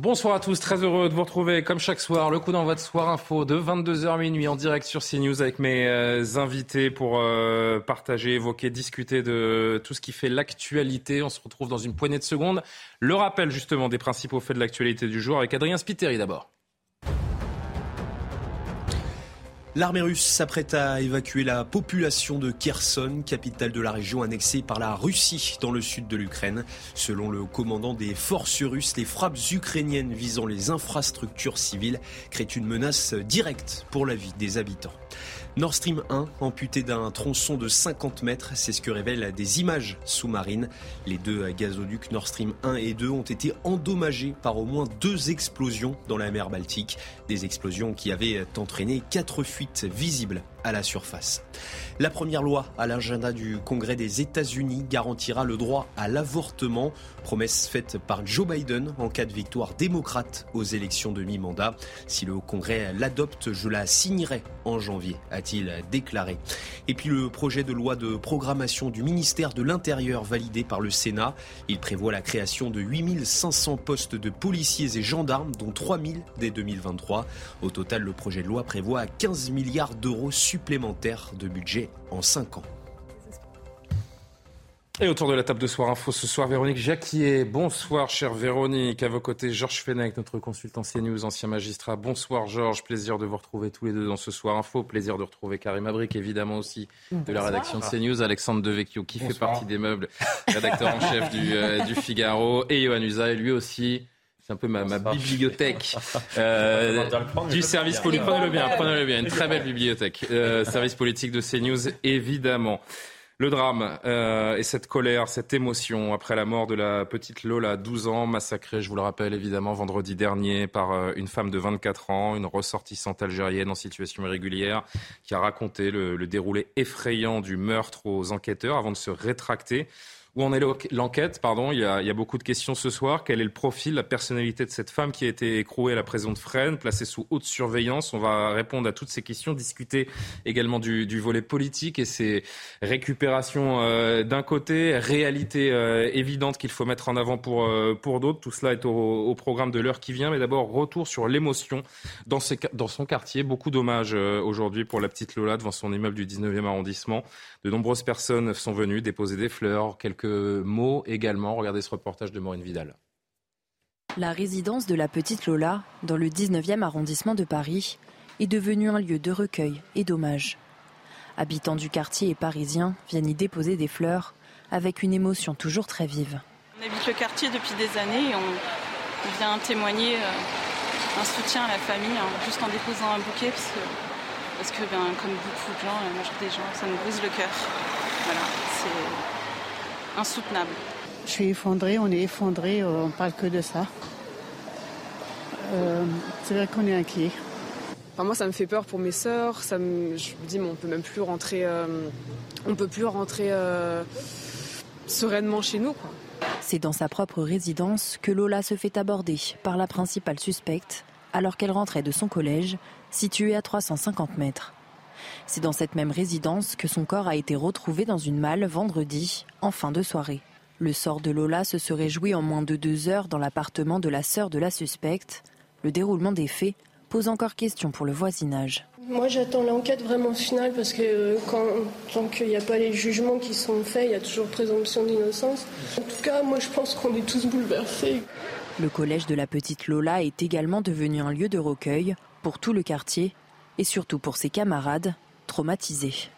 Bonsoir à tous, très heureux de vous retrouver comme chaque soir, le coup d'envoi de Soir Info de 22h minuit en direct sur CNews avec mes euh, invités pour euh, partager, évoquer, discuter de tout ce qui fait l'actualité. On se retrouve dans une poignée de secondes. Le rappel justement des principaux faits de l'actualité du jour avec Adrien Spiteri d'abord. L'armée russe s'apprête à évacuer la population de Kherson, capitale de la région annexée par la Russie dans le sud de l'Ukraine. Selon le commandant des forces russes, les frappes ukrainiennes visant les infrastructures civiles créent une menace directe pour la vie des habitants. Nord Stream 1, amputé d'un tronçon de 50 mètres, c'est ce que révèlent des images sous-marines. Les deux gazoducs Nord Stream 1 et 2 ont été endommagés par au moins deux explosions dans la mer Baltique. Des explosions qui avaient entraîné quatre fuites visibles à la surface. La première loi à l'agenda du Congrès des États-Unis garantira le droit à l'avortement, promesse faite par Joe Biden en cas de victoire démocrate aux élections de mi-mandat. Si le Congrès l'adopte, je la signerai en janvier, a-t-il déclaré. Et puis le projet de loi de programmation du ministère de l'Intérieur validé par le Sénat, il prévoit la création de 8500 postes de policiers et gendarmes, dont 3000 dès 2023. Au total, le projet de loi prévoit 15 milliards d'euros supplémentaires de budget en 5 ans. Et autour de la table de Soir Info ce soir, Véronique Jacquier. Bonsoir, chère Véronique. À vos côtés, Georges Fenech, notre consultant CNews, ancien magistrat. Bonsoir, Georges. Plaisir de vous retrouver tous les deux dans ce Soir Info. Plaisir de retrouver Karim Abric, évidemment aussi, de la rédaction de CNews. Alexandre Devecchio, qui fait partie des meubles, rédacteur en chef du, euh, du Figaro. Et Johan Usa, et lui aussi c'est un peu ma, bibliothèque euh, du service politique. Prenez-le bien, prenez-le bien. Une très belle bibliothèque. Euh, service politique de CNews, évidemment. Le drame euh, et cette colère, cette émotion après la mort de la petite Lola, 12 ans, massacrée, je vous le rappelle évidemment, vendredi dernier par une femme de 24 ans, une ressortissante algérienne en situation irrégulière, qui a raconté le déroulé effrayant du meurtre aux enquêteurs avant de se rétracter. Où en est l'enquête Pardon, il y, a, beaucoup de questions ce soir. Quel est le profil, la personnalité de cette femme qui a été écrouée à la prison de Fresnes, placée sous haute surveillance? On va répondre à toutes ces questions, discuter également du, volet politique et ses récupérations euh, d'un côté, réalité euh, évidente qu'il faut mettre en avant pour, euh, pour d'autres. Tout cela est au, au programme de l'heure qui vient. Mais d'abord, retour sur l'émotion dans, dans son quartier. Beaucoup d'hommages aujourd'hui pour la petite Lola devant son immeuble du 19e arrondissement. De nombreuses personnes sont venues déposer des fleurs, quelques mots également. Regardez ce reportage de Maureen Vidal. La résidence de la petite Lola, dans le 19e arrondissement de Paris, est devenue un lieu de recueil et d'hommage. Habitants du quartier et parisiens viennent y déposer des fleurs avec une émotion toujours très vive. On habite le quartier depuis des années et on, vient témoigner euh, un soutien à la famille hein, juste en déposant un bouquet parce que parce que, ben, comme beaucoup de gens, la majorité des gens, ça nous brise le cœur. Voilà, c'est insoutenable. Je suis effondrée, on est effondré, euh, on parle que de ça. Euh, c'est vrai qu'on est inquiet. moi, ça me fait peur pour mes sœurs. Ça je me dis, mais on peut même plus rentrer. Euh, on peut plus rentrer sereinement chez nous. C'est dans sa propre résidence que Lola se fait aborder par la principale suspecte alors qu'elle rentrait de son collège située à 350 mètres. C'est dans cette même résidence que son corps a été retrouvé dans une malle vendredi, en fin de soirée. Le sort de Lola se serait joué en moins de deux heures dans l'appartement de la sœur de la suspecte. Le déroulement des faits pose encore question pour le voisinage. Moi, j'attends l'enquête vraiment finale parce que euh, quand, tant qu'il n'y a pas les jugements qui sont faits, il y a toujours présomption d'innocence. En tout cas, moi, je pense qu'on est tous bouleversés. Le collège de la petite Lola est également devenu un lieu de recueil pour tout le quartier et surtout pour ses camarades traumatisés.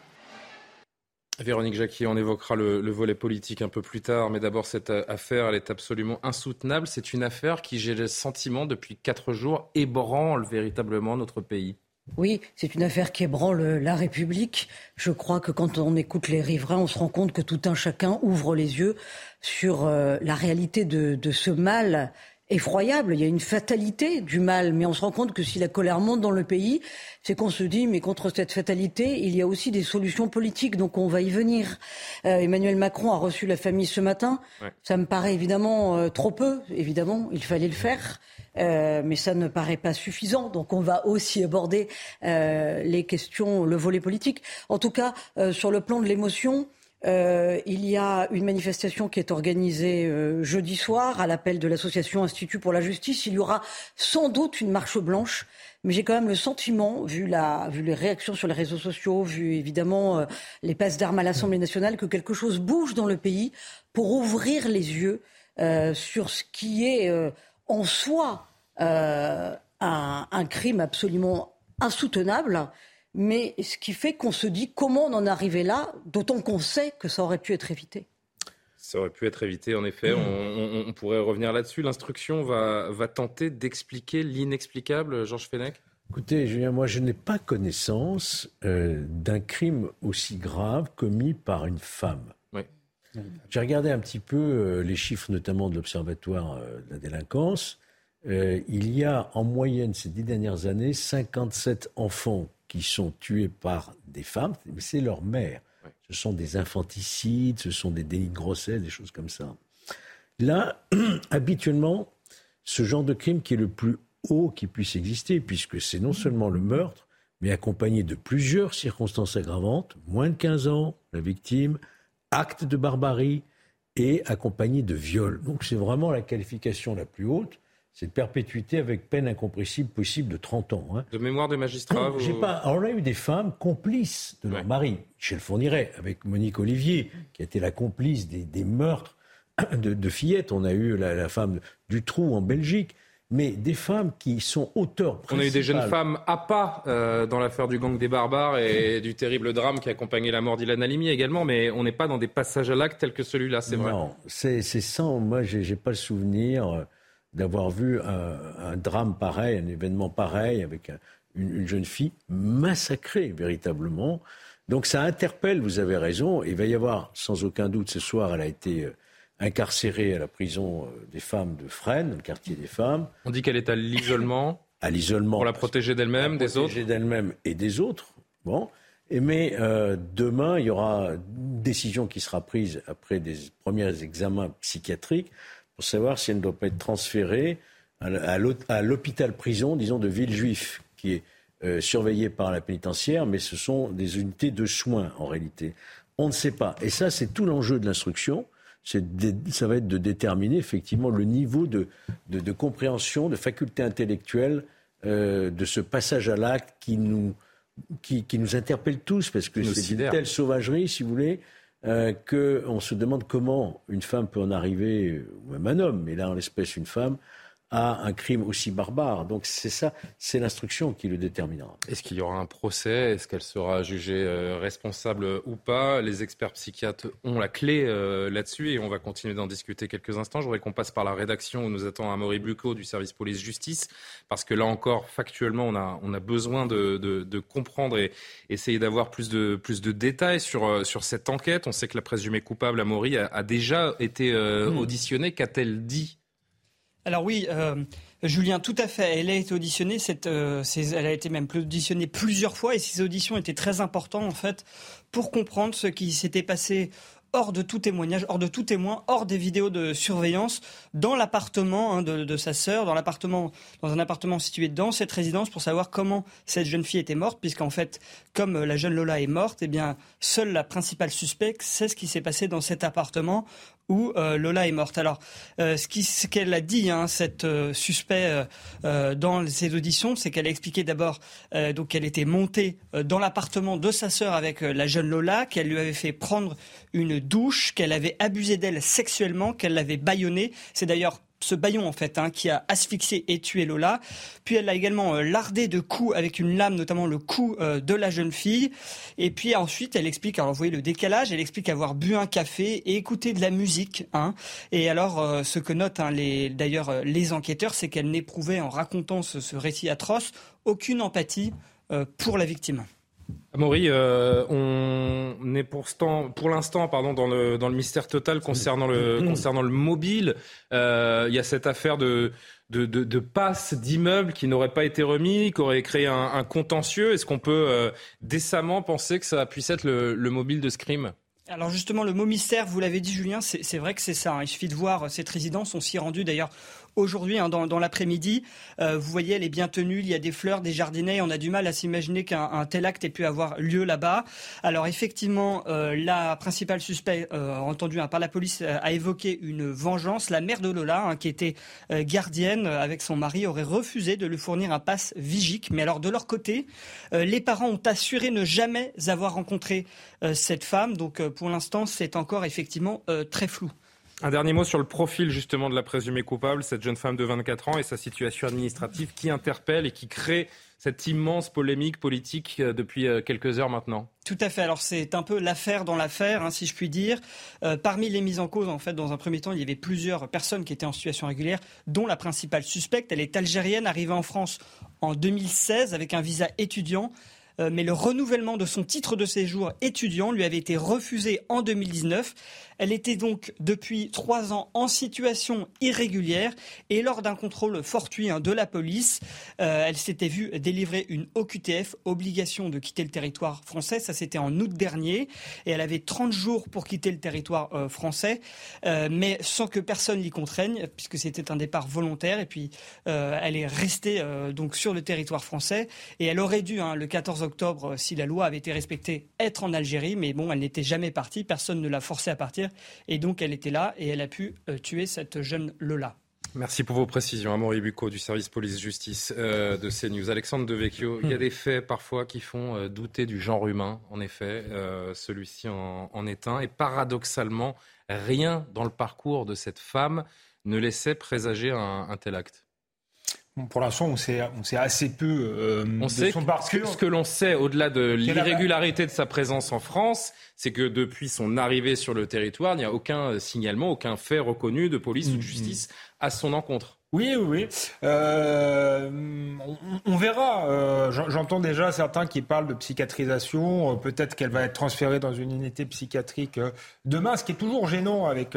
Véronique Jacquier, on évoquera le, volet politique un peu plus tard, mais d'abord cette affaire, elle est absolument insoutenable. C'est une affaire qui, j'ai le sentiment, depuis quatre jours, ébranle véritablement notre pays. Oui, c'est une affaire qui ébranle la République. Je crois que quand on écoute les riverains, on se rend compte que tout un chacun ouvre les yeux sur euh, la réalité de, de ce mal effroyable. Il y a une fatalité du mal, mais on se rend compte que si la colère monte dans le pays, c'est qu'on se dit, mais contre cette fatalité, il y a aussi des solutions politiques, donc on va y venir. Euh, Emmanuel Macron a reçu la famille ce matin. Ça me paraît évidemment euh, trop peu, évidemment, il fallait le faire. Euh, mais ça ne paraît pas suffisant. Donc on va aussi aborder euh, les questions, le volet politique. En tout cas, euh, sur le plan de l'émotion, euh, il y a une manifestation qui est organisée euh, jeudi soir à l'appel de l'association Institut pour la justice. Il y aura sans doute une marche blanche, mais j'ai quand même le sentiment, vu, la, vu les réactions sur les réseaux sociaux, vu évidemment euh, les passes d'armes à l'Assemblée nationale, que quelque chose bouge dans le pays pour ouvrir les yeux sur ce qui est en soi un, un crime absolument insoutenable mais ce qui fait qu'on se dit comment on en est arrivé là, d'autant qu'on sait que ça aurait pu être évité. Ça aurait pu être évité, en effet. On, pourrait revenir là-dessus. L'instruction va, va tenter d'expliquer l'inexplicable, Georges Fenech? Écoutez, Julien, moi, je n'ai pas connaissance euh, d'un crime aussi grave commis par une femme. Oui. J'ai regardé un petit peu euh, les chiffres, notamment de l'Observatoire euh, de la délinquance. il y a en moyenne ces dix dernières années 57 enfants qui sont tués par des femmes, mais c'est leur mère. Ce sont des infanticides, ce sont des délits de grossesse, des choses comme ça. Là, habituellement, ce genre de crime qui est le plus haut qui puisse exister, puisque c'est non seulement le meurtre, mais accompagné de plusieurs circonstances aggravantes, moins de 15 ans, la victime, acte de barbarie et accompagné de viol. Donc c'est vraiment la qualification la plus haute c'est de perpétuité avec peine incompressible possible de 30 ans. Hein. De mémoire des magistrats vous... pas. on a eu des femmes complices de leur mari. Michel Fourniret, avec Monique Olivier, qui a été la complice des, meurtres de, fillettes. On a eu la, femme du trou en Belgique. Mais des femmes qui sont auteurs On a eu des jeunes femmes à pas euh, dans l'affaire du gang des barbares et du terrible drame qui a accompagné la mort d'Ilan Halimi également, mais on n'est pas dans des passages à l'acte tels que celui-là, c'est vrai. Non, c'est sans. Moi, j'ai pas le souvenir. D'avoir vu un, drame pareil, un événement pareil, avec une, jeune fille massacrée véritablement. Donc ça interpelle, vous avez raison. Il va y avoir, sans aucun doute, ce soir, elle a été euh, incarcérée à la prison euh, des femmes de Fresnes, le quartier des femmes. On dit qu'elle est à l'isolement. À l'isolement. Pour la protéger d'elle-même, des autres. Protéger d'elle-même et des autres. Bon. Et mais euh, demain, il y aura une décision qui sera prise après des premiers examens psychiatriques pour savoir si elle ne doit pas être transférée à l'hôpital-prison, disons, de Villejuif, qui est euh, surveillé par la pénitentiaire, mais ce sont des unités de soins en réalité. On ne sait pas. Et ça, c'est tout l'enjeu de l'instruction. ça va être de déterminer effectivement le niveau de, de, compréhension, de faculté intellectuelle euh, de ce passage à l'acte qui nous, qui, qui, nous interpelle tous, parce que c'est une telle sauvagerie, si vous voulez, euh, qu'on se demande comment une femme peut en arriver, ou même un homme, mais là en l'espèce une femme, à un crime aussi barbare. Donc c'est ça, c'est l'instruction qui le déterminera. Est-ce qu'il y aura un procès? Est-ce qu'elle sera jugée euh, responsable ou pas? Les experts psychiatres ont la clé euh, là-dessus et on va continuer d'en discuter quelques instants. Je voudrais qu'on passe par la rédaction où nous attend Amaury Bucco du service police-justice parce que là encore, factuellement, on a, on a besoin de, de, de comprendre et essayer d'avoir plus de, plus de détails sur, euh, sur cette enquête. On sait que la présumée coupable, Amaury, a, a déjà été mmh. auditionnée. Qu'a-t-elle dit alors oui, euh, Julien, tout à fait. Elle a été auditionnée. Euh, elle a été même auditionnée plusieurs fois et ces auditions étaient très importantes en fait pour comprendre ce qui s'était passé hors de tout témoignage, hors de tout témoin, hors des vidéos de surveillance, dans l'appartement hein, de, sa sœur, dans dans un appartement situé dans cette résidence, pour savoir comment cette jeune fille était morte, puisqu'en fait, comme la jeune Lola est morte, eh bien, seule la principale suspecte sait ce qui s'est passé dans cet appartement où euh, Lola est morte. Alors, euh, ce qu'elle a dit, hein, cette euh, suspect dans ses auditions, c'est qu'elle a expliqué d'abord donc qu'elle était montée dans l'appartement de sa sœur avec la jeune Lola, qu'elle lui avait fait prendre une douche, qu'elle avait abusé d'elle sexuellement, qu'elle l'avait bâillonnée. C'est d'ailleurs ce baillon en fait hein, qui a asphyxié et tué Lola. Puis elle l'a également euh, lardé de coups avec une lame, notamment le cou euh, de la jeune fille. Et puis ensuite elle explique, alors vous voyez le décalage, elle explique avoir bu un café et écouté de la musique. Hein. Et alors euh, ce que notent hein, d'ailleurs les enquêteurs, c'est qu'elle n'éprouvait en racontant ce récit atroce aucune empathie pour la victime. Amaury, euh, on est pour, pour l'instant pardon, dans, le, dans le mystère total concernant le, concernant le mobile. Euh, il y a cette affaire de, de, de, passe d'immeubles qui n'aurait pas été remis, qui aurait créé un, contentieux. Est-ce qu'on peut euh, décemment penser que ça puisse être le, le mobile de ce crime alors justement, le mot mystère, vous l'avez dit Julien, c'est vrai que c'est ça. Hein. Il suffit de voir cette résidence. On s'y est rendu d'ailleurs aujourd'hui, hein, dans, l'après-midi. Euh, vous voyez, elle est bien tenue, il y a des fleurs, des jardinets. On a du mal à s'imaginer qu'un tel acte ait pu avoir lieu là-bas. Alors effectivement, euh, la principale suspecte, euh, entendue hein, par la police, a évoqué une vengeance. La mère de Lola, hein, qui était gardienne avec son mari, aurait refusé de lui fournir un passe vigique. Mais alors de leur côté, les parents ont assuré ne jamais avoir rencontré cette femme. Donc pour l'instant, c'est encore effectivement très flou. Un dernier mot sur le profil justement de la présumée coupable, cette jeune femme de 24 ans et sa situation administrative qui interpelle et qui crée cette immense polémique politique euh, depuis euh, quelques heures maintenant. Tout à fait. Alors c'est un peu l'affaire dans l'affaire, hein, si je puis dire. Euh, parmi les mises en cause, en fait, dans un premier temps, il y avait plusieurs personnes qui étaient en situation régulière, dont la principale suspecte. Elle est algérienne, arrivée en France en 2016 avec un visa étudiant. mais le renouvellement de son titre de séjour étudiant lui avait été refusé en 2019. Elle était donc depuis trois ans en situation irrégulière et lors d'un contrôle fortuit hein, de la police, euh, elle s'était vue délivrer une OQTF, obligation de quitter le territoire français. Ça, c'était en août dernier et elle avait 30 jours pour quitter le territoire euh, français, euh, mais sans que personne l'y contraigne puisque c'était un départ volontaire. Et puis, elle est restée donc sur le territoire français et elle aurait dû, hein, le 14 octobre, si la loi avait été respectée, être en Algérie, mais bon, elle n'était jamais partie. Personne ne l'a forcée à partir. Et donc, elle était là et elle a pu euh, tuer cette jeune Lola. Merci pour vos précisions. Amaury Bucco du service police-justice euh, de CNews. Alexandre Devecchio, il y a hmm. des faits parfois qui font euh, douter du genre humain, en effet. Celui-ci en, est un. Et paradoxalement, rien dans le parcours de cette femme ne laissait présager un tel acte. Pour l'instant, on sait, on sait assez peu euh, on sait son parcours. Ce que l'on sait, au-delà de l'irrégularité de sa présence en France, c'est que depuis son arrivée sur le territoire, il n'y a aucun signalement, aucun fait reconnu de police ou de mm, justice mm. à son encontre. Oui, oui, oui. Euh, on, verra. Euh, j'entends déjà certains qui parlent de psychiatrisation. Euh, peut-être qu'elle va être transférée dans une unité psychiatrique demain. Ce qui est toujours gênant avec,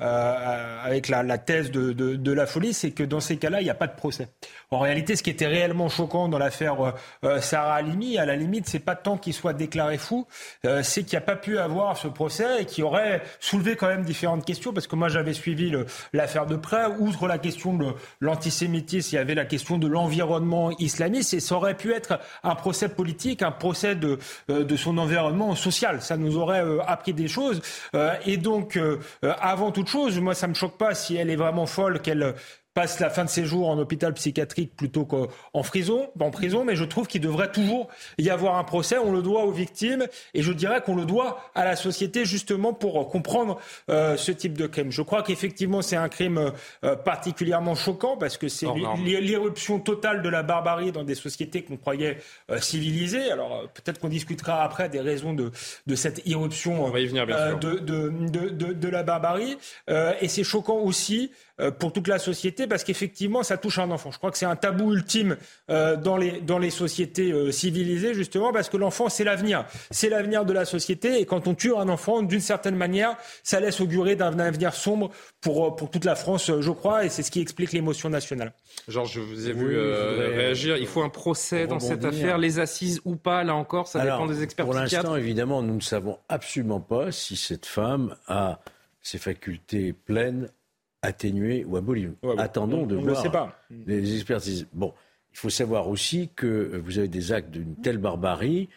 avec la, thèse de, de la folie, c'est que dans ces cas-là, il n'y a pas de procès. En réalité, ce qui était réellement choquant dans l'affaire euh, euh, Sarah Halimi, à la limite, c'est pas tant qu'il soit déclaré fou, euh, c'est qu'il n'y a pas pu avoir ce procès et qui aurait soulevé quand même différentes questions, parce que moi j'avais suivi l'affaire de près, outre la question de l'antisémitisme, il y avait la question de l'environnement islamiste, et ça aurait pu être un procès politique, un procès de, de son environnement social. Ça nous aurait appris des choses. et donc, avant toute chose, moi ça me choque pas si elle est vraiment folle, qu'elle passe la fin de ses jours en hôpital psychiatrique plutôt qu'en prison, en prison, mais je trouve qu'il devrait toujours y avoir un procès. On le doit aux victimes et je dirais qu'on le doit à la société justement pour comprendre euh, ce type de crime. Je crois qu'effectivement c'est un crime euh, particulièrement choquant parce que c'est l'irruption totale de la barbarie dans des sociétés qu'on croyait euh, civilisées. Alors peut-être qu'on discutera après des raisons de, de cette irruption de, de, de, la barbarie. et c'est choquant aussi pour toute la société parce qu'effectivement, ça touche un enfant. Je crois que c'est un tabou ultime euh, dans, les, dans les sociétés euh, civilisées, justement, parce que l'enfant, c'est l'avenir. C'est l'avenir de la société. Et quand on tue un enfant, d'une certaine manière, ça laisse augurer d'un avenir sombre pour, pour toute la France, je crois. Et c'est ce qui explique l'émotion nationale. Georges, je vous ai vu réagir. Il faut un procès dans cette affaire, les assises ou pas, là encore, ça dépend des experts Pour l'instant, évidemment, nous ne savons absolument pas si cette femme a ses facultés pleines atténué ou aboli. Attendons de voir les expertises. Bon, il faut savoir aussi que vous avez des actes d'une telle barbarie.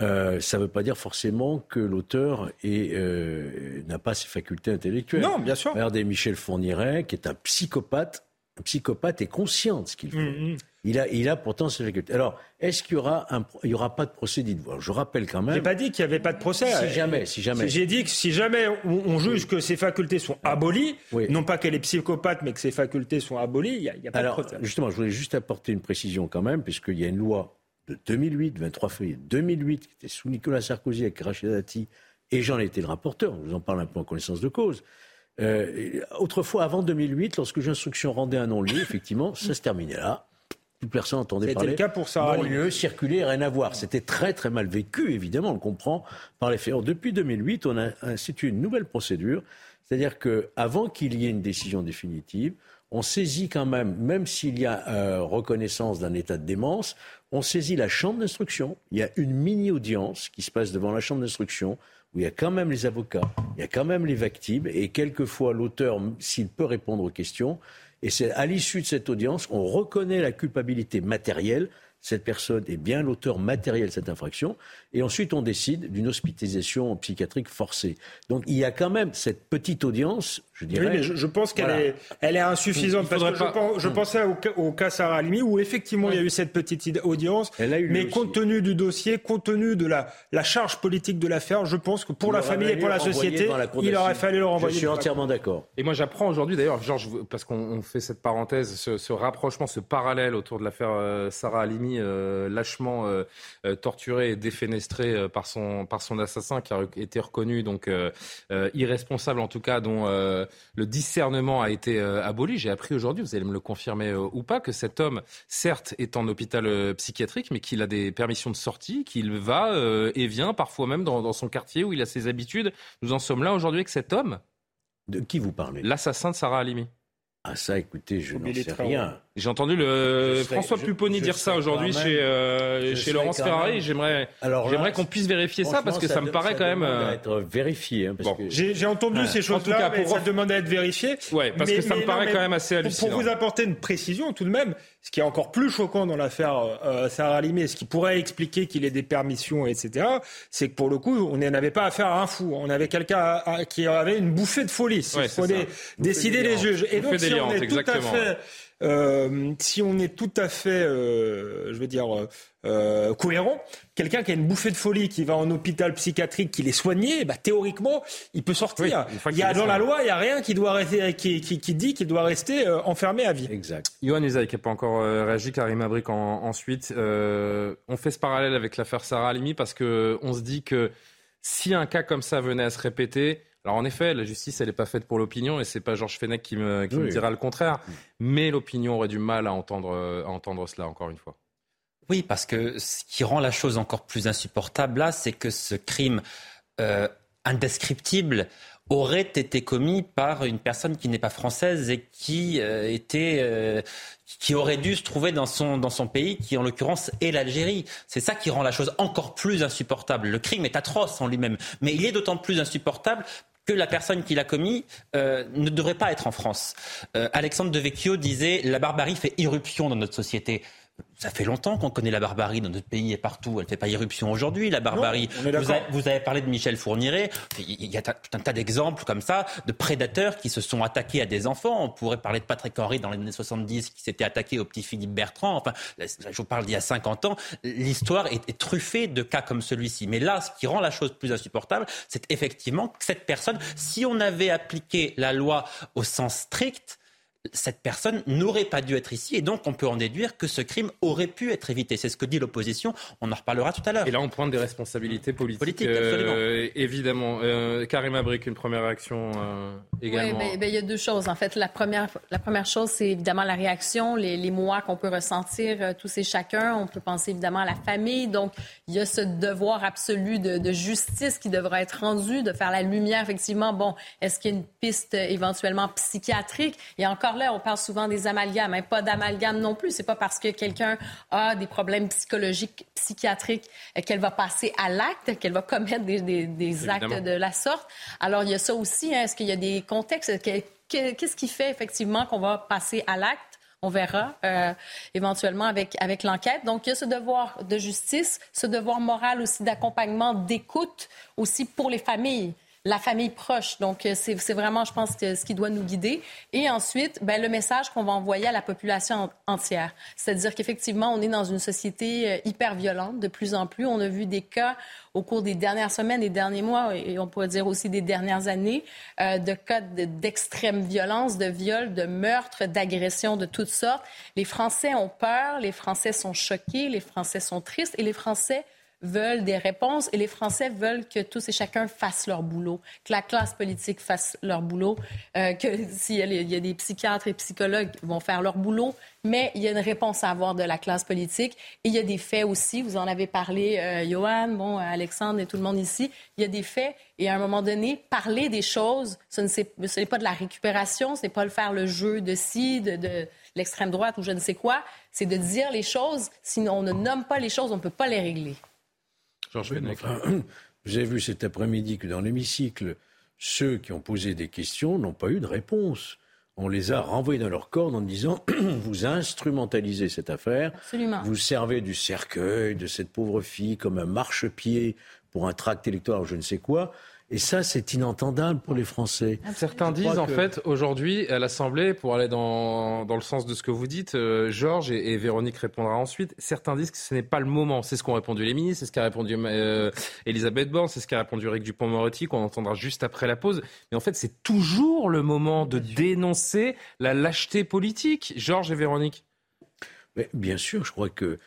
Euh, ça ne veut pas dire forcément que l'auteur euh, n'a pas ses facultés intellectuelles. Non, bien sûr. Regardez Michel Fourniret, qui est un psychopathe. Un psychopathe est conscient de ce qu'il fait. Mm, mm. Il a, il a pourtant ses facultés. Alors, est-ce qu'il y aura un, il y aura pas de procès dites-vous Je rappelle quand même. J'ai pas dit qu'il n'y avait pas de procès. Si jamais, si jamais. J'ai dit que si jamais on, juge que ses facultés sont abolies, non pas qu'elle est psychopathe, mais que ses facultés sont abolies, il n'y a, a, pas de procès. Justement, je voulais juste apporter une précision quand même, puisqu'il y a une loi de 2008, 23 février 2008, qui était sous Nicolas Sarkozy avec Rachid Dati, et j'en étais le rapporteur. Je vous en parle un peu en connaissance de cause. Euh, autrefois, avant 2008, lorsque l'instruction rendait un non-lieu, effectivement, ça se terminait là plus personne n'entendait parler. C'était le cas pour Sarah lieu circuler, rien à voir. C'était très très mal vécu, évidemment, on le comprend par les faits. depuis 2008, on a institué une nouvelle procédure, c'est-à-dire qu'avant qu'il y ait une décision définitive, on saisit quand même, même s'il y a euh, reconnaissance d'un état de démence, on saisit la chambre d'instruction. Il y a une mini-audience qui se passe devant la chambre d'instruction où il y a quand même les avocats, il y a quand même les victimes, et quelquefois l'auteur, s'il peut répondre aux questions. Et c'est à l'issue de cette audience, on reconnaît la culpabilité matérielle cette personne est bien l'auteur matériel de cette infraction, et ensuite on décide d'une hospitalisation psychiatrique forcée. Donc il y a quand même cette petite audience, je dirais. Oui, mais je, pense qu'elle est, elle est insuffisante, parce que je, pensais au, cas Sarah Halimi, où effectivement il y a eu cette petite audience, mais compte tenu du dossier, compte tenu de la, la charge politique de l'affaire, je pense que pour la famille et pour la société, il aurait fallu le renvoyer. Je suis entièrement d'accord. Et moi j'apprends aujourd'hui, d'ailleurs, Georges, parce qu'on fait cette parenthèse, ce, ce, rapprochement, ce parallèle autour de l'affaire euh, Sarah Halimi, euh, lâchement euh, euh, torturé et défenestré par son, par son assassin qui a été reconnu donc irresponsable en tout cas, dont le discernement a été aboli. J'ai appris aujourd'hui, vous allez me le confirmer ou pas, que cet homme, certes, est en hôpital psychiatrique, mais qu'il a des permissions de sortie, qu'il va et vient parfois même dans, dans son quartier où il a ses habitudes. Nous en sommes là aujourd'hui avec cet homme. De qui vous parlez? L'assassin de Sarah Halimi. Ah ça, écoutez, je n'en sais rien. J'ai entendu le François Pupponi dire ça aujourd'hui chez, euh, chez Laurence Ferrari. J'aimerais, j'aimerais qu'on puisse vérifier ça parce que ça, me paraît quand même euh, être vérifié. Hein, J'ai entendu ces choses-là, mais pour... ça demande à être vérifié. Ouais, parce que ça me paraît quand même assez hallucinant. Pour vous apporter une précision, tout de même, ce qui est encore plus choquant dans l'affaire euh, Sarah Alimé, ce qui pourrait expliquer qu'il ait des permissions, etc., c'est que pour le coup, on n'avait pas affaire à un fou. On avait quelqu'un qui avait une bouffée de folie. Il faut décider les juges. Et donc, si on est tout à fait euh, si on est tout à fait, euh, je veux dire, euh, cohérent, quelqu'un qui a une bouffée de folie, qui va en hôpital psychiatrique, qui est soigné, bah, théoriquement, il peut sortir. il y a dans la loi, il n'y a rien qui doit rester, qui, qui, dit qu'il doit rester enfermé à vie. Exact. Yohann Usaï qui n'a pas encore réagi, Karim Abrik ensuite. on fait ce parallèle avec l'affaire Sarah Alimi parce que on se dit que si un cas comme ça venait à se répéter, alors en effet, la justice, elle n'est pas faite pour l'opinion, et c'est pas Georges Fenech qui, me, dira le contraire. Mais l'opinion aurait du mal à entendre, à entendre cela, encore une fois. Oui, parce que ce qui rend la chose encore plus insupportable là, c'est que ce crime euh, indescriptible aurait été commis par une personne qui n'est pas française et qui euh, était euh, qui aurait dû se trouver dans son dans son pays qui en l'occurrence est l'Algérie. C'est ça qui rend la chose encore plus insupportable. Le crime est atroce en lui-même, mais il est d'autant plus insupportable que la personne qui l'a commis euh, ne devrait pas être en France. Euh, Alexandre de Vecchio disait la barbarie fait irruption dans notre société. Ça fait longtemps qu'on connaît la barbarie dans notre pays et partout. Elle ne fait pas irruption aujourd'hui, la barbarie. vous, avez, parlé de Michel Fourniret. Il y a tout un tas d'exemples comme ça de prédateurs qui se sont attaqués à des enfants. On pourrait parler de Patrick Henry dans les années 70 qui s'était attaqué au petit Philippe Bertrand. Enfin, je vous parle d'il y a 50 ans. L'histoire est, est, truffée de cas comme celui-ci. Mais là, ce qui rend la chose plus insupportable, c'est effectivement que cette personne, si on avait appliqué la loi au sens strict, cette personne n'aurait pas dû être ici et donc on peut en déduire que ce crime aurait pu être évité. C'est ce que dit l'opposition. On en reparlera tout à l'heure. Et là, on pointe des responsabilités politiques. Euh, évidemment. Euh, Karim Abrik, une première réaction euh, également. Oui, ben, il y a deux choses. En fait, la première, la première chose, c'est évidemment la réaction, les, les mois qu'on peut ressentir tous et chacun. On peut penser évidemment à la famille. Donc, il y a ce devoir absolu de, de justice qui devra être rendu, de faire la lumière, effectivement. Bon, est-ce qu'il y a une piste éventuellement psychiatrique? Et encore là, on parle souvent des amalgames, mais hein, pas d'amalgame non plus. C'est pas parce que quelqu'un a des problèmes psychologiques, psychiatriques, euh, qu'elle va passer à l'acte, qu'elle va commettre des, actes de la sorte. Alors, il y a ça aussi. Hein. Est-ce qu'il y a des contextes? Qu'est-ce qui fait effectivement qu'on va passer à l'acte? On verra euh, éventuellement avec, avec l'enquête. Donc, il y a ce devoir de justice, ce devoir moral aussi d'accompagnement, d'écoute aussi pour les familles la famille proche. Donc, euh, c'est vraiment, je pense, ce qui doit nous guider. Et ensuite, ben, le message qu'on va envoyer à la population entière. C'est-à-dire qu'effectivement, on est dans une société euh, hyper violente de plus en plus. On a vu des cas au cours des dernières semaines, des derniers mois, et on pourrait dire aussi des dernières années, euh, de cas d'extrême violence, de viol, de meurtre, d'agression de toutes sortes. Les Français ont peur, les Français sont choqués, les Français sont tristes et les Français veulent des réponses et les Français veulent que tous et chacun fassent leur boulot, que la classe politique fasse leur boulot, euh, que s'il y, a des psychiatres et psychologues vont faire leur boulot, mais il y a une réponse à avoir de la classe politique et il y a des faits aussi. Vous en avez parlé, euh, Johan, bon, Alexandre et tout le monde ici. Il y a des faits et à un moment donné, parler des choses, ce n'est pas de la récupération, ce n'est pas le faire le jeu de ci, de, de l'extrême droite ou je ne sais quoi. C'est de dire les choses. Sinon, on ne nomme pas les choses, on ne peut pas les régler. Georges Vous avez vu cet après-midi que dans l'hémicycle, ceux qui ont posé des questions n'ont pas eu de réponse. On les a renvoyés dans leur corps en disant vous instrumentalisez cette affaire, vous servez du cercueil de cette pauvre fille comme un marchepied pour un tract électoral, je ne sais quoi. Et ça, c'est inentendable pour les Français. Certains disent, en fait, aujourd'hui, à l'Assemblée, pour aller dans, dans, le sens de ce que vous dites, euh, Georges et, Véronique répondra ensuite, certains disent que ce n'est pas le moment. C'est ce qu'ont répondu les ministres, c'est ce qu'a répondu euh, Elisabeth Borne, c'est ce qu'a répondu Eric Dupont-Moretti, qu'on entendra juste après la pause. Mais en fait, c'est toujours le moment de dénoncer la lâcheté politique. Georges et Véronique. Mais bien sûr, je crois que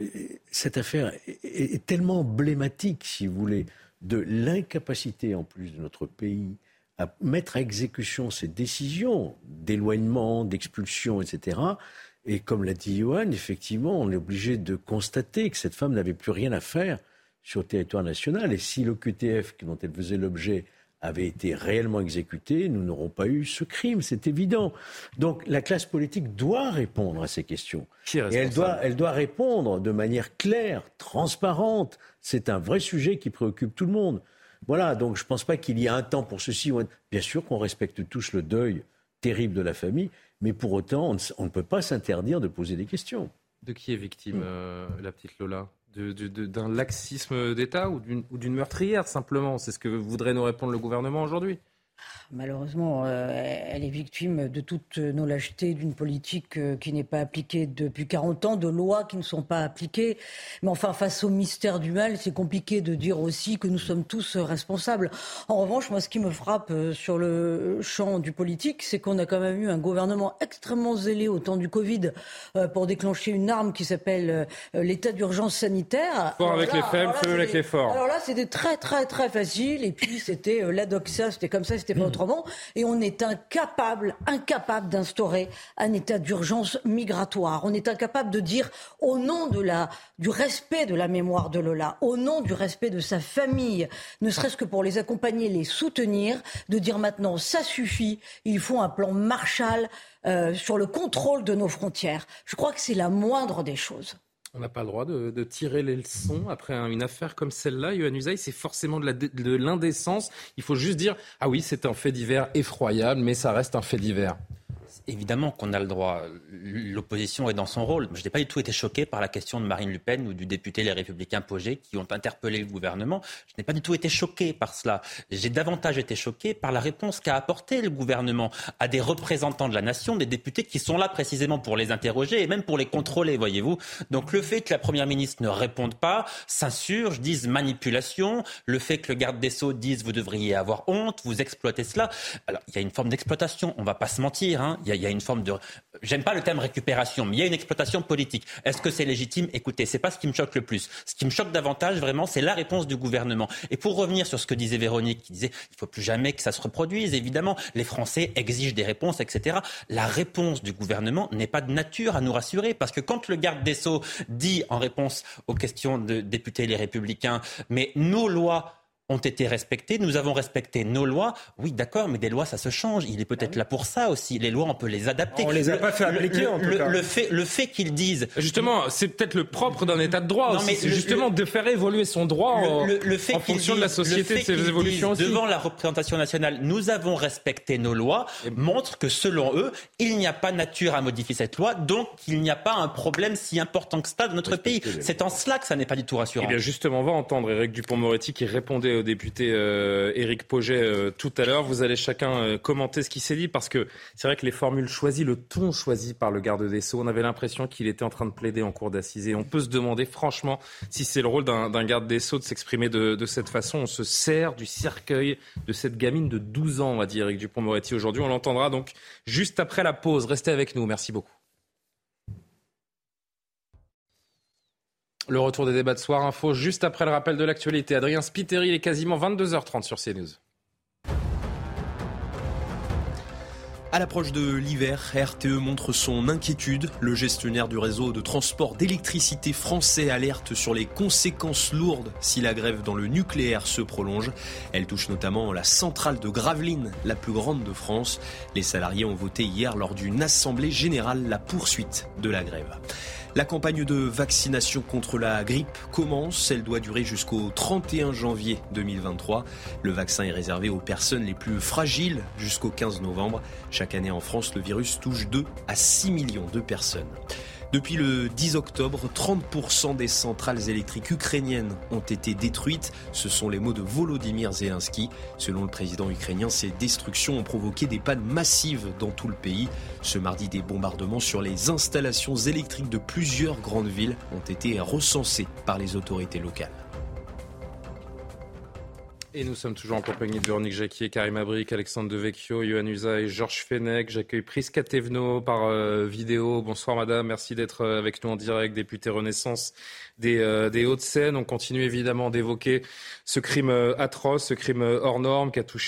euh, cette affaire est tellement emblématique, si vous voulez, de l'incapacité en plus de notre pays à mettre à exécution ces décisions d'éloignement, d'expulsion, etc. Et comme l'a dit Johan, effectivement, on est obligé de constater que cette femme n'avait plus rien à faire sur le territoire national. Et si l'OQTF dont elle faisait l'objet avait été réellement exécuté, nous n'aurons pas eu ce crime, c'est évident. Donc la classe politique doit répondre à ces questions. Et elle doit, elle doit répondre de manière claire, transparente. C'est un vrai sujet qui préoccupe tout le monde. Voilà, donc je ne pense pas qu'il y ait un temps pour ceci. Bien sûr qu'on respecte tous le deuil terrible de la famille, mais pour autant, on ne, peut pas s'interdire de poser des questions. De qui est victime, euh, la petite Lola? D'un laxisme d'État ou d'une meurtrière simplement. C'est ce que voudrait nous répondre le gouvernement aujourd'hui Malheureusement, euh, elle est victime de toutes nos lâchetés, d'une politique euh, qui n'est pas appliquée depuis 40 ans, de lois qui ne sont pas appliquées. Mais enfin, face au mystère du mal, c'est compliqué de dire aussi que nous sommes tous responsables. En revanche, moi, ce qui me frappe euh, sur le champ du politique, c'est qu'on a quand même eu un gouvernement extrêmement zélé au temps du Covid pour déclencher une arme qui s'appelle l'état d'urgence sanitaire. Fort avec les faibles, feu avec les forts. Alors là, c'était très, très, très facile. Et puis, c'était l'adoxa, c'était comme ça, c'était pas autrement. Et on est incapable, incapable d'instaurer un état d'urgence migratoire. On est incapable de dire, au nom de la, du respect de la mémoire de Lola, au nom du respect de sa famille, ne serait-ce que pour les accompagner, les soutenir, de dire maintenant, ça suffit, il faut un plan Marshall euh, sur le contrôle de nos frontières. Je crois que c'est la moindre des choses. On n'a pas le droit de, tirer les leçons après une affaire comme celle-là. Yohann Usaï, c'est forcément de l'indécence. Il faut juste dire ah oui, c'est un fait divers effroyable, mais ça reste un fait divers. Évidemment qu'on a le droit. L'opposition est dans son rôle. Je n'ai pas du tout été choqué par la question de Marine Le Pen ou du député Les Républicains Pogé qui ont interpellé le gouvernement. Je n'ai pas du tout été choqué par cela. J'ai davantage été choqué par la réponse qu'a apportée le gouvernement à des représentants de la nation, des députés qui sont là précisément pour les interroger et même pour les contrôler, voyez-vous. Donc le fait que la Première ministre ne réponde pas, s'insurge, dise manipulation, le fait que le garde des Sceaux dise vous devriez avoir honte, vous exploitez cela. Alors il y a une forme d'exploitation, on ne va pas se mentir. Hein. Il y a il y a une forme de. J'aime pas le terme récupération, mais il y a une exploitation politique. Est-ce que c'est légitime? Écoutez, c'est pas ce qui me choque le plus. Ce qui me choque davantage, vraiment, c'est la réponse du gouvernement. Et pour revenir sur ce que disait Véronique, qui disait il faut plus jamais que ça se reproduise. Évidemment, les Français exigent des réponses, etc. La réponse du gouvernement n'est pas de nature à nous rassurer, parce que quand le garde des sceaux dit en réponse aux questions de députés les Républicains, mais nos lois ont été respectés. Nous avons respecté nos lois. Oui, d'accord, mais des lois, ça se change. Il est peut-être là pour ça aussi. Les lois, on peut les adapter. On les a pas fait appliquer, le, en tout cas. Le fait, le fait qu'ils disent. Justement, c'est peut-être le propre d'un État de droit aussi. C'est justement de faire évoluer son droit en, fait en fonction de la société, de ses évolutions aussi. Devant la représentation nationale, nous avons respecté nos lois, montre que selon eux, il n'y a pas nature à modifier cette loi, donc il n'y a pas un problème si important que ça dans notre pays. C'est en cela que ça n'est pas du tout rassurant. Eh bien, justement, on va entendre Éric Dupont-Moretti qui répondait au député euh, Éric Poget euh, tout à l'heure. Vous allez chacun euh, commenter ce qui s'est dit parce que c'est vrai que les formules choisies, le ton choisi par le garde des Sceaux, on avait l'impression qu'il était en train de plaider en cour d'assises. Et on peut se demander franchement si c'est le rôle d'un garde des Sceaux de s'exprimer de, cette façon. On se sert du cercueil de cette gamine de 12 ans, on va dire, Éric Dupont-Moretti aujourd'hui. On l'entendra donc juste après la pause. Restez avec nous. Merci beaucoup. Le retour des débats de soir info juste après le rappel de l'actualité. Adrien Spiteri, il est quasiment 22h30 sur CNews. À l'approche de l'hiver, RTE montre son inquiétude. Le gestionnaire du réseau de transport d'électricité français alerte sur les conséquences lourdes si la grève dans le nucléaire se prolonge. Elle touche notamment la centrale de Gravelines, la plus grande de France. Les salariés ont voté hier lors d'une assemblée générale la poursuite de la grève. La campagne de vaccination contre la grippe commence. Elle doit durer jusqu'au 31 janvier 2023. Le vaccin est réservé aux personnes les plus fragiles jusqu'au 15 novembre. Chaque année en France, le virus touche 2 à 6 millions de personnes. Depuis le 10 octobre, 30% des centrales électriques ukrainiennes ont été détruites. Ce sont les mots de Volodymyr Zelensky. Selon le président ukrainien, ces destructions ont provoqué des pannes massives dans tout le pays. Ce mardi, des bombardements sur les installations électriques de plusieurs grandes villes ont été recensés par les autorités locales. Et nous sommes toujours en compagnie de Véronique Jacquier, Karim Abric, Alexandre Devecchio, Yohann Usa et Georges Fenech. J'accueille Prisca Tevno par euh, vidéo. Bonsoir madame, merci d'être euh, avec nous en direct, députée Renaissance des, euh, des Hauts-de-Seine. On continue évidemment d'évoquer ce crime euh, atroce, ce crime euh, hors norme qui a touché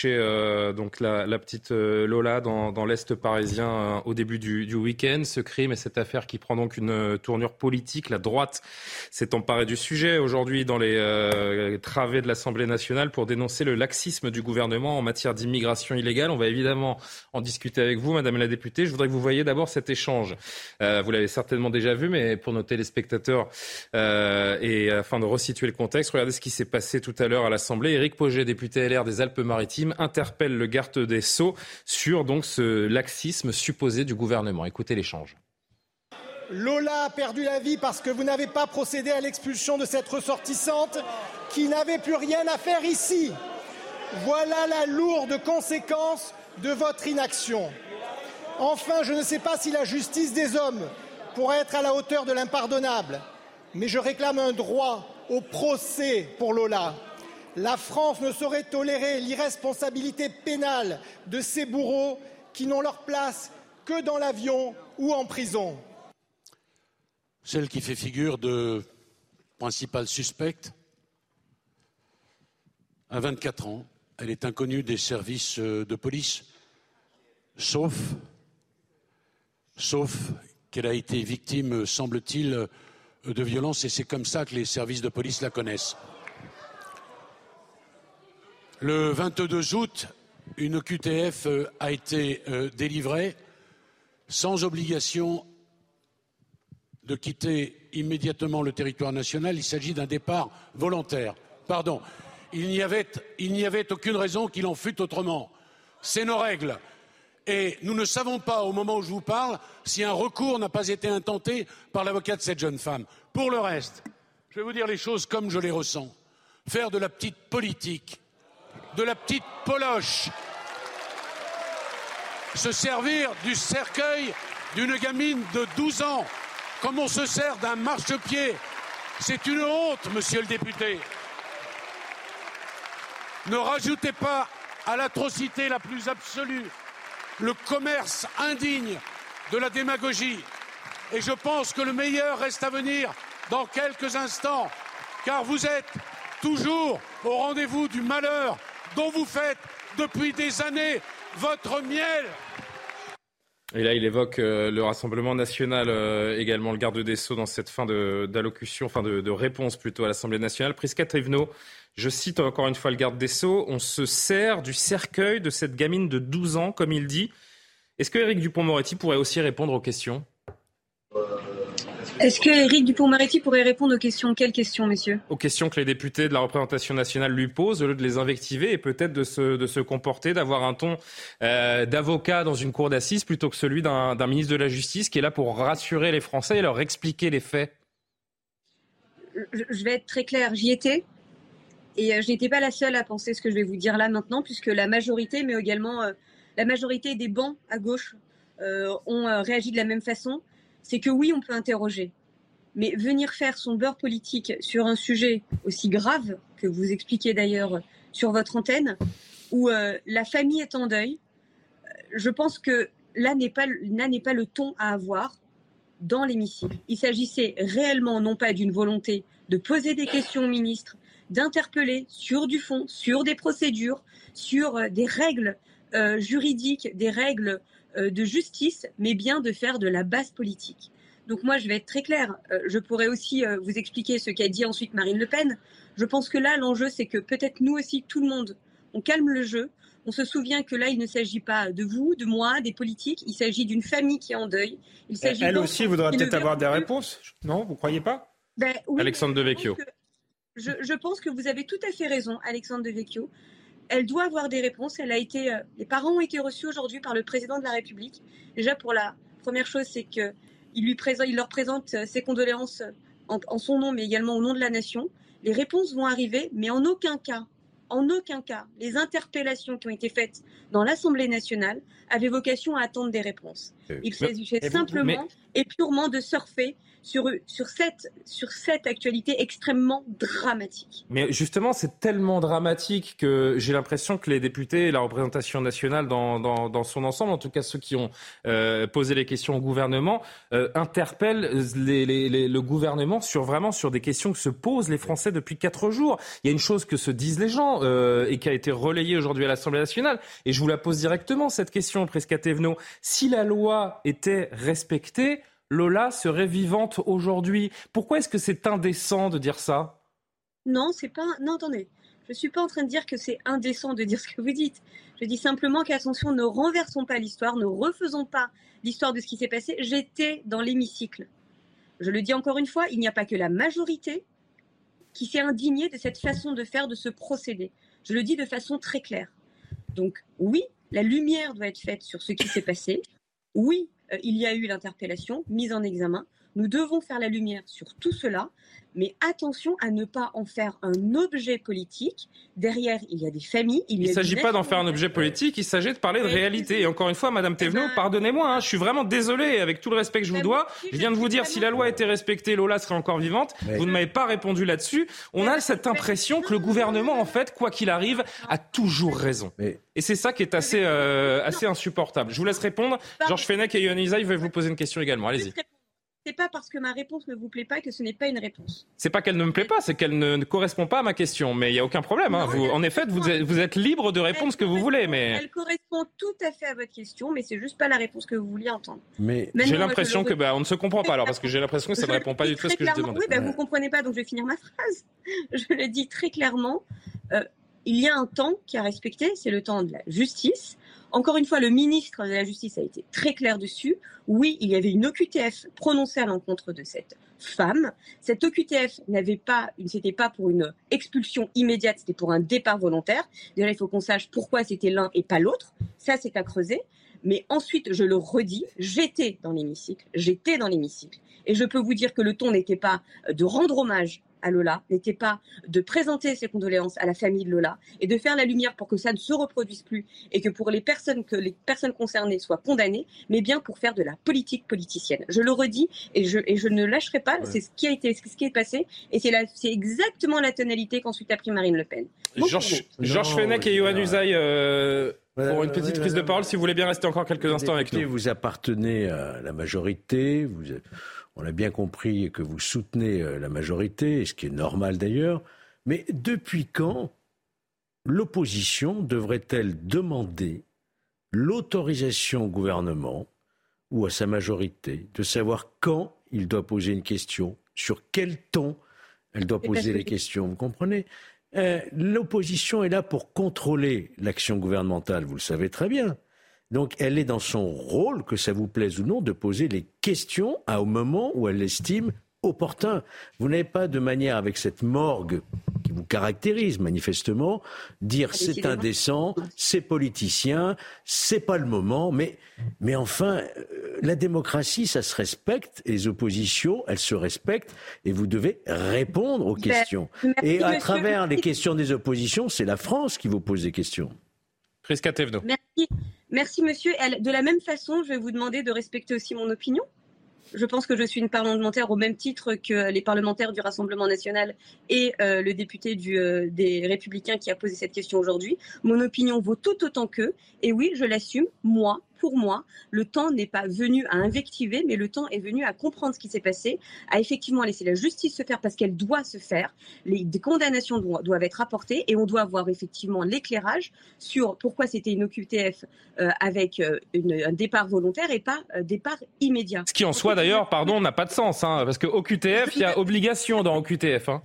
donc la, petite Lola dans, l'Est parisien au début du, week-end. Ce crime et cette affaire qui prend donc une tournure politique. La droite s'est emparée du sujet aujourd'hui dans les travées de l'Assemblée nationale pour dénoncer le laxisme du gouvernement en matière d'immigration illégale. On va évidemment en discuter avec vous, Madame la députée. Je voudrais que vous voyiez d'abord cet échange. Euh, vous l'avez certainement déjà vu, mais pour nos téléspectateurs, euh, euh, et afin de resituer le contexte, regardez ce qui s'est passé tout à l'heure à l'Assemblée. Éric Poget, député LR des Alpes-Maritimes, interpelle le garde des Sceaux sur donc ce laxisme supposé du gouvernement. Écoutez l'échange. Lola a perdu la vie parce que vous n'avez pas procédé à l'expulsion de cette ressortissante qui n'avait plus rien à faire ici. Voilà la lourde conséquence de votre inaction. Enfin, je ne sais pas si la justice des hommes pourrait être à la hauteur de l'impardonnable mais je réclame un droit au procès pour Lola. La France ne saurait tolérer l'irresponsabilité pénale de ces bourreaux qui n'ont leur place que dans l'avion ou en prison. Celle qui fait figure de principale suspecte a 24 ans. Elle est inconnue des services de police, sauf, sauf qu'elle a été victime, semble-t-il, de violence et c'est comme ça que les services de police la connaissent. Le 22 août, une QTF euh, a été euh, délivrée sans obligation de quitter immédiatement le territoire national. Il s'agit d'un départ volontaire. Pardon. Il n'y avait, aucune raison qu'il en fût autrement. C'est nos règles. Et nous ne savons pas, au moment où je vous parle, si un recours n'a pas été intenté par l'avocat de cette jeune femme. Pour le reste, je vais vous dire les choses comme je les ressens. Faire de la petite politique, de la petite poloche, se servir du cercueil d'une gamine de 12 ans, comme on se sert d'un marchepied, c'est une honte, monsieur le député. Ne rajoutez pas à l'atrocité la plus absolue le commerce indigne de la démagogie. Et je pense que le meilleur reste à venir dans quelques instants, car vous êtes toujours au rendez-vous du malheur dont vous faites depuis des années votre miel. Et là, il évoque euh, le Rassemblement national, euh, également le garde des Sceaux dans cette fin d'allocution, enfin de, réponse plutôt à l'Assemblée nationale. Prisca Trivno, je cite encore une fois le garde des Sceaux, on se sert du cercueil de cette gamine de 12 ans, comme il dit. Est-ce que Éric Dupont-Moretti pourrait aussi répondre aux questions? Est-ce que Éric Dupont-Moretti pourrait répondre aux questions? Quelles questions, messieurs? Aux questions que les députés de la représentation nationale lui posent, au lieu de les invectiver et peut-être de se, de se comporter, d'avoir un ton euh, d'avocat dans une cour d'assises plutôt que celui d'un ministre de la Justice qui est là pour rassurer les Français et leur expliquer les faits. Je vais être très clair, j'y étais. Et euh, je n'étais pas la seule à penser ce que je vais vous dire là maintenant, puisque la majorité, mais également euh, la majorité des bancs à gauche, ont réagi de la même façon c'est que oui, on peut interroger. Mais venir faire son beurre politique sur un sujet aussi grave que vous expliquez d'ailleurs sur votre antenne, où euh, la famille est en deuil, euh, je pense que là n'est pas, le ton à avoir. dans l'hémicycle. Il s'agissait réellement non pas d'une volonté de poser des questions au ministre, d'interpeller sur du fond, sur des procédures, sur euh, des règles juridiques, des règles de justice, mais bien de faire de la base politique. Donc moi, je vais être très claire. je pourrais aussi vous expliquer ce qu'a dit ensuite Marine Le Pen. Je pense que là, l'enjeu, c'est que peut-être nous aussi, tout le monde, on calme le jeu. On se souvient que là, il ne s'agit pas de vous, de moi, des politiques. Il s'agit d'une famille qui est en deuil. Il Elle aussi voudra peut-être avoir des réponses. Non, vous croyez pas? Ben, Alexandre Devecchio. Je, pense que vous avez tout à fait raison, Alexandre Devecchio. Elle doit avoir des réponses. Elle a été, euh, les parents ont été reçus aujourd'hui par le président de la République. Déjà, pour la première chose, c'est qu'il présente, leur présente euh, ses condoléances en, en son nom, mais également au nom de la nation. Les réponses vont arriver, mais en aucun cas, en aucun cas, les interpellations qui ont été faites dans l'Assemblée nationale avaient vocation à attendre des réponses. Euh, il s'agissait simplement et purement de surfer sur, sur, cette, sur cette actualité extrêmement dramatique. Mais justement, c'est tellement dramatique que j'ai l'impression que les députés et la représentation nationale dans, dans, dans, son ensemble, en tout cas ceux qui ont euh, posé les questions au gouvernement, euh, interpellent les, les, le gouvernement sur vraiment sur des questions que se posent les Français depuis quatre jours. Il y a une chose que se disent les gens euh, et qui a été relayée aujourd'hui à l'Assemblée nationale, et je vous la pose directement, cette question, Presca Thévenot. Si la loi était respectée, Lola serait vivante aujourd'hui. Pourquoi est-ce que c'est indécent de dire ça? Non, c'est pas. Non, attendez. Je ne suis pas en train de dire que c'est indécent de dire ce que vous dites. Je dis simplement qu'attention, ne renversons pas l'histoire, ne refaisons pas l'histoire de ce qui s'est passé. J'étais dans l'hémicycle. Je le dis encore une fois, il n'y a pas que la majorité qui s'est indignée de cette façon de faire, de ce procédé. Je le dis de façon très claire. Donc oui, la lumière doit être faite sur ce qui s'est passé. Oui, euh, il y a eu l'interpellation, mise en examen. Nous devons faire la lumière sur tout cela, mais attention à ne pas en faire un objet politique. Derrière, il y a des familles. Il ne s'agit pas d'en faire un objet politique, il s'agit de parler de réalité. Et encore une fois, Madame eh Thévenot, ben, pardonnez-moi, hein, je suis vraiment désolé, avec tout le respect que je vous ben, dois. Je viens de vous dire, si la loi était respectée, Lola serait encore vivante. Vous ne m'avez pas répondu là-dessus. On a cette impression que le gouvernement, en fait, quoi qu'il arrive, a toujours raison. Et c'est ça qui est assez, euh, assez insupportable. Je vous laisse répondre. Georges Fenech et Yohann Isaï veulent vous poser une question également. Allez-y c'est pas parce que ma réponse ne vous plaît pas que ce n'est pas une réponse. C'est pas qu'elle ne me plaît pas, c'est qu'elle ne, correspond pas à ma question. Mais il n'y a aucun problème. Hein. vous, en effet, vous êtes, vous êtes, libre de répondre ce que vous voulez. Mais... Elle correspond tout à fait à votre question, mais c'est juste pas la réponse que vous vouliez entendre. Mais j'ai l'impression que bah, on ne se comprend pas alors, parce que j'ai l'impression que ça ne répond pas du tout à ce que je demande. Oui, bah, vous comprenez pas, donc je vais finir ma phrase. Je le dis très clairement. Euh, il y a un temps qui a respecté, c'est le temps de la justice. Encore une fois, le ministre de la Justice a été très clair dessus. Oui, il y avait une OQTF prononcée à l'encontre de cette femme. Cette OQTF n'avait pas, c'était pas pour une expulsion immédiate, c'était pour un départ volontaire. Déjà, il faut qu'on sache pourquoi c'était l'un et pas l'autre. Ça, c'est à creuser. Mais ensuite, je le redis, j'étais dans l'hémicycle, j'étais dans l'hémicycle. Et je peux vous dire que le ton n'était pas de rendre hommage à Lola n'était pas de présenter ses condoléances à la famille de Lola et de faire la lumière pour que ça ne se reproduise plus et que pour les personnes que les personnes concernées soient condamnées, mais bien pour faire de la politique politicienne. Je le redis et je et je ne lâcherai pas. C'est ce qui a été, ce qui est passé et c'est c'est exactement la tonalité qu'ensuite a pris Marine Le Pen. Georges Georges Fenech et Johan Usaï. Euh, pour une petite prise de parole, si vous voulez bien rester encore quelques instants avec nous. Vous appartenez à la majorité, vous on a bien compris que vous soutenez euh, la majorité, ce qui est normal d'ailleurs, mais depuis quand l'opposition devrait-elle demander l'autorisation au gouvernement ou à sa majorité de savoir quand il doit poser une question, sur quel ton elle doit poser les questions, vous comprenez? Euh, L'opposition est là pour contrôler l'action gouvernementale, vous le savez très bien. Donc elle est dans son rôle, que ça vous plaise ou non, de poser les questions à, au moment où elle l'estime opportun. Vous n'avez pas de manière, avec cette morgue qui vous caractérise manifestement, dire c'est indécent, c'est politicien, c'est pas le moment, mais, mais enfin, euh, la démocratie, ça se respecte, et les oppositions, elles se respectent, et vous devez répondre aux ben, questions. et à travers les questions des oppositions, c'est la France qui vous pose des questions. Merci. Monsieur. De la même façon, je vais vous demander de respecter aussi mon opinion. Je pense que je suis une parlementaire au même titre que les parlementaires du Rassemblement national et euh, le député euh, des Républicains qui a posé cette question aujourd'hui. Mon opinion vaut tout autant qu'eux. Et oui, je l'assume, moi, pour moi, le temps n'est pas venu à invectiver, mais le temps est venu à comprendre ce qui s'est passé, à effectivement laisser la justice se faire parce qu'elle doit se faire. Les condamnations doivent être apportées et on doit avoir effectivement l'éclairage sur pourquoi c'était une OQTF euh, avec euh, un départ volontaire et pas un départ immédiat. Ce qui en soi d'ailleurs, pardon, n'a pas de sens, hein, parce que OQTF, il y a obligation dans OQTF. Hein.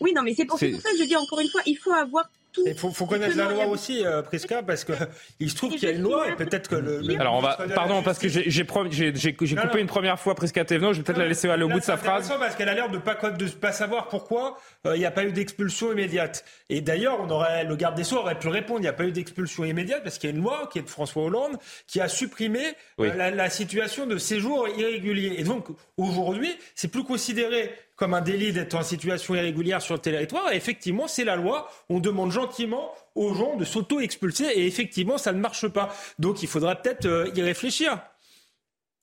Oui, non, mais c'est pour, ça que je dis encore une fois, il faut avoir il faut, connaître la loi aussi, euh, Prisca, parce qu'il se trouve qu'il y a une loi et peut-être que le. Alors, on va. Pardon, parce que j'ai coupé une première fois Prisca Thévenot, je vais peut-être la laisser aller au bout de sa phrase. parce qu'elle a l'air de ne pas, de pas savoir pourquoi euh, il n'y a pas eu d'expulsion immédiate. Et d'ailleurs, on aurait, le garde des Sceaux aurait pu répondre il n'y a pas eu d'expulsion immédiate parce qu'il y a une loi qui est de François Hollande qui a supprimé euh, la, la situation de séjour irrégulier. Et donc, aujourd'hui, c'est plus considéré comme un délit d'être en situation irrégulière sur le territoire. Et effectivement, c'est la loi. On demande gentiment aux gens de s'auto-expulser. Et effectivement, ça ne marche pas. Donc, il faudra peut-être euh, y réfléchir.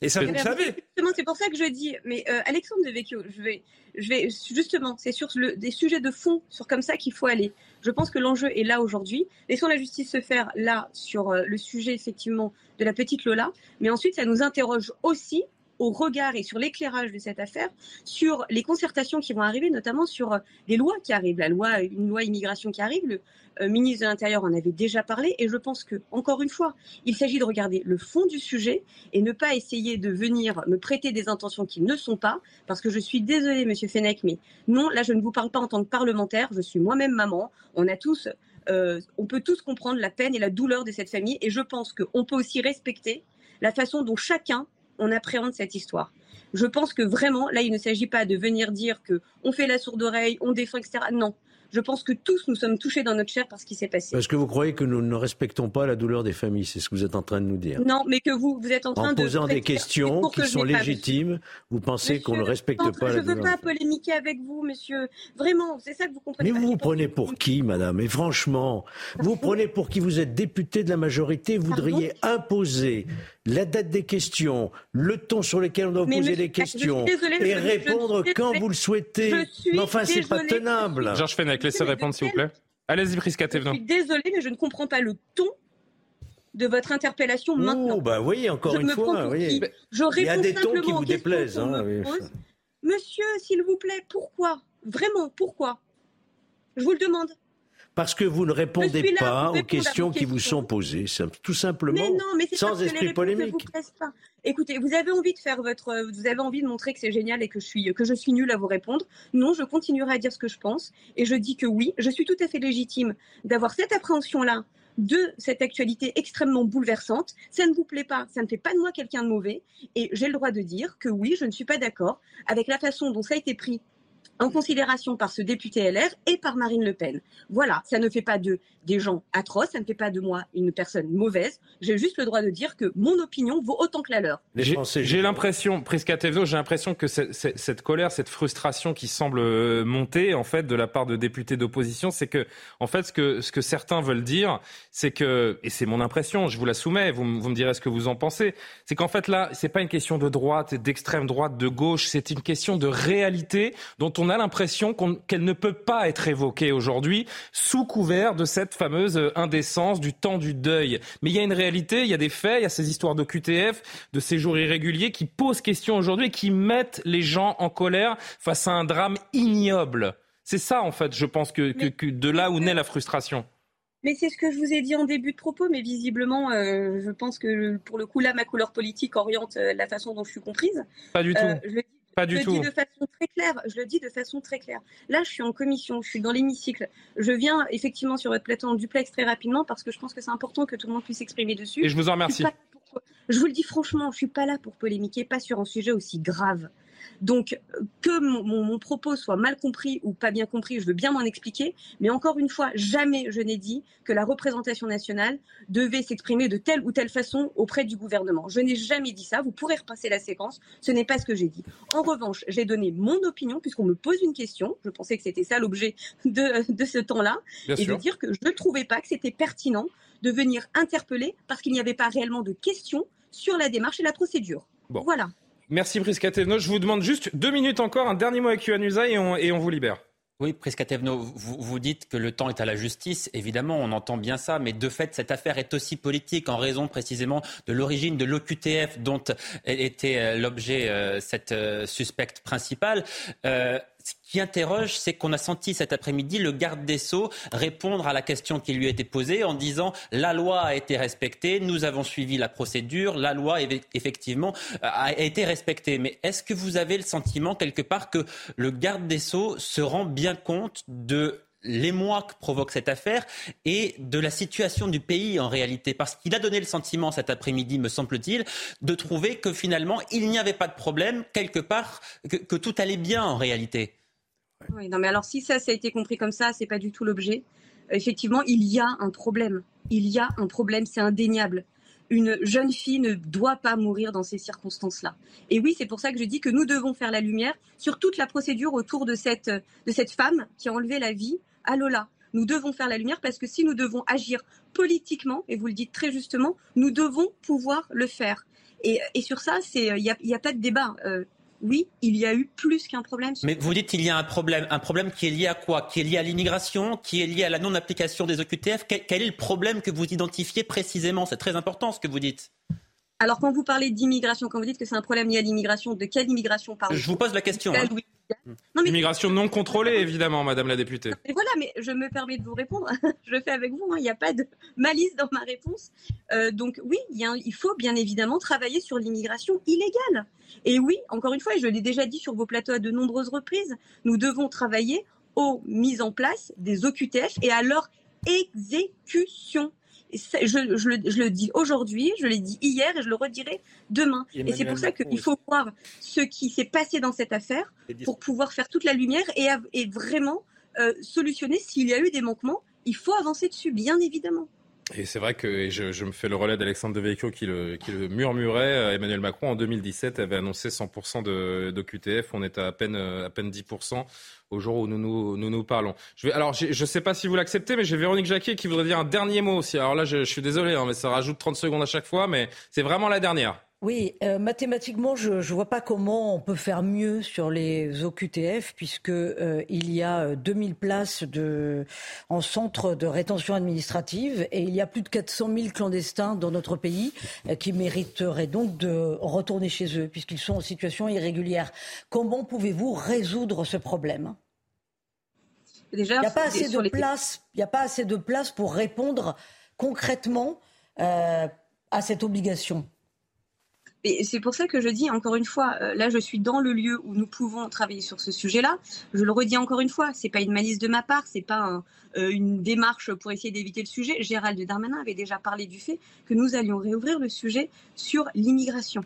Et ça, vous le savez. Justement, c'est pour ça que je dis, mais euh, Alexandre de Vecchio, je vais, je vais justement, c'est sur le, des sujets de fond, sur comme ça qu'il faut aller. Je pense que l'enjeu est là aujourd'hui. Laissons la justice se faire là sur euh, le sujet effectivement de la petite Lola, mais ensuite ça nous interroge aussi au regard et sur l'éclairage de cette affaire, sur les concertations qui vont arriver, notamment sur euh, les lois qui arrivent. La loi, une loi immigration qui arrive, le euh, ministre de l'Intérieur en avait déjà parlé, et je pense que, encore une fois, il s'agit de regarder le fond du sujet et ne pas essayer de venir me prêter des intentions qui ne sont pas, parce que je suis désolée, Monsieur Fenech, mais non, là, je ne vous parle pas en tant que parlementaire. Je suis moi-même maman. On a tous euh, on peut tous comprendre la peine et la douleur de cette famille et je pense qu'on peut aussi respecter la façon dont chacun on appréhende cette histoire. Je pense que vraiment, là, il ne s'agit pas de venir dire que on fait la sourde oreille, on défend, etc. Non je pense que tous nous sommes touchés dans notre chair par ce qui s'est passé. Est-ce que vous croyez que nous ne respectons pas la douleur des familles C'est ce que vous êtes en train de nous dire. Non, mais que vous, vous êtes en train de... En posant des questions qui sont légitimes, vous pensez qu'on ne respecte pas la douleur Je ne veux pas polémiquer avec vous, monsieur. Vraiment, c'est ça que vous comprenez. Mais vous vous prenez pour qui, madame? Et franchement, vous vous prenez pour qui Vous êtes député de la majorité, vous voudriez imposer la date des questions, le ton sur lequel on doit poser les questions et répondre quand vous le souhaitez. Mais enfin, c'est pas tenable. Georges Fenech, laissez répondre, s'il vous plaît. Allez-y, Prisca Je suis désolée, mais je ne comprends pas le ton de votre interpellation oh, maintenant. bah oui, encore une fois. Oui. Il y a des tons qui vous déplaisent. Hein, Monsieur, s'il vous plaît, pourquoi? Vraiment, pourquoi? Je vous le demande. Parce que vous ne répondez pas aux questions qui vous sont posées, tout simplement, mais non, mais sans esprit polémique. Pas. Écoutez, vous avez envie de faire votre, vous avez envie de montrer que c'est génial et que je suis que je suis nulle à vous répondre. Non, je continuerai à dire ce que je pense et je dis que oui, je suis tout à fait légitime d'avoir cette appréhension là de cette actualité extrêmement bouleversante. Ça ne vous plaît pas, ça ne fait pas de moi quelqu'un de mauvais. Et j'ai le droit de dire que oui, je ne suis pas d'accord avec la façon dont ça a été pris en considération par ce député LR et par Marine Le Pen. Voilà, ça ne fait pas de des gens atroces, ça ne fait pas de moi une personne mauvaise. J'ai juste le droit de dire que mon opinion vaut autant que la leur. J'ai l'impression, Prisca Tevno, j'ai l'impression que cette colère, cette frustration qui semble euh, monter en fait de la part de députés d'opposition, c'est que en fait ce que ce que certains veulent dire, c'est que et c'est mon impression, je vous la soumets, vous, vous me direz ce que vous en pensez, c'est qu'en fait là, c'est pas une question de droite, d'extrême droite, de gauche, c'est une question de réalité dont on a l'impression qu'elle ne peut pas être évoquée aujourd'hui sous couvert de cette fameuse indécence du temps du deuil. Mais il y a une réalité, il y a des faits, il y a ces histoires de QTF, de séjours irréguliers qui posent question aujourd'hui et qui mettent les gens en colère face à un drame ignoble. C'est ça, en fait, je pense que, de là où naît la frustration. Mais c'est ce que je vous ai dit en début de propos, mais visiblement, euh, je pense que pour le coup, là, ma couleur politique oriente euh, la façon don je suis comprise. Pas du tout. Euh, pas du je tout. Le dis de façon très claire. Je le dis de façon très claire. Là, je suis en commission, je suis dans l'hémicycle. Je viens effectivement sur votre plateau en duplex très rapidement parce que je pense que c'est important que tout le monde puisse s'exprimer dessus. Et je vous en remercie. Je, vous le dis franchement, je suis pas là pour polémiquer, pas sur un sujet aussi grave. Donc, que mon, propos soit mal compris ou pas bien compris, je veux bien m'en expliquer. Mais encore une fois, jamais je n'ai dit que la représentation nationale devait s'exprimer de telle ou telle façon auprès du gouvernement. Je n'ai jamais dit ça. Vous pourrez repasser la séquence. Ce n'est pas ce que j'ai dit. En revanche, j'ai donné mon opinion puisqu'on me pose une question. Je pensais que c'était ça l'objet de, ce temps-là. et de dire que je ne trouvais pas que c'était pertinent de venir interpeller parce qu'il n'y avait pas réellement de questions sur la démarche et la procédure. Voilà. Merci Prisca Je vous demande juste deux minutes encore, un dernier mot avec Yohann Usaï et on, et on vous libère. Oui, Prescatevno, vous, vous dites que le temps est à la justice. Évidemment, on entend bien ça, mais de fait, cette affaire est aussi politique en raison précisément de l'origine de l'OQTF dont était euh, l'objet euh, cette euh, suspecte principale ce qui interroge, c'est qu'on a senti cet après-midi le garde des Sceaux répondre à la question qui lui a été posée en disant la loi a été respectée, nous avons suivi la procédure, la loi effectivement a été respectée. Mais est-ce que vous avez le sentiment quelque part que le garde des Sceaux se rend bien compte de l'émoi que provoque cette affaire et de la situation du pays en réalité. Parce qu'il a donné le sentiment cet après-midi, me semble-t-il, de trouver que finalement, il n'y avait pas de problème, quelque part, que, tout allait bien en réalité. Oui, non, mais alors si ça, ça a été compris comme ça, c'est pas du tout l'objet. Effectivement, il y a un problème. Il y a un problème, c'est indéniable. Une jeune fille ne doit pas mourir dans ces circonstances-là. Et oui, c'est pour ça que je dis que nous devons faire la lumière sur toute la procédure autour de cette, de cette femme qui a enlevé la vie à Lola. Nous devons faire la lumière parce que si nous devons agir politiquement, et vous le dites très justement, nous devons pouvoir le faire. Et, et sur ça, il n'y a, y a, pas de débat. Euh, oui, il y a eu plus qu'un problème. Mais vous dites qu'il y a un problème, un problème qui est lié à quoi? Qui est lié à l'immigration, qui est lié à la non-application des OQTF quel, est le problème que vous identifiez précisément? C'est très important ce que vous dites. Alors quand vous parlez d'immigration, quand vous dites que c'est un problème lié à l'immigration, de quelle immigration parlez-vous? Je vous pose la question. Hein. Immigration non contrôlée, évidemment, Madame la députée. Voilà, mais je me permets de vous répondre. je le fais avec vous. Hein. Il n'y a pas de malice dans ma réponse. Euh, donc oui, il faut bien évidemment travailler sur l'immigration illégale. Et oui, encore une fois, et je l'ai déjà dit sur vos plateaux à de nombreuses reprises, nous devons travailler aux mises en place des OQTF et à leur exécution. Je, le, dis aujourd'hui, je l'ai dit hier et je le redirai demain. et c'est pour ça qu'il faut voir ce qui s'est passé dans cette affaire pour pouvoir faire toute la lumière et, vraiment euh, solutionner s'il y a eu des manquements. Il faut avancer dessus, bien évidemment. Et c'est vrai que je, me fais le relais d'Alexandre Devecchio qui le, qui le murmurait. Emmanuel Macron, en 2017, avait annoncé 100% de, de, QTF. On est à, peine, à peine 10% au jour où nous nous, nous, nous parlons. Je vais, alors, je ne sais pas si vous l'acceptez, mais j'ai Véronique Jacquet qui voudrait dire un dernier mot aussi. Alors là, je, je suis désolé, hein, mais ça rajoute 30 secondes à chaque fois, mais c'est vraiment la dernière. Oui, euh, mathématiquement, je ne vois pas comment on peut faire mieux sur les OQTF, puisque euh, il y a 2000 places de, en centre de rétention administrative et il y a plus de 400 000 clandestins dans notre pays euh, qui mériteraient donc de retourner chez eux, puisqu'ils sont en situation irrégulière. Comment pouvez-vous résoudre ce problème? Déjà, il n'y a pas assez de place. Il n'y a pas assez de place pour répondre concrètement à cette obligation. Et c'est pour ça que je dis encore une fois, euh, là je suis dans le lieu où nous pouvons travailler sur ce sujet-là. Je le redis encore une fois, c'est pas une malice de ma part, c'est pas euh, une démarche pour essayer d'éviter le sujet. Gérald Darmanin avait déjà parlé du fait que nous allions réouvrir le sujet sur l'immigration.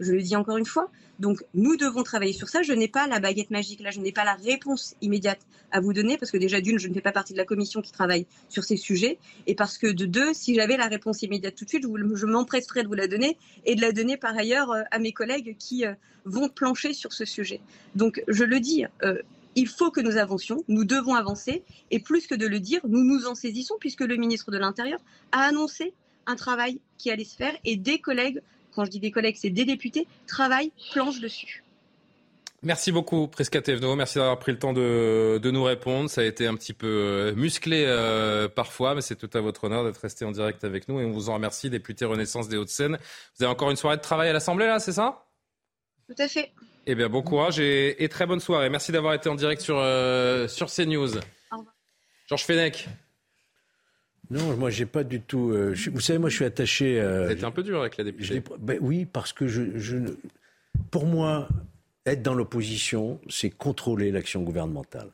Je le dis encore une fois. Donc, nous devons travailler sur ça. Je n'ai pas la baguette magique là, je n'ai pas la réponse immédiate à vous donner parce que déjà d'une, je ne fais pas partie de la commission qui travaille sur ces sujets et parce que de deux, si j'avais la réponse immédiate tout de suite, je, m'empresserais de vous la donner et de la donner par ailleurs euh, à mes collègues qui euh, vont plancher sur ce sujet. Donc, je le dis. Euh, il faut que nous avancions, nous devons avancer, et plus que de le dire, nous nous en saisissons, puisque le ministre de l'Intérieur a annoncé un travail qui allait se faire, et des collègues quand je dis des collègues, c'est des députés, travaillent, planchent dessus. Merci beaucoup, Presca Tevno. Merci d'avoir pris le temps de, nous répondre. Ça a été un petit peu euh, musclé euh, parfois, mais c'est tout à votre honneur d'être resté en direct avec nous et on vous en remercie, député Renaissance des Hauts-de-Seine. Vous avez encore une soirée de travail à l'Assemblée, là, c'est ça? Tout à fait. Eh bien, bon courage et, très bonne soirée. Merci d'avoir été en direct sur, euh, sur CNews. Au revoir. Georges Fenech. Non, moi, j'ai pas du tout. Euh, vous savez, moi, je suis attaché. Euh, C'était un peu dur avec la députée. Ben oui, parce que je, je, pour moi, être dans l'opposition, c'est contrôler l'action gouvernementale.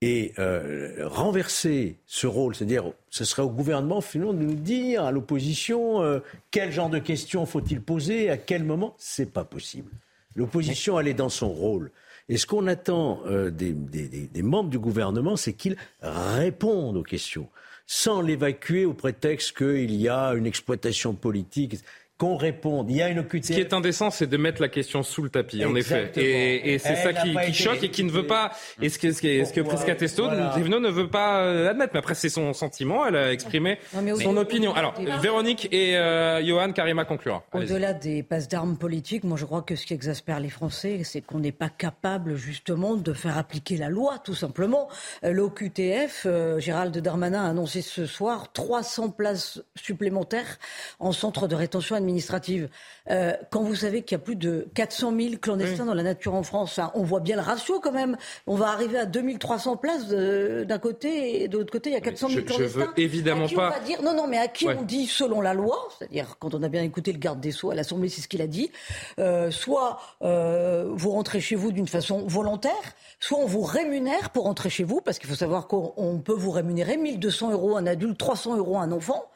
Et euh, renverser ce rôle, c'est-à-dire, ce serait au gouvernement finalement de nous dire à l'opposition euh, quel genre de questions faut-il poser, à quel moment, c'est pas possible. L'opposition, elle est dans son rôle. Et ce qu'on attend des, des, des, membres du gouvernement, c'est qu'ils répondent aux questions sans l'évacuer au prétexte qu'il y a une exploitation politique. Qu'on réponde. Il y a une OQTF. Ce qui est indécent, c'est de mettre la question sous le tapis, en effet. Et, et c'est ça qui, qui choque et qui ne veut pas. Et ce que, ce que, ce que Prisca Testo ne veut pas euh, admettre. Mais après, c'est son sentiment. Elle a exprimé son opinion. Alors, Véronique et euh, Johan, Karima conclura. Au-delà des passes d'armes politiques, moi je crois que ce qui exaspère les Français, c'est qu'on n'est pas capable justement de faire appliquer la loi, tout simplement. Euh, L'OQTF, euh, Gérald Darmanin a annoncé ce soir 300 places supplémentaires en centre de rétention administrative administrative. Euh, quand vous savez qu'il y a plus de 400 000 clandestins dans la nature en France, on voit bien le ratio quand même. On va arriver à 2300 places d'un côté et de l'autre côté, il y a 400 000 clandestins. Je veux évidemment pas. On va dire, non, non, mais à qui on dit selon la loi, c'est-à-dire quand on a bien écouté le garde des Sceaux à l'Assemblée, c'est ce qu'il a dit, euh, soit euh, vous rentrez chez vous d'une façon volontaire, soit on vous rémunère pour rentrer chez vous, parce qu'il faut savoir qu'on peut vous rémunérer 1200 euros un adulte, 300 euros un enfant.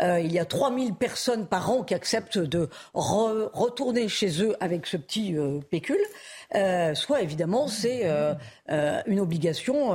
Euh, il y a 3000 personnes par an qui acceptent de retourner chez eux avec ce petit euh, pécule. Euh, soit évidemment c'est euh, euh, une obligation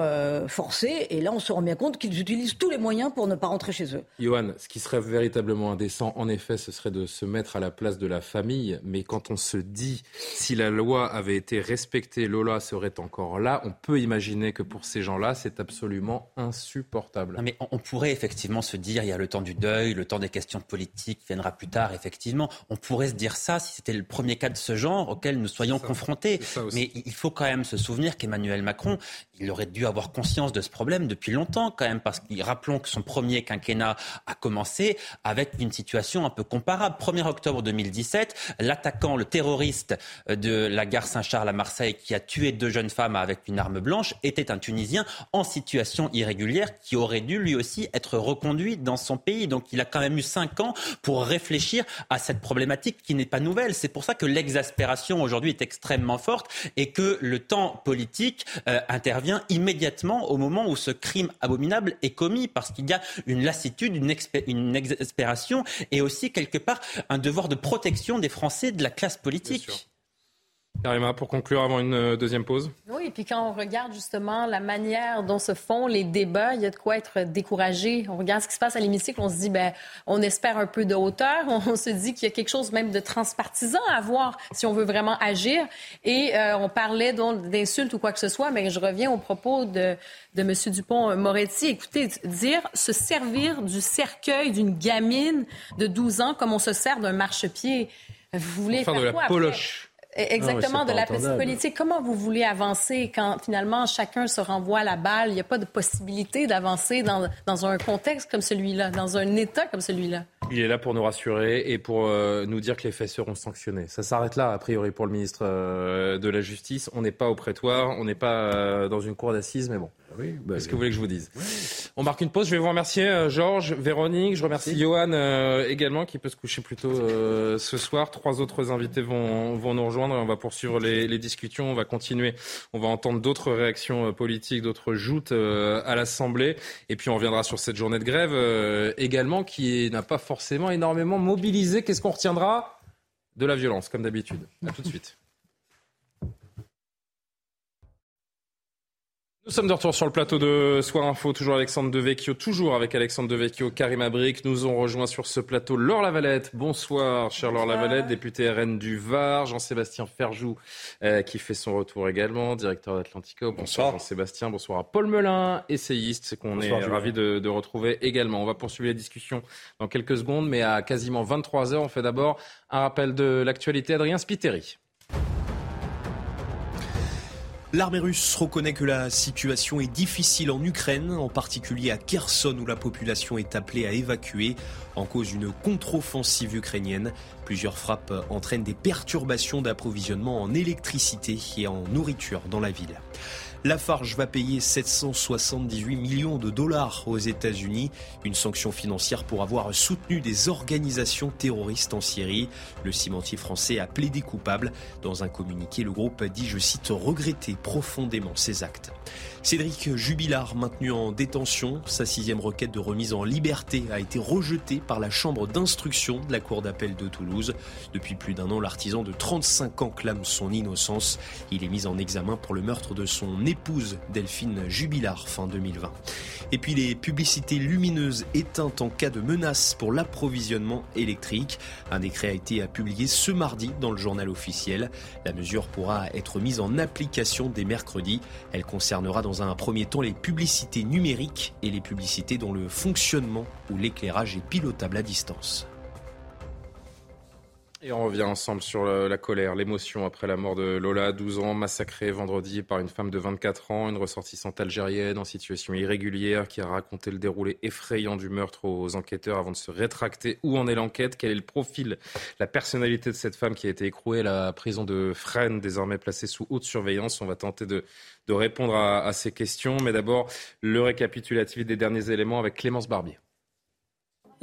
forcée. Et là, on se rend bien compte qu'ils utilisent tous les moyens pour ne pas rentrer chez eux. Johan, ce qui serait véritablement indécent, en effet, ce serait de se mettre à la place de la famille. Mais quand on se dit, si la loi avait été respectée, Lola serait encore là, on peut imaginer que pour ces gens-là, c'est absolument insupportable. mais on pourrait effectivement se dire, il y a le temps du deuil, le temps des questions politiques viendra plus tard, effectivement. On pourrait se dire ça si c'était le premier cas de ce genre auquel nous soyons confrontés. Mais il faut quand même se souvenir qu'Emmanuel Macron, il aurait dû avoir conscience de ce problème depuis longtemps quand même, parce que rappelons que son premier quinquennat a commencé avec une situation un peu comparable. 1er octobre 2017, l'attaquant, le terroriste de la gare Saint-Charles à Marseille qui a tué deux jeunes femmes avec une arme blanche était un Tunisien en situation irrégulière qui aurait dû lui aussi être reconduit dans son pays. Donc il a quand même eu cinq ans pour réfléchir à cette problématique qui n'est pas nouvelle. C'est pour ça que l'exaspération aujourd'hui est extrêmement forte et que le temps politique euh, intervient immédiatement au moment où ce crime abominable est commis parce qu'il y a une lassitude, une, une exaspération et aussi quelque part un devoir de protection des Français de la classe politique. Karima, pour conclure avant une euh, deuxième pause. Oui, et puis quand on regarde justement la manière dont se font les débats, il y a de quoi être découragé. On regarde ce qui se passe à l'hémicycle, on se dit, ben, on espère un peu de hauteur. On se dit qu'il y a quelque chose même de transpartisan à voir si on veut vraiment agir. Et euh, on parlait donc d'insultes ou quoi que ce soit, mais je reviens au propos de, de M. Dupont-Moretti. Écoutez, dire se servir du cercueil d'une gamine de 12 ans comme on se sert d'un marchepied. Vous voulez faire, de la poloche. Exactement, de la politique. Comment vous voulez avancer quand finalement chacun se renvoie la balle? Il n'y a pas de possibilité d'avancer dans, dans, un contexte comme celui-là, dans un État comme celui-là. Il est là pour nous rassurer et pour euh, nous dire que les faits seront sanctionnés. Ça s'arrête là, a priori, pour le ministre euh, de la Justice. On n'est pas au prétoire, on n'est pas euh, dans une cour d'assises, mais bon. Oui, bah, Qu'est-ce que vous voulez que je vous dise On marque une pause. Je vais vous remercier, euh, Georges, Véronique. Je remercie Johan euh, également, qui peut se coucher plus tôt euh, ce soir. Trois autres invités vont, vont nous rejoindre. On va poursuivre les, les, discussions. On va continuer. On va entendre d'autres réactions politiques, d'autres joutes à l'Assemblée. Et puis on reviendra sur cette journée de grève également, qui n'a pas forcément énormément mobilisé. Qu'est-ce qu'on retiendra? De la violence, comme d'habitude. À tout de suite. Nous sommes de retour sur le plateau de Soir Info, toujours Alexandre Devecchio, toujours avec Alexandre Devecchio, Karim Abric. Nous ont rejoint sur ce plateau Laure Lavalette. Bonsoir, cher Laure Lavalette, député RN du Var. Jean-Sébastien Ferjou, euh, qui fait son retour également, directeur d'Atlantico. Bonsoir, Jean-Sébastien. Bonsoir à Paul Melun, essayiste, c'est qu'on est ravi de, de, retrouver également. On va poursuivre les discussions dans quelques secondes, mais à quasiment 23 heures, on fait d'abord un rappel de l'actualité. Adrien Spiteri. L'armée russe reconnaît que la situation est difficile en Ukraine, en particulier à Kherson où la population est appelée à évacuer en cause d'une contre-offensive ukrainienne. Plusieurs frappes entraînent des perturbations d'approvisionnement en électricité et en nourriture dans la ville. Lafarge va payer 778 millions de dollars aux États-Unis, une sanction financière pour avoir soutenu des organisations terroristes en Syrie. Le cimentier français a plaidé coupable. Dans un communiqué, le groupe a dit, je cite, regretter profondément ces actes. Cédric Jubilard, maintenu en détention, sa sixième requête de remise en liberté a été rejetée par la chambre d'instruction de la Cour d'appel de Toulouse. Depuis plus d'un an, l'artisan de 35 ans clame son innocence. Il est mis en examen pour le meurtre de son épouse Delphine Jubilard fin 2020. Et puis les publicités lumineuses éteintes en cas de menace pour l'approvisionnement électrique. Un décret a été publié ce mardi dans le journal officiel. La mesure pourra être mise en application dès mercredi. Elle concernera dans un premier temps les publicités numériques et les publicités dont le fonctionnement ou l'éclairage est pilotable à distance. Et on revient ensemble sur la, colère, l'émotion après la mort de Lola, 12 ans, massacrée vendredi par une femme de 24 ans, une ressortissante algérienne en situation irrégulière qui a raconté le déroulé effrayant du meurtre aux enquêteurs avant de se rétracter. Où en est l'enquête? Quel est le profil, la personnalité de cette femme qui a été écrouée à la prison de Fresnes, désormais placée sous haute surveillance? On va tenter de, répondre à ces questions. Mais d'abord, le récapitulatif des derniers éléments avec Clémence Barbier.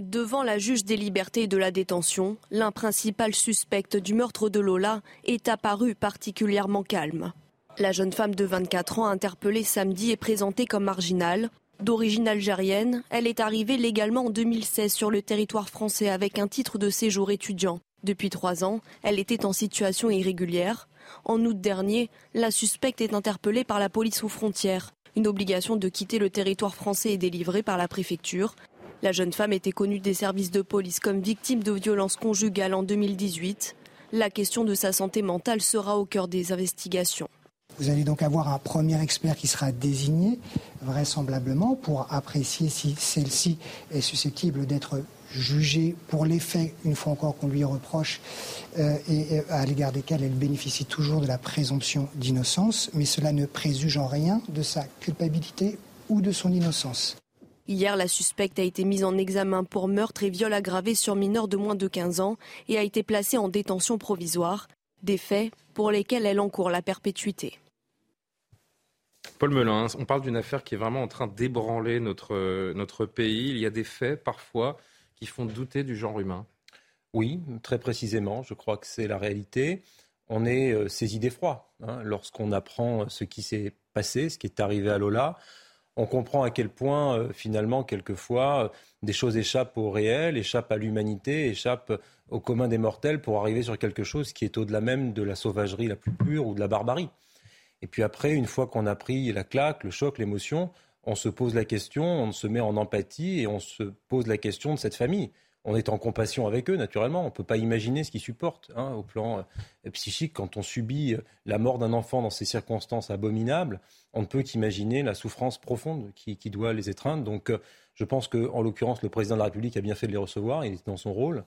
Devant la juge des libertés et de la détention, l'un principal suspect du meurtre de Lola est apparu particulièrement calme. La jeune femme de 24 ans interpellée samedi est présentée comme marginale. D'origine algérienne, elle est arrivée légalement en 2016 sur le territoire français avec un titre de séjour étudiant. Depuis trois ans, elle était en situation irrégulière. En août dernier, la suspecte est interpellée par la police aux frontières. Une obligation de quitter le territoire français est délivrée par la préfecture. La jeune femme était connue des services de police comme victime de violences conjugales en 2018. La question de sa santé mentale sera au cœur des investigations. Vous allez donc avoir un premier expert qui sera désigné, vraisemblablement, pour apprécier si celle-ci est susceptible d'être jugée pour les faits, une fois encore qu'on lui reproche, euh, et à l'égard desquels elle bénéficie toujours de la présomption d'innocence, mais cela ne préjuge en rien de sa culpabilité ou de son innocence. Hier, la suspecte a été mise en examen pour meurtre et viol aggravé sur mineur de moins de 15 ans et a été placée en détention provisoire. Des faits pour lesquels elle encourt la perpétuité. Paul Melun, on parle d'une affaire qui est vraiment en train d'ébranler notre, notre pays. Il y a des faits parfois qui font douter du genre humain. Oui, très précisément, je crois que c'est la réalité. On est euh, saisi d'effroi hein, lorsqu'on apprend ce qui s'est passé, ce qui est arrivé à Lola on comprend à quel point, euh, finalement, quelquefois, euh, des choses échappent au réel, échappent à l'humanité, échappent au commun des mortels pour arriver sur quelque chose qui est au-delà même de la sauvagerie la plus pure ou de la barbarie. Et puis après, une fois qu'on a pris la claque, le choc, l'émotion, on se pose la question, on se met en empathie et on se pose la question de cette famille on est en compassion avec eux, naturellement. On ne peut pas imaginer ce qu'ils supportent hein, au plan euh, psychique. Quand on subit euh, la mort d'un enfant dans ces circonstances abominables, on ne peut qu'imaginer la souffrance profonde qui, doit les étreindre. Donc, euh, je pense qu'en l'occurrence, le président de la République a bien fait de les recevoir. Il est dans son rôle.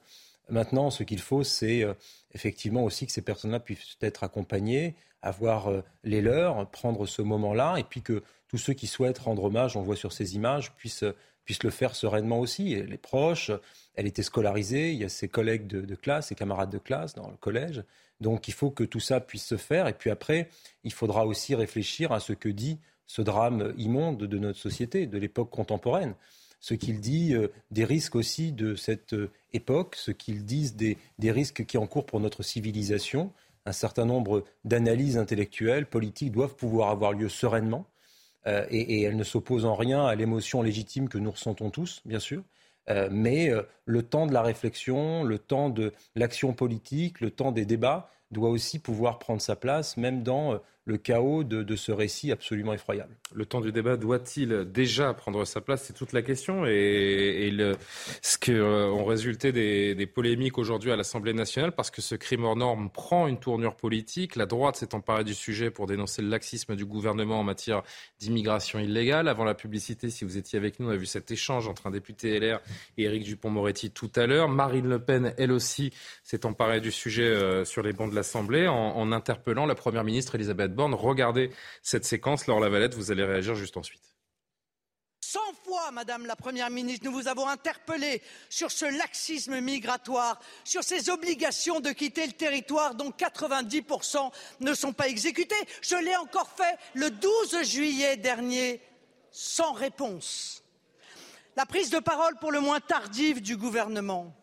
Maintenant, ce qu'il faut, c'est effectivement aussi que ces personnes-là puissent être accompagnées, avoir les leurs, prendre ce moment-là, et puis que tous ceux qui souhaitent rendre hommage, on voit sur ces images, puissent puisse le faire sereinement aussi. Elle est proche, elle était scolarisée, il y a ses collègues de, classe, ses camarades de classe dans le collège. Donc il faut que tout ça puisse se faire. Et puis après, il faudra aussi réfléchir à ce que dit ce drame immonde de notre société, de l'époque contemporaine. Ce qu'il dit euh, des risques aussi de cette euh, époque, ce qu'il dit des, des risques qui encourent pour notre civilisation. Un certain nombre d'analyses intellectuelles, politiques doivent pouvoir avoir lieu sereinement euh, et, elle ne s'oppose en rien à l'émotion légitime que nous ressentons tous, bien sûr. Euh, mais euh, le temps de la réflexion, le temps de l'action politique, le temps des débats doit aussi pouvoir prendre sa place, même dans le chaos de, ce récit absolument effroyable. Le temps du débat doit-il déjà prendre sa place? C'est toute la question. Et, ce qui euh, ont résulté des, polémiques aujourd'hui à l'Assemblée nationale, parce que ce crime hors norme prend une tournure politique. La droite s'est emparée du sujet pour dénoncer le laxisme du gouvernement en matière d'immigration illégale. Avant la publicité, si vous étiez avec nous, on a vu cet échange entre un député LR et Éric Dupont-Moretti tout à l'heure. Marine Le Pen, elle aussi, s'est emparée du sujet euh, sur les bancs de l'Assemblée en, en interpellant la Première ministre Elisabeth Borne. Regardez cette séquence. Laure Lavalette, vous allez réagir juste ensuite. 100 fois, Madame la Première ministre, nous vous avons interpellé sur ce laxisme migratoire, sur ces obligations de quitter le territoire dont 90% ne sont pas exécutées. Je l'ai encore fait le 12 juillet dernier, sans réponse. La prise de parole pour le moins tardive du gouvernement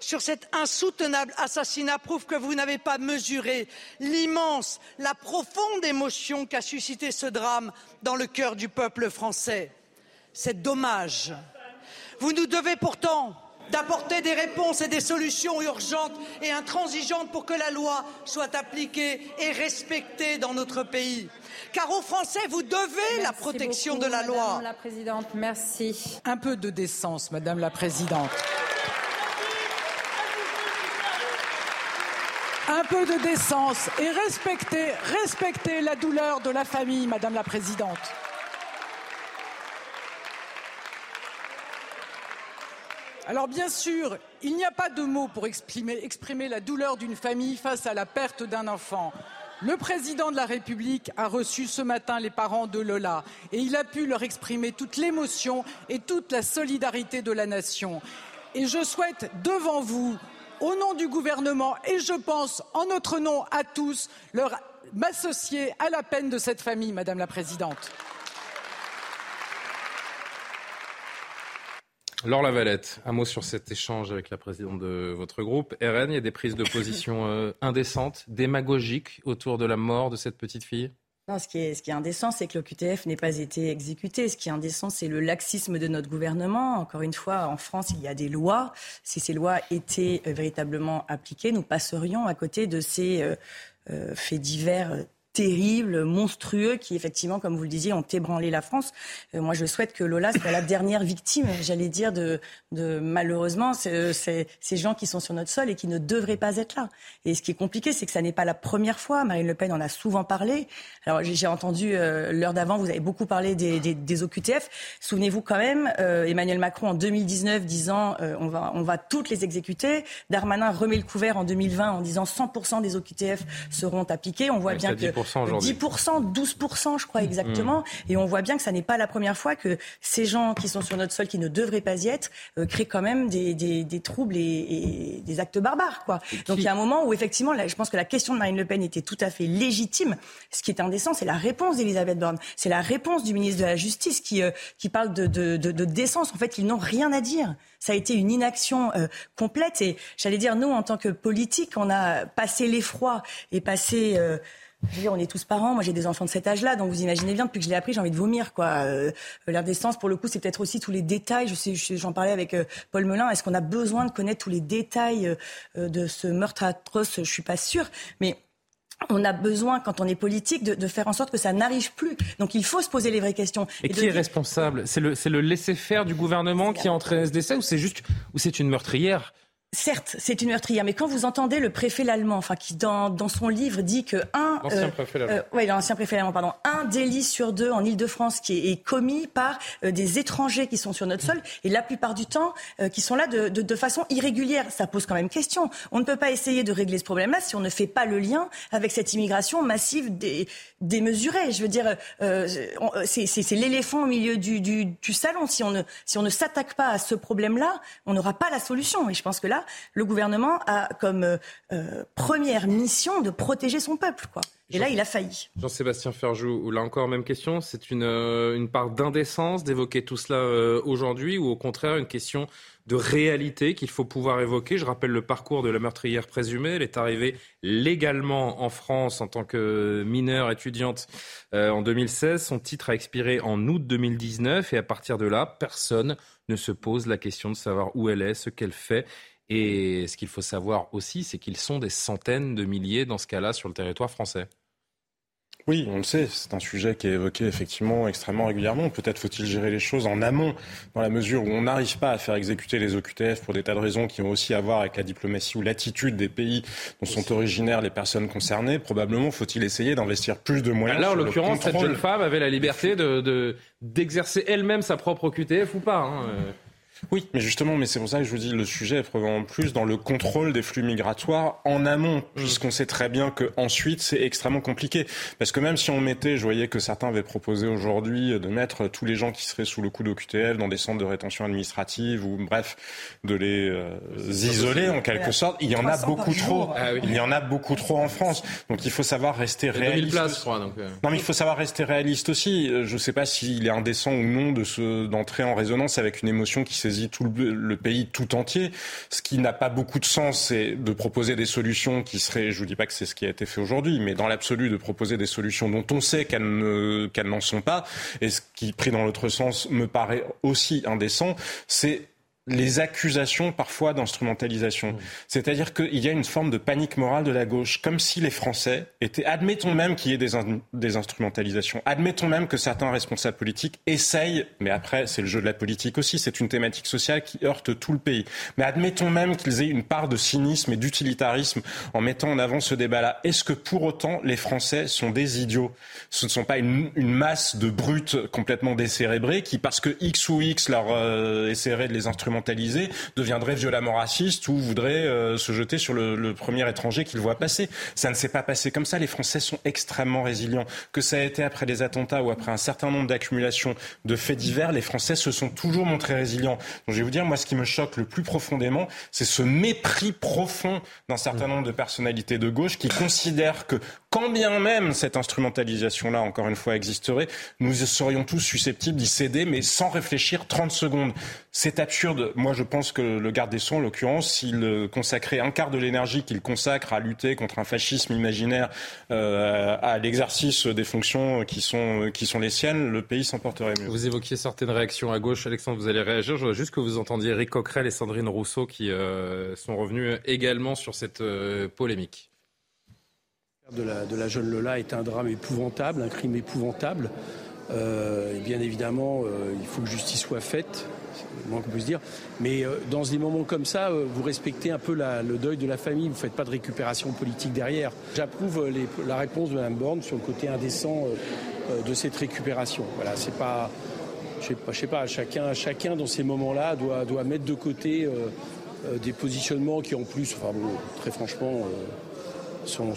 sur cet insoutenable assassinat prouve que vous n'avez pas mesuré l'immense, la profonde émotion qu'a suscité ce drame dans le cœur du peuple français. C'est dommage. Vous nous devez pourtant d'apporter des réponses et des solutions urgentes et intransigeantes pour que la loi soit appliquée et respectée dans notre pays. Car aux Français, vous devez la protection de la loi. Madame la Présidente, merci. Un peu de décence, Madame la Présidente. Un peu de décence et respectez, respectez la douleur de la famille, Madame la Présidente. Alors bien sûr, il n'y a pas de mots pour exprimer, exprimer la douleur d'une famille face à la perte d'un enfant. Le président de la République a reçu ce matin les parents de Lola et il a pu leur exprimer toute l'émotion et toute la solidarité de la nation. Et je souhaite devant vous, au nom du gouvernement et je pense en notre nom à tous, leur m'associer à la peine de cette famille, Madame la Présidente. Laure Lavalette, un mot sur cet échange avec la présidente de votre groupe. RN, il y a des prises de position euh, indécentes, démagogiques autour de la mort de cette petite fille? Non, ce qui est, ce indécent, c'est que le QTF n'ait pas été exécuté. Ce qui est indécent, c'est le laxisme de notre gouvernement. Encore une fois, en France, il y a des lois. Si ces lois étaient euh, véritablement appliquées, nous passerions à côté de ces euh, faits divers terribles, monstrueux, qui effectivement, comme vous le disiez, ont ébranlé la France. Euh, moi, je souhaite que Lola soit la dernière victime, j'allais dire, de, de malheureusement c'est, ces gens qui sont sur notre sol et qui ne devraient pas être là. Et ce qui est compliqué, c'est que ça n'est pas la première fois. Marine Le Pen en a souvent parlé. Alors j'ai entendu euh, l'heure d'avant, vous avez beaucoup parlé des, des, des OQTF. Souvenez-vous quand même, euh, Emmanuel Macron en 2019 disant on va on va toutes les exécuter. Darmanin remet le couvert en 2020 en disant 100% des OQTF seront appliqués. On voit bien que 10%, 12%, je crois exactement. Mm. Et on voit bien que ça n'est pas la première fois que ces gens qui sont sur notre sol, qui ne devraient pas y être, euh, créent quand même des, des, des troubles et, et, des actes barbares. Quoi. Donc il y a un moment où effectivement, là, je pense que la question de Marine Le Pen était tout à fait légitime. Ce qui est indécent, c'est la réponse d'Elisabeth Borne. C'est la réponse du ministre de la Justice qui, euh, qui parle de, de, de, de décence. En fait, ils n'ont rien à dire. Ça a été une inaction euh, complète. Et j'allais dire, nous, en tant que politiques, on a passé l'effroi et passé... Euh, je veux dire, on est tous parents. Moi, j'ai des enfants de cet âge-là, donc vous imaginez bien, depuis que je l'ai appris, j'ai envie de vomir, quoi. Euh, L'indécence, pour le coup, c'est peut-être aussi tous les détails. Je sais, j'en parlais avec euh, Paul Melun. Est-ce qu'on a besoin de connaître tous les détails euh, de ce meurtre atroce? Je suis pas sûre, mais on a besoin, quand on est politique, de, de faire en sorte que ça n'arrive plus. Donc il faut se poser les vraies questions. Et, et qui est responsable? C'est le, le laisser-faire du gouvernement qui a entraîné ce décès ou c'est juste ou c'est une meurtrière? Certes, c'est une meurtrière, mais quand vous entendez le préfet l'allemand, enfin qui dans, dans son livre dit que un, l'ancien euh, préfet l'allemand, euh, ouais, l'ancien préfet l'allemand, pardon, un délit sur deux en Île-de-France qui est, est, commis par euh, des étrangers qui sont sur notre sol et la plupart du temps euh, qui sont là de, de, de, façon irrégulière, ça pose quand même question. On ne peut pas essayer de régler ce problème-là si on ne fait pas le lien avec cette immigration massive des, démesurée. Je veux dire, euh, c'est l'éléphant au milieu du, du, du, salon. Si on ne si on ne s'attaque pas à ce problème-là, on n'aura pas la solution. Et je pense que là le gouvernement a comme euh, première mission de protéger son peuple. Quoi. Et là, il a failli. Jean-Sébastien Ferjou, là encore, même question. C'est une, euh, une part d'indécence d'évoquer tout cela euh, aujourd'hui ou au contraire une question de réalité qu'il faut pouvoir évoquer? Je rappelle le parcours de la meurtrière présumée. Elle est arrivée légalement en France en tant que mineure étudiante euh, en 2016. Son titre a expiré en août 2019 et à partir de là, personne ne se pose la question de savoir où elle est, ce qu'elle fait et ce qu'il faut savoir aussi, c'est qu'ils sont des centaines de milliers dans ce cas-là sur le territoire français. Oui, on le sait, c'est un sujet qui est évoqué effectivement extrêmement régulièrement. Peut-être faut-il gérer les choses en amont, dans la mesure où on n'arrive pas à faire exécuter les OQTF pour des tas de raisons qui ont aussi à voir avec la diplomatie ou l'attitude des pays dont sont originaires les personnes concernées. Probablement faut-il essayer d'investir plus de moyens. Là, en l'occurrence, cette jeune femme avait la liberté de, d'exercer elle-même sa propre OQTF ou pas. Hein. Oui, mais justement, mais c'est pour ça que je vous dis, le sujet est probablement plus dans le contrôle des flux migratoires en amont, mm. puisqu'on sait très bien que ensuite c'est extrêmement compliqué. Parce que même si on mettait, je voyais que certains avaient proposé aujourd'hui de mettre tous les gens qui seraient sous le coup d'OQTF dans des centres de rétention administrative ou bref, de les euh, isoler en quelque sorte. Il y en a beaucoup trop. Ah il y en a beaucoup trop en France. Donc il faut savoir rester réaliste. Places, je crois, donc, euh... Non, mais il faut savoir rester réaliste aussi. Je ne sais pas s'il est indécent ou non de d'entrer en résonance avec une émotion qui tout le, pays tout entier. Ce qui n'a pas beaucoup de sens, c'est de proposer des solutions qui seraient, je vous dis pas que c'est ce qui a été fait aujourd'hui, mais dans l'absolu, de proposer des solutions dont on sait ne, qu'elles n'en sont pas. Et ce qui, pris dans l'autre sens, me paraît aussi indécent, c'est les accusations parfois d'instrumentalisation. Mmh. C'est-à-dire qu'il y a une forme de panique morale de la gauche, comme si les Français étaient, admettons même qu'il y ait des, des, instrumentalisations, admettons même que certains responsables politiques essayent, mais après c'est le jeu de la politique aussi, c'est une thématique sociale qui heurte tout le pays, mais admettons même qu'ils aient une part de cynisme et d'utilitarisme en mettant en avant ce débat-là. Est-ce que pour autant les Français sont des idiots? Ce ne sont pas une, une masse de brutes complètement décérébrées qui, parce que X ou X leur euh, essaierait de les instrumenter, deviendrait violemment raciste ou voudrait euh, se jeter sur le, premier étranger qu'il voit passer. Ça ne s'est pas passé comme ça. Les Français sont extrêmement résilients. Que ça a été après les attentats ou après un certain nombre d'accumulations de faits divers, les Français se sont toujours montrés résilients. Donc je vais vous dire, moi, ce qui me choque le plus profondément, c'est ce mépris profond d'un certain nombre de personnalités de gauche qui considèrent que quand bien même cette instrumentalisation-là, encore une fois, existerait, nous serions tous susceptibles d'y céder, mais sans réfléchir 30 secondes. C'est absurde. Moi, je pense que le garde des Sceaux, en l'occurrence, s'il consacrait un quart de l'énergie qu'il consacre à lutter contre un fascisme imaginaire, euh, à l'exercice des fonctions qui sont, qui sont les siennes, le pays s'en porterait mieux. Vous évoquiez certaines réactions à gauche. Alexandre, vous allez réagir. Je voudrais juste que vous entendiez Eric Coquerel et Sandrine Rousseau qui euh, sont revenus également sur cette euh, polémique. De la, de la jeune Lola est un drame épouvantable, un crime épouvantable. et bien évidemment, il faut que justice soit faite moins qu'on puisse dire. Mais euh, dans des moments comme ça, euh, vous respectez un peu le deuil de la famille, vous ne faites pas de récupération politique derrière. J'approuve euh, la réponse de Mme Borne sur le côté indécent de cette récupération. Voilà, c'est pas. Je sais pas, sais pas chacun, chacun dans ces moments-là doit, mettre de côté des positionnements qui en plus, très franchement, sont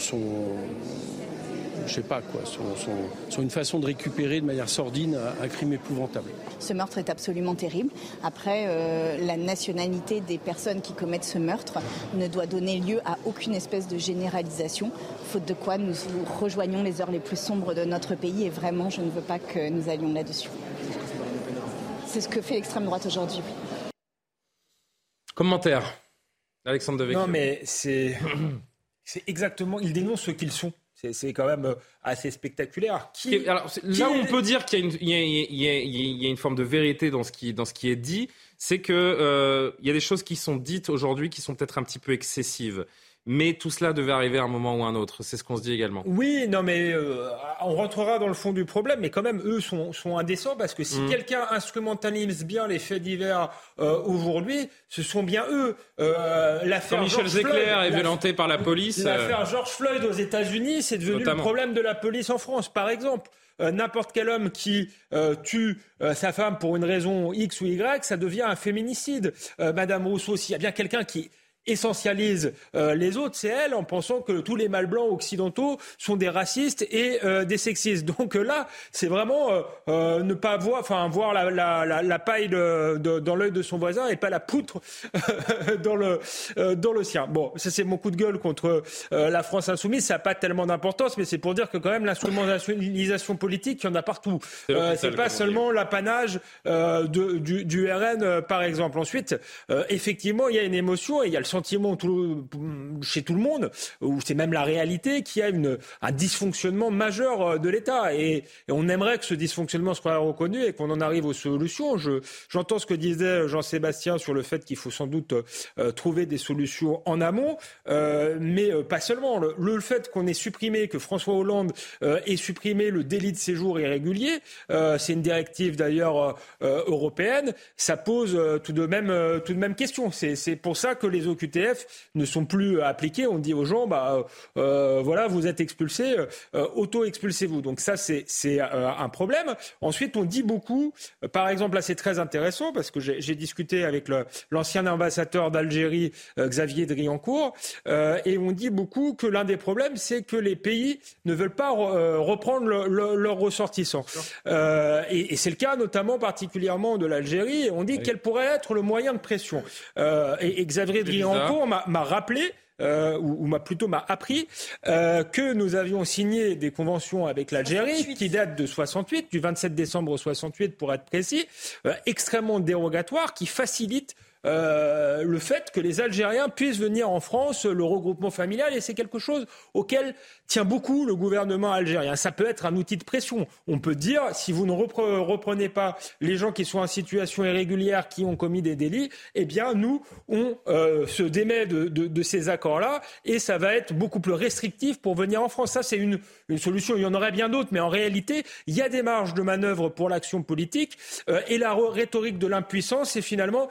je sais pas quoi, sont, une façon de récupérer de manière sordine un, crime épouvantable. Ce meurtre est absolument terrible. Après, euh, la nationalité des personnes qui commettent ce meurtre ne doit donner lieu à aucune espèce de généralisation, faute de quoi nous rejoignons les heures les plus sombres de notre pays et vraiment, je ne veux pas que nous allions là-dessus. C'est ce que fait l'extrême droite aujourd'hui. Commentaire. Alexandre Devecchio. Non, mais c'est, c'est exactement. Ils dénoncent ce qu'ils sont. C'est quand même euh, assez spectaculaire. là où on peut dire qu'il y, a une forme de vérité dans ce qui, dans ce qui est dit, c'est qu'il euh, y a des choses qui sont dites aujourd'hui qui sont peut-être un petit peu excessives. Mais tout cela devait arriver à un moment ou à un autre. C'est ce qu'on se dit également. Oui, non, mais euh, on rentrera dans le fond du problème. Mais quand même, eux sont, sont indécents parce que si mm. quelqu'un instrumentalise bien les faits divers euh, aujourd'hui, ce sont bien eux. Euh, l'affaire Michel Zecler est violenté par la police. L'affaire George Floyd aux États-Unis, c'est devenu le problème de la police en France, par exemple. n'importe quel homme qui tue sa femme pour une raison X ou Y, ça devient un féminicide. Madame Rousseau, s'il y a bien quelqu'un qui essentialise euh, les autres, c'est elle, en pensant que tous les mâles blancs occidentaux sont des racistes et euh, des sexistes. Donc euh, là, c'est vraiment ne pas voir, enfin voir la, la, la, paille de, dans l'œil de son voisin et pas la poutre dans le dans le sien. Bon, ça c'est mon coup de gueule contre la France insoumise. Ça n'a pas tellement d'importance, mais c'est pour dire que quand même l'instrumentalisation politique, il y en a partout. c'est pas seulement l'apanage du, du, RN, par exemple. Ensuite, effectivement, il y a une émotion et il y a le sentiment chez tout le monde, ou c'est même la réalité, qu'il y a un dysfonctionnement majeur euh, de l'État. Et, on aimerait que ce dysfonctionnement soit reconnu et qu'on en arrive aux solutions. Je, j'entends ce que disait Jean-Sébastien sur le fait qu'il faut sans doute euh, trouver des solutions en amont, euh, mais pas seulement. Le, fait qu'on ait supprimé, que François Hollande ait supprimé le délit de séjour irrégulier, c'est une directive d'ailleurs européenne, ça pose tout de même, tout de même question. C'est, pour ça que les Ne sont plus appliqués. On dit aux gens, bah, euh, voilà, vous êtes expulsés, euh, auto-expulsez-vous. Donc ça, c'est euh, un problème. Ensuite, on dit beaucoup, par exemple, là, c'est très intéressant parce que j'ai discuté avec l'ancien ambassadeur d'Algérie, Xavier Driancourt, et on dit beaucoup que l'un des problèmes, c'est que les pays ne veulent pas reprendre leurs ressortissants. et, c'est le cas notamment particulièrement de l'Algérie. On dit quel pourrait être le moyen de pression. et, et Xavier cours m'a rappelé euh, ou, m'a plutôt m'a appris euh, que nous avions signé des conventions avec l'Algérie qui datent de 68, du 27 décembre 68 pour être précis, euh, extrêmement dérogatoires, qui facilitent euh, le fait que les Algériens puissent venir en France, le regroupement familial, et c'est quelque chose auquel tient beaucoup le gouvernement algérien. Ça peut être un outil de pression. On peut dire, si vous ne reprenez pas les gens qui sont en situation irrégulière, qui ont commis des délits, eh bien, nous, on euh, se démet de, ces accords-là, et ça va être beaucoup plus restrictif pour venir en France. Ça, c'est une, solution. Il y en aurait bien d'autres, mais en réalité, il y a des marges de manœuvre pour l'action politique, euh, et la rhétorique de l'impuissance, c'est finalement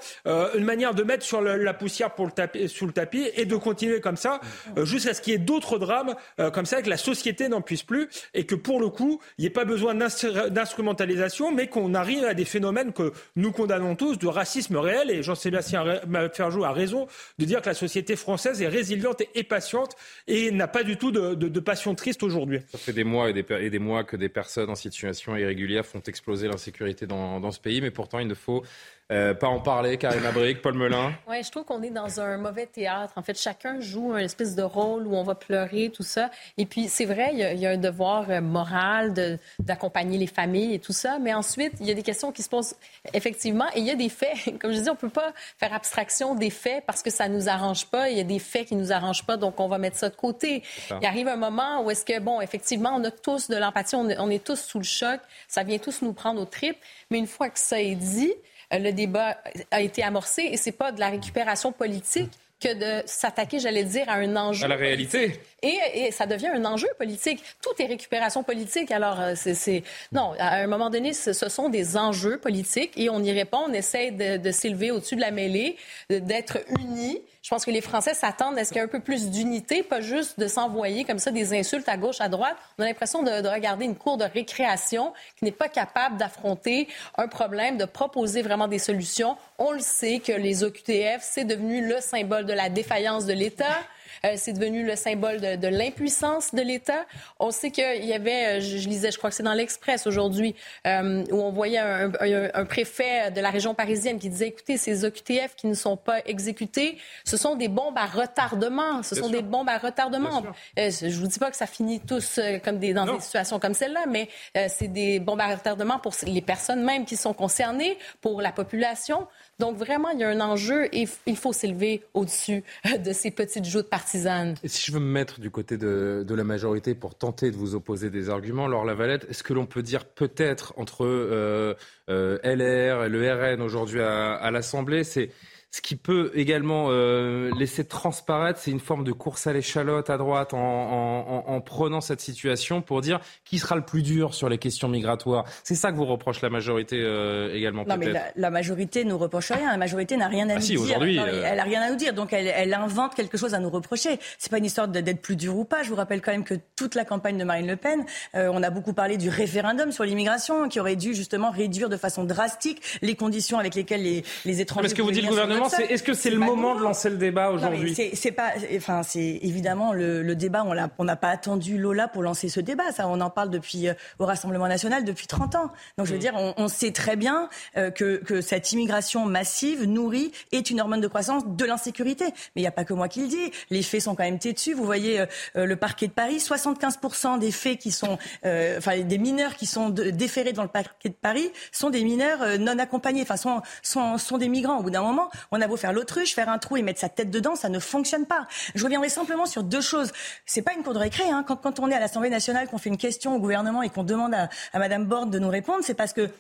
une manière de mettre sur la poussière pour le tapis, sous le tapis et de continuer comme ça euh, jusqu'à ce qu'il y ait d'autres drames euh, comme ça, que la société n'en puisse plus et que pour le coup, il n'y ait pas besoin d'instrumentalisation, mais qu'on arrive à des phénomènes que nous condamnons tous de racisme réel. Et Jean-Sébastien Ferjou a raison de dire que la société française est résiliente et patiente et n'a pas du tout de, passion triste aujourd'hui. Ça fait des mois et des, mois que des personnes en situation irrégulière font exploser l'insécurité dans ce pays, mais pourtant il ne faut euh, pas en parler, Karim Abric, Paul Melun. Oui, je trouve qu'on est dans un mauvais théâtre. En fait, chacun joue un espèce de rôle où on va pleurer, tout ça. Et puis, c'est vrai, il y, a, il y, a un devoir euh, moral d'accompagner les familles et tout ça. Mais ensuite, il y a des questions qui se posent effectivement. Et il y a des faits. Comme je dis, on peut pas faire abstraction des faits parce que ça nous arrange pas. Il y a des faits qui nous arrangent pas, donc on va mettre ça de côté. Il arrive un moment où est-ce que, bon, effectivement, on a tous de l'empathie, on, on est tous sous le choc. Ça vient tous nous prendre aux tripes. Mais une fois que ça est dit, le débat a été amorcé et c'est pas de la récupération politique que de s'attaquer, j'allais dire, à un enjeu. À la réalité. Et, et, ça devient un enjeu politique. Tout est récupération politique. Alors, euh, c'est. Non, à un moment donné, ce, ce, sont des enjeux politiques et on y répond. On essaie de, de s'élever au-dessus de la mêlée, d'être unis. Je pense que les Français s'attendent à ce qu'il y ait un peu plus d'unité, pas juste de s'envoyer comme ça des insultes à gauche, à droite. On a l'impression de, de, regarder une cour de récréation qui n'est pas capable d'affronter un problème, de proposer vraiment des solutions. On le sait que les OQTF, c'est devenu le symbole de la défaillance de l'État. Euh, c'est devenu le symbole de, de l'impuissance de l'État. On sait qu'il y avait, euh, je, je, lisais, je crois que c'est dans l'Express aujourd'hui, euh, où on voyait un, un, un, préfet de la région parisienne qui disait, écoutez, ces OQTF qui ne sont pas exécutés, ce sont des bombes à retardement. Ce Bien sont sûr. des bombes à retardement. Euh, je vous dis pas que ça finit tous comme des, dans non. des situations comme celle-là, mais c'est des bombes à retardement pour les personnes même qui sont concernées, pour la population. Donc vraiment, il y a un enjeu et il faut s'élever au-dessus de ces petites joutes partisanes. Si je veux me mettre du côté de, la majorité pour tenter de vous opposer des arguments, Laure Lavalette, est-ce que l'on peut dire peut-être entre euh, euh, LR et le RN aujourd'hui à l'Assemblée, c'est ce qui peut également euh, laisser transparaître, c'est une forme de course à l'échalote à droite en, en, en, prenant cette situation pour dire qui sera le plus dur sur les questions migratoires. C'est ça que vous reproche la majorité euh, également Non, mais la, la, majorité nous reproche rien. La majorité n'a rien à ah nous si, dire. Aujourd'hui, euh... Elle a rien à nous dire, donc elle, elle, invente quelque chose à nous reprocher. C'est pas une histoire d'être plus dur ou pas. Je vous rappelle quand même que toute la campagne de Marine Le Pen, euh, on a beaucoup parlé du référendum sur l'immigration, qui aurait dû justement réduire de façon drastique les conditions avec lesquelles les, les étrangers. Mais ce que vous dit le gouvernement, c'est est-ce que c'est le moment de lancer le débat aujourd'hui C'est pas, enfin, c'est évidemment le, le débat. On n'a pas attendu Lola pour lancer ce débat. Ça, on en parle depuis euh, au Rassemblement national depuis 30 ans. Donc, je veux mmh. dire, on, on, sait très bien euh, que, que cette immigration massive nourrie est une hormone de croissance de l'insécurité. Mais il n'y a pas que moi qui le dis. Les faits sont quand même têtus. Vous voyez euh, le parquet de Paris, 75% des faits qui sont, euh, enfin, des mineurs qui sont de, déférés dans le parquet de Paris sont des mineurs euh, non accompagnés. Enfin, sont, sont, sont des migrants. Au bout d'un moment, on a beau faire l'autruche faire un trou et mettre sa tête dedans, ça ne fonctionne pas. Je reviendrai simplement sur deux choses. C'est pas une cour de récré. Hein. Quand, quand, on est à l'Assemblée nationale, qu'on fait une question au gouvernement et qu'on demande à, à Madame Borne de nous répondre, c'est parce que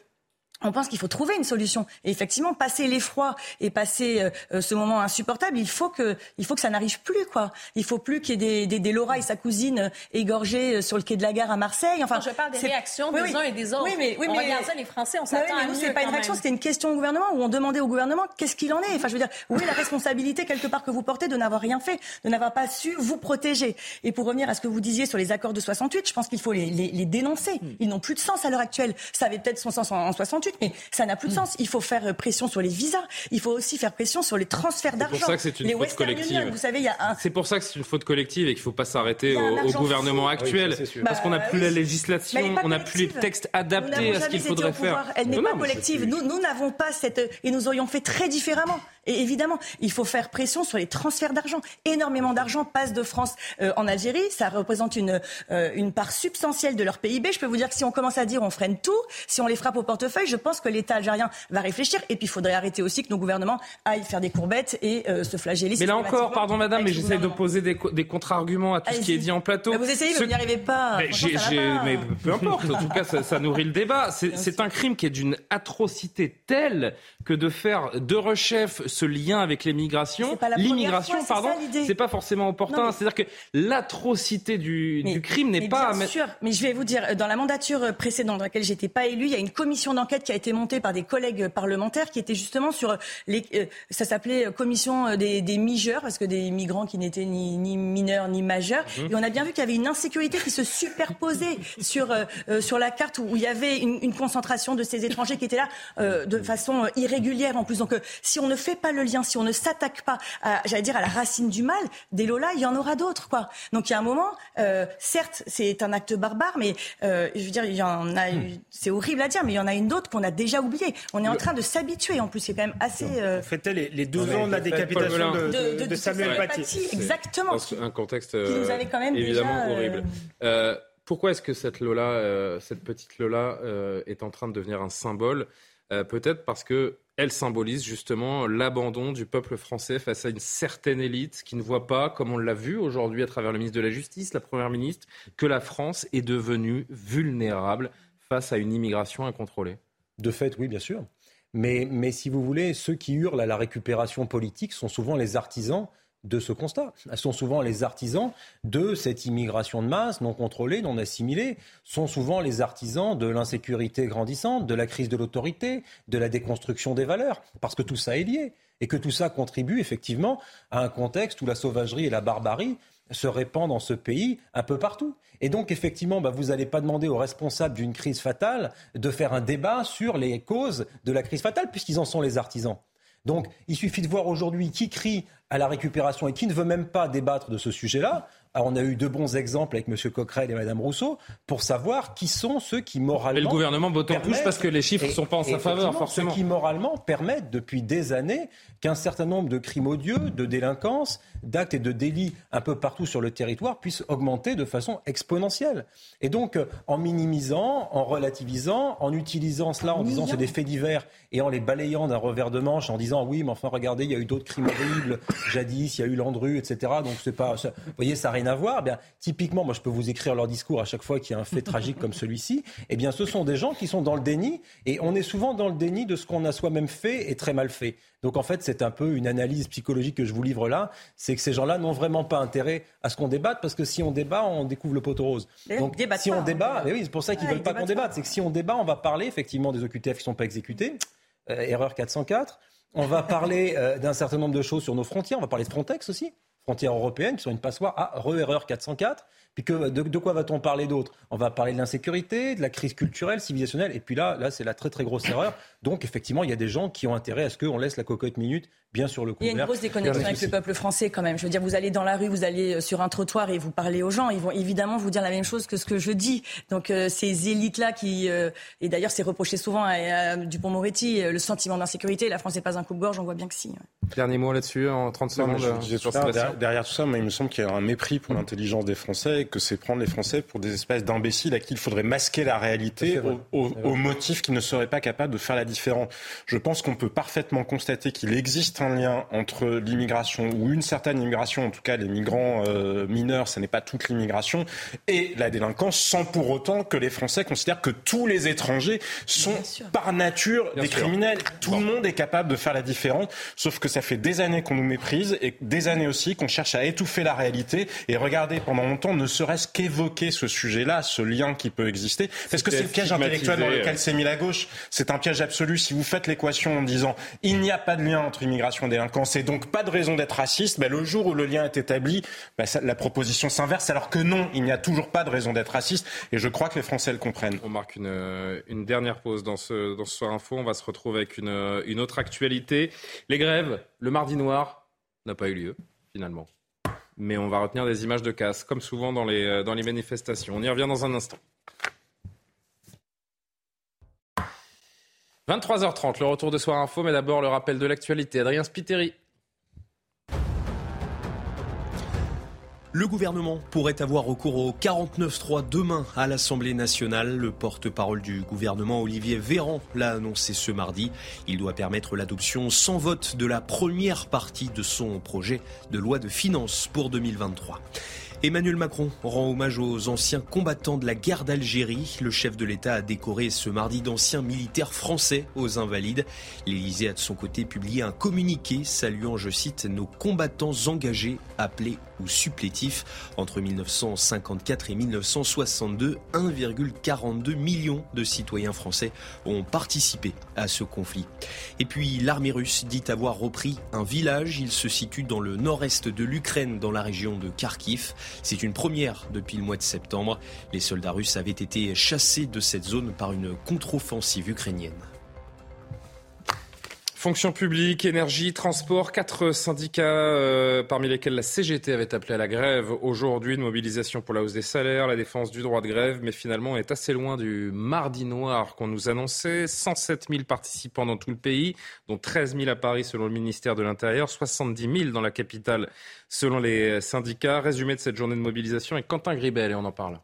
on pense qu'il faut trouver une solution. Et effectivement, passer l'effroi et passer euh, ce moment insupportable, il faut que, il faut que ça n'arrive plus, quoi. Il faut plus qu'il y ait des, des, des, Laura et sa cousine euh, égorgées sur le quai de la gare à Marseille. Enfin, non, je parle des réactions oui, des oui. uns et des autres. Oui, mais, oui, on mais regarde ça, les Français, on s'attend oui, mais nous, c'est pas une réaction, c'était une question au gouvernement où on demandait au gouvernement qu'est-ce qu'il en est. Enfin, je veux dire, où est la responsabilité quelque part que vous portez de n'avoir rien fait, de n'avoir pas su vous protéger? Et pour revenir à ce que vous disiez sur les accords de 68, je pense qu'il faut les, les, les dénoncer. Ils n'ont plus de sens à l'heure actuelle. Ça avait peut-être son sens en, en 68, mais ça n'a plus de sens. Il faut faire pression sur les visas. Il faut aussi faire pression sur les transferts d'argent. C'est pour ça que c'est une les faute collective. Union, vous savez, il y a un... C'est pour ça que c'est une faute collective et qu'il ne faut pas s'arrêter au, au, gouvernement fou. actuel. Oui, parce qu'on n'a bah, plus la législation, on n'a plus les textes adaptés à ce qu'il faudrait faire. Elle n'est pas collective. Nous, nous n'avons pas cette. Et nous aurions fait très différemment. Et évidemment, il faut faire pression sur les transferts d'argent. Énormément d'argent passe de France euh, en Algérie. Ça représente une, euh, une part substantielle de leur PIB. Je peux vous dire que si on commence à dire on freine tout, si on les frappe au portefeuille, je pense que l'État algérien va réfléchir. Et puis il faudrait arrêter aussi que nos gouvernements aillent faire des courbettes et se flageller. Mais là encore, pardon madame, mais j'essaie de poser des, des contre-arguments à tout ce qui est dit en plateau. vous essayez, mais vous n'y arrivez pas. Mais, peu importe, en tout cas, ça, nourrit le débat. C'est un crime qui est d'une atrocité telle que de faire de rechef ce lien avec les migrations, l'immigration, pardon, c'est pas forcément opportun. C'est-à-dire que l'atrocité du, du, crime n'est pas. Bien sûr, mais je vais vous dire, dans la mandature précédente dans laquelle j'étais pas élu, il y a une commission d'enquête qui a été montée par des collègues parlementaires qui était justement sur les. Euh, ça s'appelait commission des, des mijeurs parce que des migrants qui n'étaient ni, ni mineurs ni majeurs. Mhm. Et on a bien vu qu'il y avait une insécurité qui se superposait sur euh, euh, sur la carte où, il y avait une, une, concentration de ces étrangers qui étaient là euh, de façon irrégulière en plus. Donc si on ne fait pas le lien, si on ne s'attaque pas, j'allais dire à la racine du mal, des Lola, il y en aura d'autres quoi. Donc il y a un moment, certes c'est un acte barbare, mais je veux dire il y en a, c'est horrible à dire, mais il y en a une d'autre qu'on a déjà oubliée. On est en train de s'habituer en plus, c'est quand même assez. Euh... Faites les, les 12 ans de la décapitation de, de, de, Samuel Paty. Exactement. Un contexte quand même évidemment horrible. Pourquoi est-ce que cette Lola, euh, cette petite Lola, euh, est en train de devenir un symbole? Euh, Peut-être parce que elle symbolise justement l'abandon du peuple français face à une certaine élite qui ne voit pas, comme on l'a vu aujourd'hui à travers le ministre de la Justice, la Première ministre, que la France est devenue vulnérable face à une immigration incontrôlée. De fait, oui, bien sûr. Mais, mais si vous voulez, ceux qui hurlent à la récupération politique sont souvent les artisans de ce constat. Elles sont souvent les artisans de cette immigration de masse non contrôlée, non assimilée, sont souvent les artisans de l'insécurité grandissante, de la crise de l'autorité, de la déconstruction des valeurs, parce que tout ça est lié et que tout ça contribue effectivement à un contexte où la sauvagerie et la barbarie se répandent dans ce pays un peu partout. Et donc, effectivement, bah, vous n'allez pas demander aux responsables d'une crise fatale de faire un débat sur les causes de la crise fatale, puisqu'ils en sont les artisans. Donc, il suffit de voir aujourd'hui qui crie à la récupération et qui ne veut même pas débattre de ce sujet-là. On a eu de bons exemples avec M. Coquerel et Mme Rousseau pour savoir qui sont ceux qui moralement. Et le gouvernement vote en touche parce que les chiffres ne sont pas en sa faveur, forcément. Ceux qui moralement permettent depuis des années qu'un certain nombre de crimes odieux, de délinquance, d'actes et de délits un peu partout sur le territoire puissent augmenter de façon exponentielle. Et donc, euh, en minimisant, en relativisant, en utilisant cela en disant c'est des faits divers et en les balayant d'un revers de manche en disant oui, mais enfin regardez, il y a eu d'autres crimes horribles jadis, il y a eu Landru, etc. Donc c'est pas, vous voyez, ça rien à voir. Eh bien, typiquement, moi je peux vous écrire leur discours à chaque fois qu'il y a un fait tragique comme celui-ci. Eh bien, ce sont des gens qui sont dans le déni et on est souvent dans le déni de ce qu'on a soi-même fait et très mal fait. Donc en fait, c'est un peu une analyse psychologique que je vous livre là, c'est que ces gens-là n'ont vraiment pas intérêt à ce qu'on débatte, parce que si on débat, on découvre le poteau rose. Donc si on débat, mais oui, c'est pour ça qu'ils ne veulent pas qu'on débatte, c'est que si on débat, on va parler effectivement des OQTF qui ne sont pas exécutés, euh, erreur 404, on va parler euh, d'un certain nombre de choses sur nos frontières, on va parler de Frontex aussi, frontières européennes sont une passoire à re-erreur 404. Puis que, de, quoi va-t-on parler d'autre? On va parler de l'insécurité, de la crise culturelle, civilisationnelle. Et puis là, là c'est la très très grosse erreur. Donc effectivement, il y a des gens qui ont intérêt à ce qu'on laisse la cocotte minute bien sur le couvert. Il y a une grosse déconnexion avec le peuple français quand même. Je veux dire, vous allez dans la rue, vous allez euh, sur un trottoir et vous parlez aux gens, ils vont évidemment vous dire la même chose que ce que je dis. Donc euh, ces élites-là qui, euh, et d'ailleurs c'est reproché souvent à, Dupont-Moretti, le sentiment d'insécurité, la France n'est pas un coupe-gorge, on voit bien que si. Dernier mot là-dessus en 30 secondes. derrière, tout ça, il me semble qu'il y a un mépris pour l'intelligence des Français et que c'est prendre les Français pour des espèces d'imbéciles à qui il faudrait masquer la réalité au, au motif qu'ils ne seraient pas capables de faire la différence. Je pense qu'on peut parfaitement constater qu'il existe un lien entre l'immigration, ou une certaine immigration, en tout cas les migrants euh, mineurs, ce n'est pas toute l'immigration, et la délinquance, sans pour autant que les Français considèrent que tous les étrangers sont par nature des criminels. Tout le monde est capable de faire la différence, sauf que ça fait des années qu'on nous méprise, et des années aussi qu'on cherche à étouffer la réalité, et regardez, pendant longtemps, ne serait-ce qu'évoquer ce sujet-là, ce lien qui peut exister, parce que c'est le piège intellectuel dans lequel s'est mis la gauche. C'est un piège absolu. Si vous faites l'équation en disant il n'y a pas de lien entre immigration et délinquance et donc pas de raison d'être raciste, ben, le jour où le lien est établi, ben, la proposition s'inverse alors que non, il n'y a toujours pas de raison d'être raciste et je crois que les Français le comprennent. On marque une, euh, dernière pause dans ce, Soir Info. On va se retrouver avec une, euh, une autre actualité. Les grèves, le mardi noir n'a pas eu lieu finalement. Mais on va retenir des images de casse, comme souvent dans les, euh, dans les manifestations. On y revient dans un instant. 23h30, le retour de Soir Info, mais d'abord le rappel de l'actualité. Adrien Spiteri. Le gouvernement pourrait avoir recours au 49-3 demain à l'Assemblée nationale. Le porte-parole du gouvernement, Olivier Véran, l'a annoncé ce mardi. Il doit permettre l'adoption sans vote de la première partie de son projet de loi de finances pour 2023. Emmanuel Macron rend hommage aux anciens combattants de la guerre d'Algérie. Le chef de l'État a décoré ce mardi d'anciens militaires français aux Invalides. L'Élysée a de son côté publié un communiqué saluant, je cite, nos combattants engagés, appelés ou supplétifs. Entre 1954 et 1962, 1,42 million de citoyens français ont participé à ce conflit. Et puis l'armée russe dit avoir repris un village. Il se situe dans le nord-est de l'Ukraine, dans la région de Kharkiv. C'est une première depuis le mois de septembre. Les soldats russes avaient été chassés de cette zone par une contre-offensive ukrainienne. Fonction publique, énergie, transport, quatre syndicats, euh, parmi lesquels la CGT avait appelé à la grève aujourd'hui, une mobilisation pour la hausse des salaires, la défense du droit de grève, mais finalement est assez loin du mardi noir qu'on nous annonçait. 107 000 participants dans tout le pays, dont 13 000 à Paris selon le ministère de l'Intérieur, 70 000 dans la capitale selon les syndicats. Résumé de cette journée de mobilisation et Quentin Gribel, et on en parle.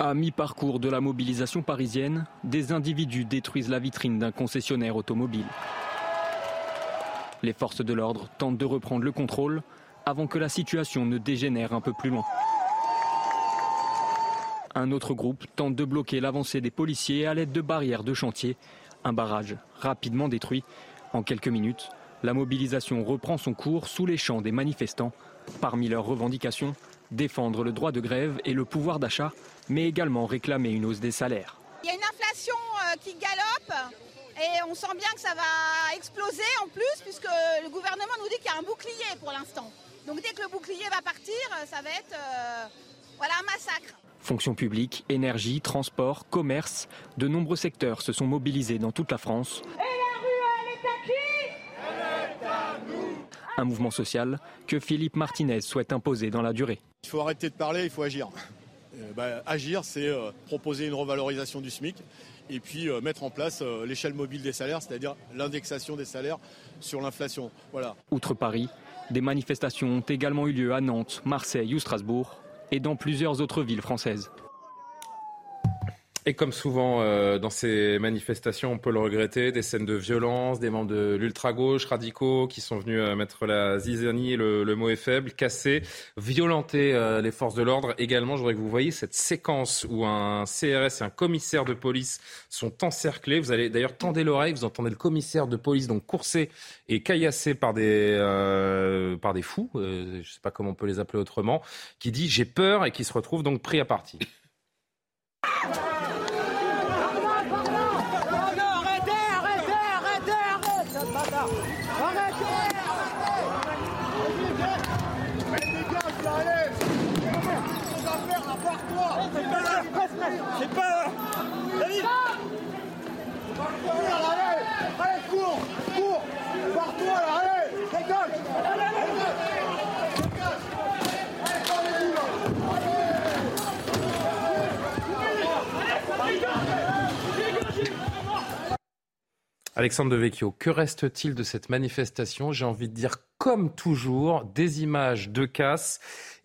À mi-parcours de la mobilisation parisienne, des individus détruisent la vitrine d'un concessionnaire automobile. Les forces de l'ordre tentent de reprendre le contrôle avant que la situation ne dégénère un peu plus loin. Un autre groupe tente de bloquer l'avancée des policiers à l'aide de barrières de chantier, un barrage rapidement détruit. En quelques minutes, la mobilisation reprend son cours sous les champs des manifestants. Parmi leurs revendications, défendre le droit de grève et le pouvoir d'achat, mais également réclamer une hausse des salaires. Il y a une inflation euh, qui galope et on sent bien que ça va exploser en plus puisque le gouvernement nous dit qu'il y a un bouclier pour l'instant. Donc dès que le bouclier va partir, euh, ça va être euh, voilà, un massacre. Fonction publique, énergie, transport, commerce, de nombreux secteurs se sont mobilisés dans toute la France. Et la rue, elle est à qui? Elle est à nous Un mouvement social que Philippe Martinez souhaite imposer dans la durée. Il faut arrêter de parler, il faut agir. Euh, bah, agir, c'est euh, proposer une revalorisation du SMIC et puis euh, mettre en place l'échelle mobile des salaires, c'est-à-dire l'indexation des salaires sur l'inflation. Outre Paris, des manifestations ont également eu lieu à Nantes, Marseille ou Strasbourg et dans plusieurs autres villes françaises. Et comme souvent euh, dans ces manifestations, on peut le regretter, des scènes de violence, des membres de l'ultra-gauche radicaux qui sont venus euh, mettre la zizanie, le, le, mot est faible, casser, violenter euh, les forces de l'ordre. Également, je voudrais que vous voyez cette séquence où un CRS et un commissaire de police sont encerclés. Vous allez d'ailleurs tendre l'oreille, vous entendez le commissaire de police donc coursé et caillassé par des, par des fous, je ne sais pas comment on peut les appeler autrement, qui dit j'ai peur et qui se retrouve donc pris à partie. Alexandre Devecchio, que reste-t-il de cette manifestation? J'ai envie de dire, comme toujours, des images de casse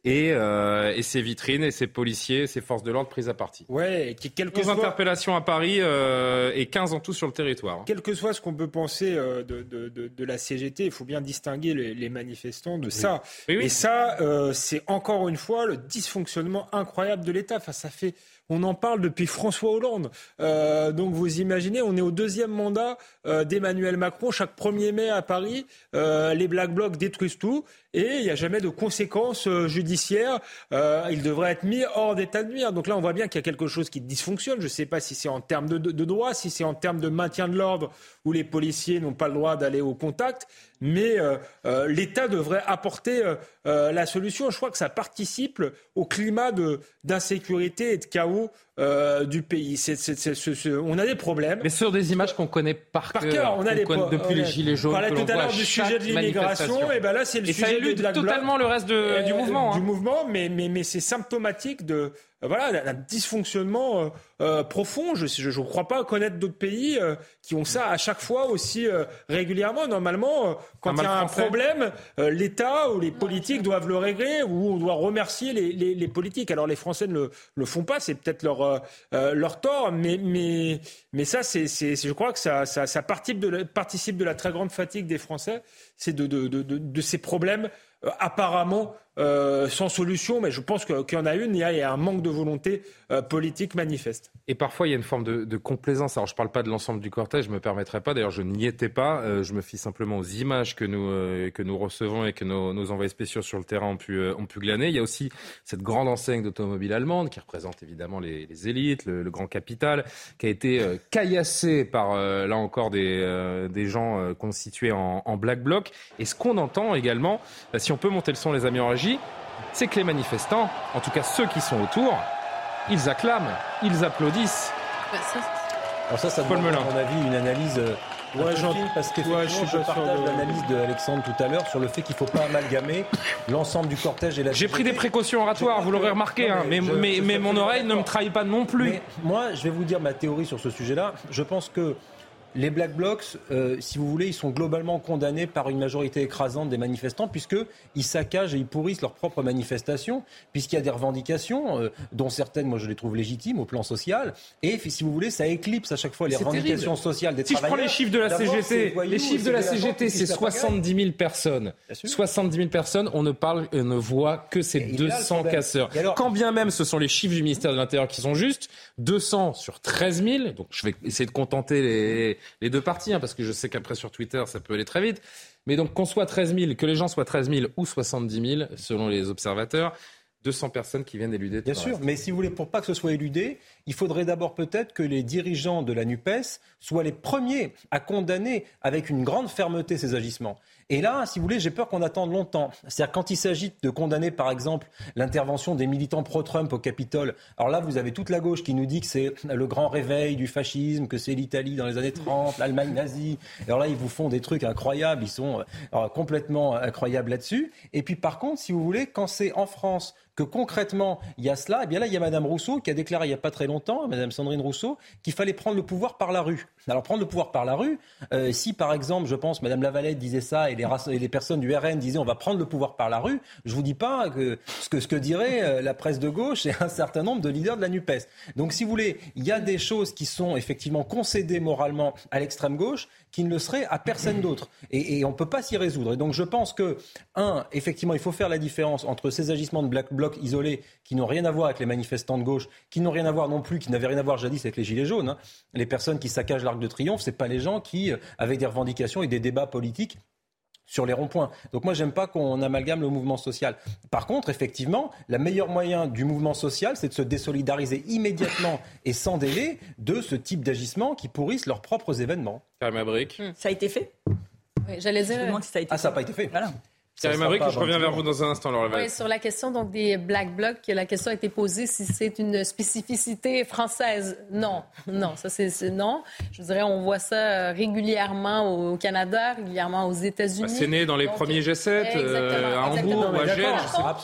et, euh, et ses vitrines et ses policiers, ses forces de l'ordre prises à partie. Ouais, qui, quelques soit... interpellations à Paris euh, et 15 en tout sur le territoire. Quel que soit ce qu'on peut penser euh, de, de, de, de, la CGT, il faut bien distinguer les, les manifestants de oui. ça. Oui, oui. Et ça, euh, c'est encore une fois le dysfonctionnement incroyable de l'État. Enfin, ça fait on en parle depuis François Hollande. Euh, donc vous imaginez, on est au deuxième mandat euh, d'Emmanuel Macron. Chaque 1er mai à Paris, euh, les Black Blocs détruisent tout et il n'y a jamais de conséquences euh, judiciaires. Euh, il devrait être mis hors d'état de nuire. Donc là, on voit bien qu'il y a quelque chose qui dysfonctionne. Je ne sais pas si c'est en termes de, de, de, droit, si c'est en termes de maintien de l'ordre où les policiers n'ont pas le droit d'aller au contact. Mais euh, euh l'État devrait apporter euh, la solution. Je crois que ça participe au climat d'insécurité et de chaos euh, du pays. C est, c est, c on a des problèmes. Mais sur des images qu'on connaît par, par cœur, on a des depuis les gilets jaunes. On parlait tout à l'heure du sujet de l'immigration, et ben là c'est le et sujet ça de totalement le reste de, du mouvement. Du hein. mouvement, mais mais mais c'est symptomatique de voilà, un dysfonctionnement profond. Je ne crois pas connaître d'autres pays qui ont ça à chaque fois aussi régulièrement. Normalement, quand il y a un problème, l'État ou les politiques doivent le régler ou on doit remercier les, les, les politiques. Alors les Français ne le, le font pas, c'est peut-être leur, leur tort, mais, mais, mais ça, c'est, je crois que ça, ça, ça participe, de la, participe de la très grande fatigue des Français, c'est de, de, de, de, ces problèmes apparemment euh, sans solution, mais je pense qu'il y en a une, il y a, un manque de volonté euh, politique manifeste. Et parfois, il y a une forme de, complaisance. Alors, je ne parle pas de l'ensemble du cortège, je ne me permettrai pas, d'ailleurs, je n'y étais pas, euh, je me fie simplement aux images que nous, que nous recevons et que nos, envoyés spéciaux sur le terrain ont pu, glaner. Il y a aussi cette grande enseigne d'automobile allemande qui représente évidemment les, élites, le, grand capital, qui a été caillassé par, là encore, des, des gens constitués en, black bloc. Et ce qu'on entend également, si on peut monter le son, les amis en régie, c'est que les manifestants, en tout cas ceux qui sont autour, ils acclament, ils applaudissent. Alors ça, ça demande, à mon avis, une analyse euh, Ouais, parce que ouais, je, je partage l'analyse de Alexandre tout à l'heure sur le fait qu'il ne faut pas amalgamer l'ensemble du cortège et la J'ai pris des précautions oratoires, vous l'aurez remarqué, hein, mais, mais, mais, mon oreille ne me trahit pas non plus. moi, je vais vous dire ma théorie sur ce sujet-là. Je pense que les Black Blocs, euh, si vous voulez, ils sont globalement condamnés par une majorité écrasante des manifestants, puisqu'ils saccagent et ils pourrissent leurs propres manifestations, puisqu'il y a des revendications, euh, dont certaines, moi, je les trouve légitimes au plan social. Et si vous voulez, ça éclipse à chaque fois les revendications sociales des si travailleurs. Si je prends les chiffres de la CGT, les chiffres de la CGT, c'est 70 000 personnes. 70 000 personnes, on ne parle, on ne voit que ces 200 casseurs. Quand bien même ce sont les chiffres du ministère de l'Intérieur qui sont justes, 200 sur 13 000, donc je vais essayer de contenter les les deux parties, hein, parce que je sais qu'après sur Twitter, ça peut aller très vite. Mais donc qu'on soit 13 000, que les gens soient 13 000 ou 70 000, selon les observateurs, 200 personnes qui viennent éluder. Bien sûr, mais si vous voulez, pour pas que ce soit éludé, il faudrait d'abord peut-être que les dirigeants de la NUPES soient les premiers à condamner avec une grande fermeté ces agissements. Et là, si vous voulez, j'ai peur qu'on attende longtemps. C'est-à-dire quand il s'agit de condamner, par exemple, l'intervention des militants pro-Trump au Capitole. Alors là, vous avez toute la gauche qui nous dit que c'est le grand réveil du fascisme, que c'est l'Italie dans les années 30, l'Allemagne nazie. Alors là, ils vous font des trucs incroyables, ils sont euh, complètement incroyables là-dessus. Et puis par contre, si vous voulez, quand c'est en France que concrètement il y a cela, et eh bien là il y a Madame Rousseau qui a déclaré il n'y a pas très longtemps, Madame Sandrine Rousseau, qu'il fallait prendre le pouvoir par la rue. Alors prendre le pouvoir par la rue, euh, si par exemple, je pense, Madame Lavalette disait ça et les, personnes du RN disaient on va prendre le pouvoir par la rue, je vous dis pas que ce que, dirait euh, la presse de gauche et un certain nombre de leaders de la NUPES. Donc si vous voulez, il y a des choses qui sont effectivement concédées moralement à l'extrême gauche qui ne le seraient à personne d'autre. Et, on ne peut pas s'y résoudre. Et donc je pense que, un, effectivement, il faut faire la différence entre ces agissements de Black Isolés qui n'ont rien à voir avec les manifestants de gauche, qui n'ont rien à voir non plus, qui n'avaient rien à voir jadis avec les Gilets jaunes. Hein. Les personnes qui saccagent l'Arc de Triomphe, ce pas les gens qui, euh, avaient des revendications et des débats politiques, sur les ronds-points. Donc moi, j'aime pas qu'on amalgame le mouvement social. Par contre, effectivement, le meilleur moyen du mouvement social, c'est de se désolidariser immédiatement et sans délai de ce type d'agissement qui pourrissent leurs propres événements. Ça a été fait? Oui, J'allais dire. ça a été ah, ça n'a pas été fait. Voilà. Karim Abrik, je reviens vers vous dans un instant, Laure Oui, sur la question donc, des Black Blocs, la question a été posée si c'est une spécificité française. Non, non, ça c'est non. Je dirais, on voit ça euh, régulièrement au Canada, régulièrement aux États-Unis. Bah, c'est né dans les premiers G7, euh, à Hambourg, à Gênes.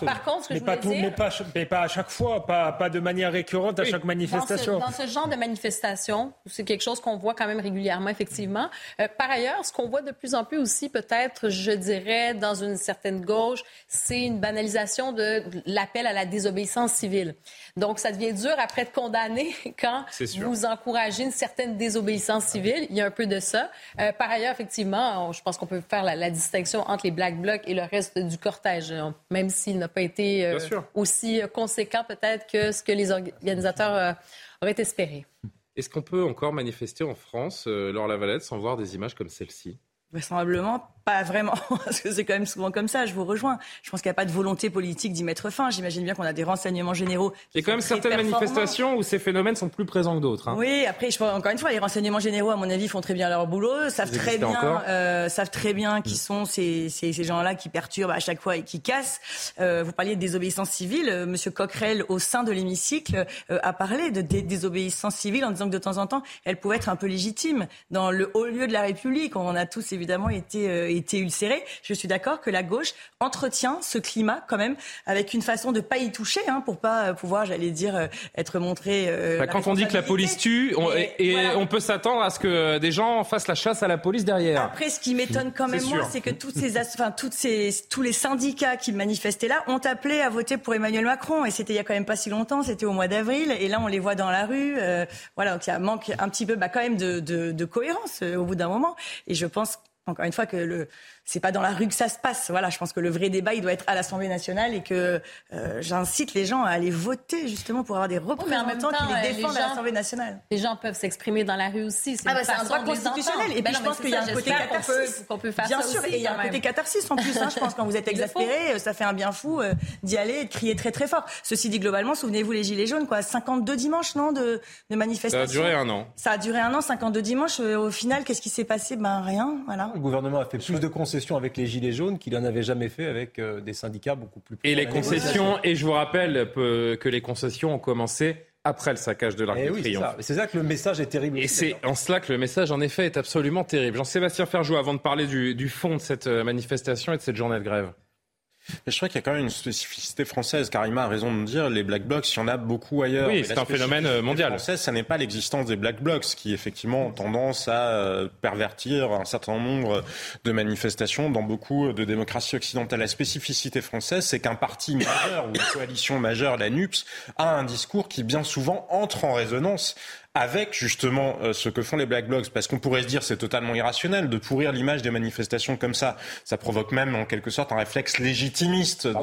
Par, contre, ce que mais je pas tout, dire... mais, pas, mais pas à chaque fois, pas, pas de manière récurrente à chaque manifestation. Dans ce, dans ce, genre de manifestation, c'est quelque chose qu'on voit quand même régulièrement, effectivement. Euh, par ailleurs, ce qu'on voit de plus en plus aussi, peut-être, je dirais, dans une certaine gauche, c'est une banalisation de l'appel à la désobéissance civile. Donc, ça devient dur après de condamner quand vous encouragez une certaine désobéissance civile. Il y a un peu de ça. Euh, par ailleurs, effectivement, je pense qu'on peut faire la, distinction entre les Black Blocs et le reste du cortège, euh, même s'il n'a pas été euh, aussi conséquent peut-être que ce que les organisateurs auraient espéré. Est-ce qu'on peut encore manifester en France, Laure Lavalette, sans voir des images comme celle-ci? Vraisemblablement pas vraiment, parce que c'est quand même souvent comme ça, je vous rejoins. Je pense qu'il n'y a pas de volonté politique d'y mettre fin. J'imagine bien qu'on a des renseignements généraux. Il y a quand même certaines manifestations où ces phénomènes sont plus présents que d'autres. Hein. Oui, après, je, encore une fois, les renseignements généraux, à mon avis, font très bien leur boulot, savent très bien, euh, savent très bien qui mm. sont ces, ces, ces gens-là qui perturbent à chaque fois et qui cassent. Euh, vous parliez de désobéissance civile. Euh, Monsieur Coquerel, au sein de l'hémicycle, euh, a parlé de désobéissance civile en disant que de temps en temps, elle pouvait être un peu légitime dans le haut lieu de la République. On a tous évidemment évidemment été, été ulcéré. Je suis d'accord que la gauche entretient ce climat quand même avec une façon de pas y toucher, hein, pour pas pouvoir, j'allais dire, être montré. Bah, quand on dit que la police tue, on, et, on peut s'attendre à ce que des gens fassent la chasse à la police derrière. Après, ce qui m'étonne quand même, moi, c'est que toutes ces, enfin, toutes ces, tous les syndicats qui manifestaient là ont appelé à voter pour Emmanuel Macron. Et c'était il y a quand même pas si longtemps, c'était au mois d'avril. Et là, on les voit dans la rue. Euh, voilà, donc il manque un petit peu bah, quand même de, de, de cohérence euh, au bout d'un moment. Et je pense encore une fois que le c'est pas dans la rue que ça se passe. Voilà, je pense que le vrai débat, il doit être à l'Assemblée nationale et que euh, j'incite les gens à aller voter justement pour avoir des représentants qui les défendent à l'Assemblée nationale. Les gens peuvent s'exprimer dans la rue aussi. C'est ah bah, un droit constitutionnel. Et puis ben je pense qu'il y a un côté catharsis. Qu'on peut, faire bien ça sûr, aussi, et il y a un côté catharsis en plus. Hein, je pense quand vous êtes exaspéré, ça fait un bien fou euh, d'y aller et de crier très très fort. Ceci dit, globalement, souvenez-vous les gilets jaunes, quoi, 52 dimanches, non, de, de manifestations. Ça a duré un an. Ça a duré un an, 52 dimanches. Euh, au final, qu'est-ce qui s'est passé? Ben rien, voilà. Le gouvernement a fait plus de concessions avec les gilets jaunes qu'il n'en avait jamais fait avec euh, des syndicats beaucoup plus. Et les concessions, et je vous rappelle que les concessions ont commencé après le saccage de l'Arc eh de Triomphe. C'est ça. que le message est terrible. Et c'est en cela que le message, en effet, est absolument terrible. Jean-Sébastien Ferjou, avant de parler du fond de cette euh, manifestation et de cette journée de grève. Mais je crois qu'il y a quand même une spécificité française. Karima a raison de dire, les black blocs, il y en a beaucoup ailleurs. Oui, c'est un phénomène euh, mondial. Française, ça n'est pas l'existence des black blocs qui effectivement ont tendance à euh, pervertir un certain nombre de manifestations dans beaucoup de démocraties occidentales. La spécificité française, c'est qu'un parti majeur ou une coalition majeure, la NUPS, a un discours qui bien souvent entre en résonance avec justement euh, ce que font les Black Blocs, parce qu'on pourrait se dire c'est totalement irrationnel de pourrir l'image des manifestations comme ça. Ça provoque même en quelque sorte un réflexe légitimiste ah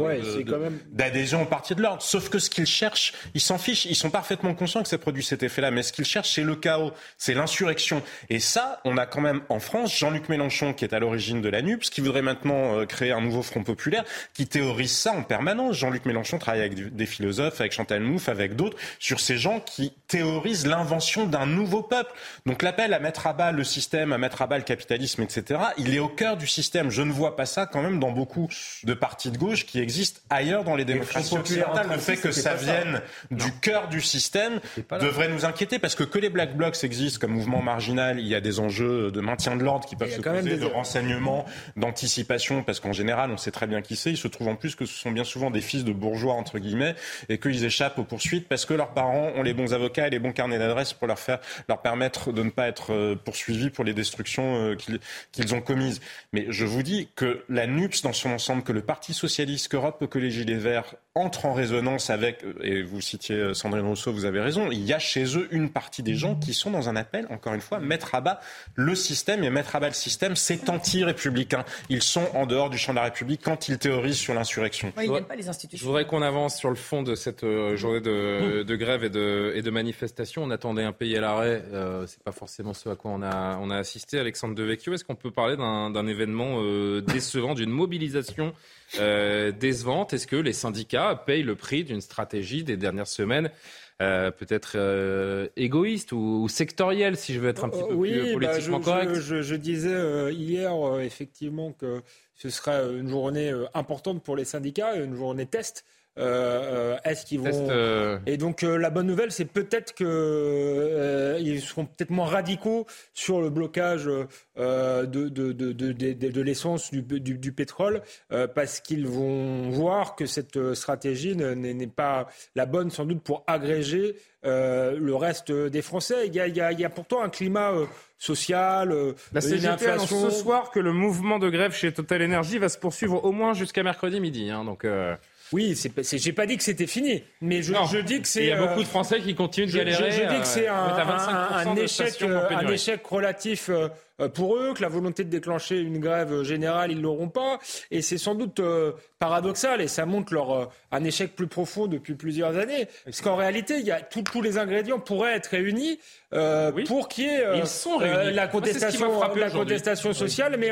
d'adhésion au parti de l'ordre. Sauf que ce qu'ils cherchent, ils s'en fichent, ils sont parfaitement conscients que ça produit cet effet-là, mais ce qu'ils cherchent c'est le chaos, c'est l'insurrection. Et ça, on a quand même en France Jean-Luc Mélenchon qui est à l'origine de la NUPS, qui voudrait maintenant euh, créer un nouveau front populaire, qui théorise ça en permanence. Jean-Luc Mélenchon travaille avec des philosophes, avec Chantal Mouffe, avec d'autres, sur ces gens qui théorisent l'invention d'un nouveau peuple. Donc l'appel à mettre à bas le système, à mettre à bas le capitalisme, etc., il est au cœur du système. Je ne vois pas ça quand même dans beaucoup de partis de gauche qui existent ailleurs dans les démocraties occidentales. Le fait que ça vienne du cœur du système devrait nous inquiéter parce que que les Black Blocs existent comme mouvement marginal, il y a des enjeux de maintien de l'ordre qui peuvent se poser, de renseignement, d'anticipation, parce qu'en général, on sait très bien qui c'est. Il se trouve en plus que ce sont bien souvent des fils de bourgeois, entre guillemets, et qu'ils échappent aux poursuites parce que leurs parents ont les bons avocats et les bons carnets d'adresse pour leur, faire, leur permettre de ne pas être euh, poursuivis pour les destructions euh, qu'ils ont commises. Mais je vous dis que la NUPS dans son ensemble, que le Parti socialiste, qu'Europe, que les Gilets verts entrent en résonance avec, euh, et vous citiez Sandrine Rousseau, vous avez raison, il y a chez eux une partie des gens qui sont dans un appel, encore une fois, mettre à bas le système, et mettre à bas le système, c'est anti-républicain. Ils sont en dehors du champ de la République quand ils théorisent sur l'insurrection. ils n'aiment pas les institutions. Je voudrais qu'on avance sur le fond de cette journée de, de grève et de, et de manifestation. On attendait un pays à l'arrêt, euh, c'est pas forcément ce à quoi on a, on a assisté. Alexandre Devecchio, est-ce qu'on peut parler d'un événement euh, décevant, d'une mobilisation euh, décevante? Est-ce que les syndicats payent le prix d'une stratégie des dernières semaines peut-être égoïste ou, sectorielle, si je veux être un petit peu plus bah, politiquement correct? Je, disais hier effectivement que ce sera une journée importante pour les syndicats, une journée test. Euh, euh, est-ce qu'ils vont euh, Et donc la bonne nouvelle, c'est peut-être que ils seront peut-être moins radicaux sur le blocage de, de, de, de l'essence, du, du, du, pétrole, parce qu'ils vont voir que cette stratégie n'est pas la bonne sans doute pour agréger le reste des Français. Il y a, il y a, il y a pourtant un climat social, La CGT annonce ce soir que le mouvement de grève chez Total Energy va se poursuivre au moins jusqu'à mercredi midi. Hein, donc. Oui, j'ai pas dit que c'était fini, mais je, je dis que c'est. Il y a beaucoup de Français qui continuent de galérer. Je, dis que c'est un, un, échec, un échec relatif euh, pour eux, que la volonté de déclencher une grève générale, ils l'auront pas. Et c'est sans doute euh, paradoxal et ça montre leur, euh, un échec plus profond depuis plusieurs années. Parce qu'en réalité, il y a tous les ingrédients pourraient être réunis pour qu'il y ait la contestation, la contestation sociale, mais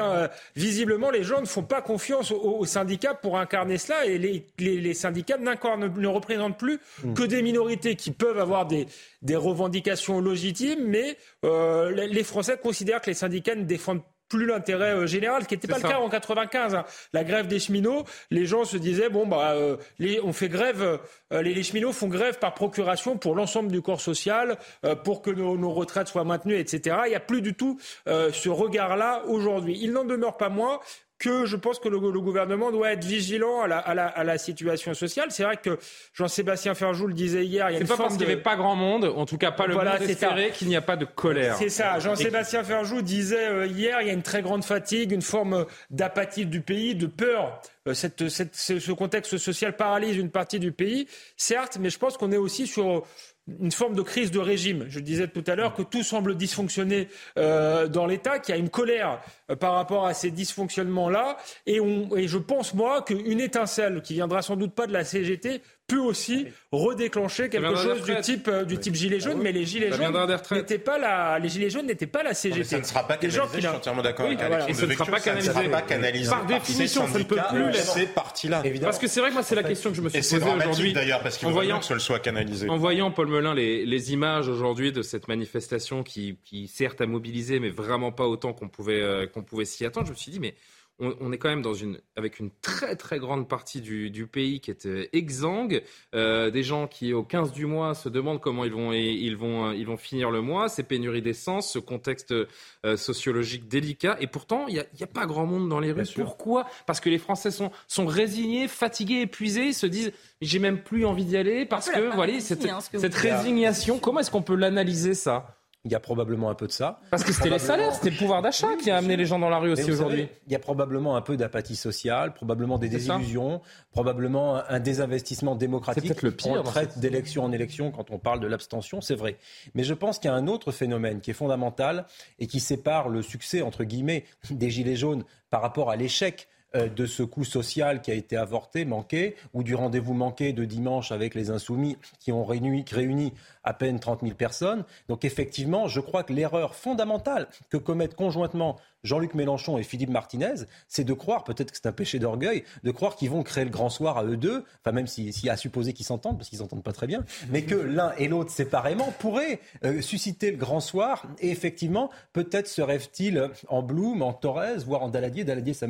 visiblement les gens ne font pas confiance aux, syndicats pour incarner cela et les, les, syndicats ne, ne représentent plus hmm. que des minorités qui peuvent avoir des, des revendications légitimes, mais les Français considèrent que les syndicats ne défendent plus l'intérêt euh, général, ce qui n'était pas le cas en 95. Hein. La grève des cheminots, les gens se disaient bon bah euh, les, on fait grève, euh, les, cheminots font grève par procuration pour l'ensemble du corps social, pour que nos, nos, retraites soient maintenues, etc. Il n'y a plus du tout ce regard-là aujourd'hui. Il n'en demeure pas moins que je pense que le, gouvernement doit être vigilant à la, à la, à la situation sociale. C'est vrai que Jean-Sébastien Ferjou le disait hier. Il y a une pas parce qu'il n'y avait pas grand monde, en tout cas pas le voilà, monde espéré, qu'il n'y a pas de colère. C'est ça. Jean-Sébastien Ferjou disait euh, hier, il y a une très grande fatigue, une forme d'apathie du pays, de peur. Euh, cette, cette, ce contexte social paralyse une partie du pays, certes, mais je pense qu'on est aussi sur une forme de crise de régime. Je disais tout à l'heure que tout semble dysfonctionner euh, dans l'État, qu'il y a une colère euh, par rapport à ces dysfonctionnements-là. Et, et je pense, moi, qu'une étincelle qui viendra sans doute pas de la CGT peut aussi redéclencher quelque chose du type, euh, du type gilet jaune, ah mais les gilets jaunes n'étaient pas la, les gilets jaunes n'étaient pas la CGT. ça ne sera pas canalisé, je suis entièrement d'accord avec Alex. Et ça ne sera pas canalisé. Par définition, ça ne peut plus ces partis-là. Parce que c'est vrai que moi, c'est la question que je me suis posée aujourd'hui. d'ailleurs, parce qu'il faut que ce soit canalisé. En voyant, Paul Melun, les, les images aujourd'hui de cette manifestation qui, qui, certes, a mobilisé, mais vraiment pas autant qu'on pouvait, euh, qu'on pouvait s'y attendre, je me suis dit, mais on, est quand même dans une, avec une très très grande partie du, pays qui est euh, exsangue, euh, des gens qui au 15 du mois se demandent comment ils vont, ils vont, ils vont finir le mois, ces pénuries d'essence, ce contexte euh, sociologique délicat, et pourtant il n'y a, a, pas grand monde dans les rues. Pourquoi? Parce que les Français sont, sont résignés, fatigués, épuisés, ils se disent j'ai même plus envie d'y aller parce que voilà cette, hein, cette résignation, comment est-ce qu'on peut l'analyser ça? Il y a probablement un peu de ça. Parce que c'était les salaires, c'était le pouvoir d'achat qui a amené les gens dans la rue aussi aujourd'hui. Il y a probablement un peu d'apathie sociale, probablement des désillusions, probablement un désinvestissement démocratique. C'est le pire. On traite d'élection en élection quand on parle de l'abstention, c'est vrai. Mais je pense qu'il y a un autre phénomène qui est fondamental et qui sépare le succès, entre guillemets, des Gilets jaunes par rapport à l'échec euh, de ce coup social qui a été avorté, manqué, ou du rendez-vous manqué de dimanche avec les insoumis qui ont réuni, réuni à peine 30 000 personnes. Donc effectivement, je crois que l'erreur fondamentale que commettent conjointement Jean-Luc Mélenchon et Philippe Martinez, c'est de croire, peut-être que c'est un péché d'orgueil, de croire qu'ils vont créer le grand soir à eux deux, enfin même s'il y a supposé qu'ils s'entendent, parce qu'ils s'entendent pas très bien, mais que l'un et l'autre séparément pourraient euh, susciter le grand soir. Et effectivement, peut-être se rêve-t-il en Blum, en Torres, voire en Daladier. Daladier, ça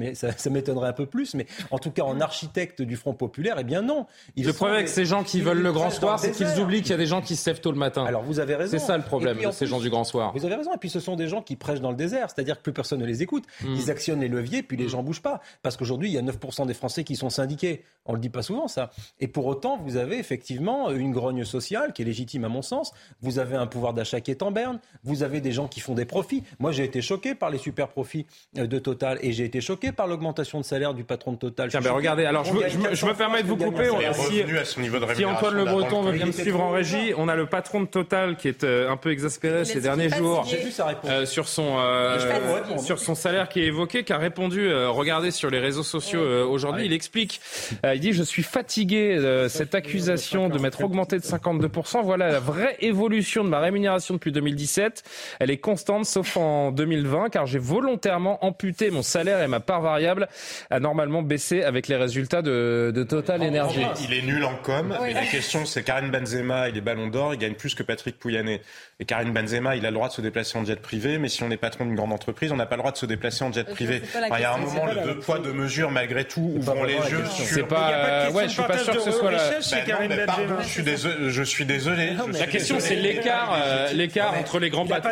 m'étonnerait un peu plus, mais en tout cas en architecte du Front populaire, eh bien non. le problème avec ces gens qui veulent le grand soir, c'est qu'ils oublient qu'il y a des gens qui se lèvent tôt le matin. Alors vous avez raison. C'est ça le problème de ces gens du grand soir. Vous avez raison. Et puis ce sont des gens qui prêchent dans le désert, c'est-à-dire que plus personne ne les écoute. Mm. Ils actionnent les leviers, puis les mm. gens bougent pas. Parce qu'aujourd'hui, il y a 9% des Français qui sont syndiqués. On le dit pas souvent, ça. Et pour autant, vous avez effectivement une grogne sociale qui est légitime à mon sens. Vous avez un pouvoir d'achat qui est en berne. Vous avez des gens qui font des profits. Moi, j'ai été choqué par les super profits euh, de Total et j'ai été choqué par l'augmentation de salaire du patron de Total. Tiens, ben regardez, alors je, me, permets de vous couper. On, si, à son niveau de si Antoine Le Breton veut bien me suivre en régie, on a le patron de Total qui est euh, un peu exaspéré ces derniers jours euh, sur son sur son salaire qui est évoqué, qui a répondu. regardez sur les réseaux sociaux aujourd'hui, il explique. il dit je suis fatigué de cette accusation de m'être augmenté de 52%. Voilà la vraie évolution de ma rémunération depuis 2017. Elle est constante sauf en 2020 car j'ai volontairement amputé mon salaire et ma part variable a normalement baissé avec les résultats de, Total Energy. Il est nul en com. la question c'est Karim Benzema, il est ballon d'or, gagne plus que Patrick Pouyanné. Et Karim Benzema, il a le droit de se déplacer en jet privé, mais si on est patron d'une grande entreprise, on n'a pas le droit de se déplacer en jet privé. il y a un moment, le deux poids, deux mesures, malgré tout, ouvrons les yeux C'est pas, ouais, je suis pas sûr que ce soit la. Ben pardon, je suis désolé. Je suis désolé. La question, c'est l'écart, euh, l'écart entre les grands patrons.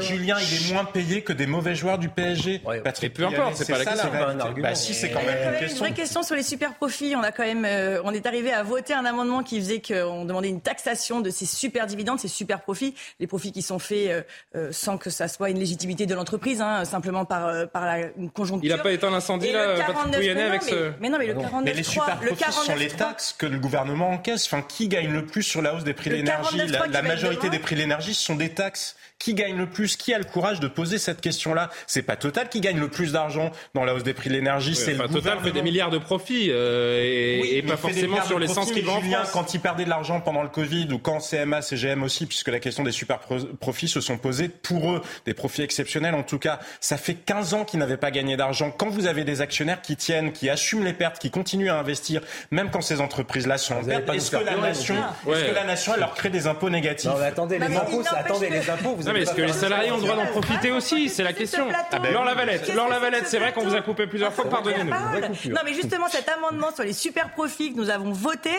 Julien, il est moins payé que des mauvais joueurs du PSG. Patrick, peu importe, c'est pas la question. Bah si, c'est quand même une question. Une vraie question sur les super profits. On a quand même, euh, on est arrivé à voter un amendement qui faisait qu'on demandait une taxation de ces super dividendes, ces super profits, les profits qui sont faits euh, euh, sans que ça soit une légitimité de l'entreprise, hein, simplement par, euh, par la une conjoncture. Il n'a pas éteint l'incendie là, Patrick avec ce... Mais non, mais le 49 mais les super profits sont les taxes que le gouvernement encaisse. Enfin, qui gagne le plus sur la hausse des prix de l'énergie? La, majorité des prix de l'énergie, ce sont des taxes. Qui gagne le plus Qui a le courage de poser cette question-là C'est pas Total qui gagne le plus d'argent dans la hausse des prix de l'énergie. c'est enfin, Total fait des milliards de profits euh, et, pas forcément sur l'essence qui vend. Quand ils perdaient de l'argent pendant le Covid ou quand CMA, CGM aussi, puisque la question des super profits se sont posés pour eux, des profits exceptionnels en tout cas. Ça fait 15 ans qu'ils n'avaient pas gagné d'argent. Quand vous avez des actionnaires qui tiennent, qui assument les pertes, qui continuent à investir, même quand ces entreprises-là sont en perte, est-ce que, la nation, est-ce que la nation leur crée des impôts négatifs Non, mais attendez, les impôts, attendez, les impôts, vous Non, mais est-ce que les salariés ont le droit d'en profiter aussi? C'est la question. Ah ben, Laure Lavalette, Laure Lavalette, c'est vrai qu'on vous a coupé plusieurs fois, pardonnez-nous. Non, mais justement, cet amendement sur les super profits que nous avons voté,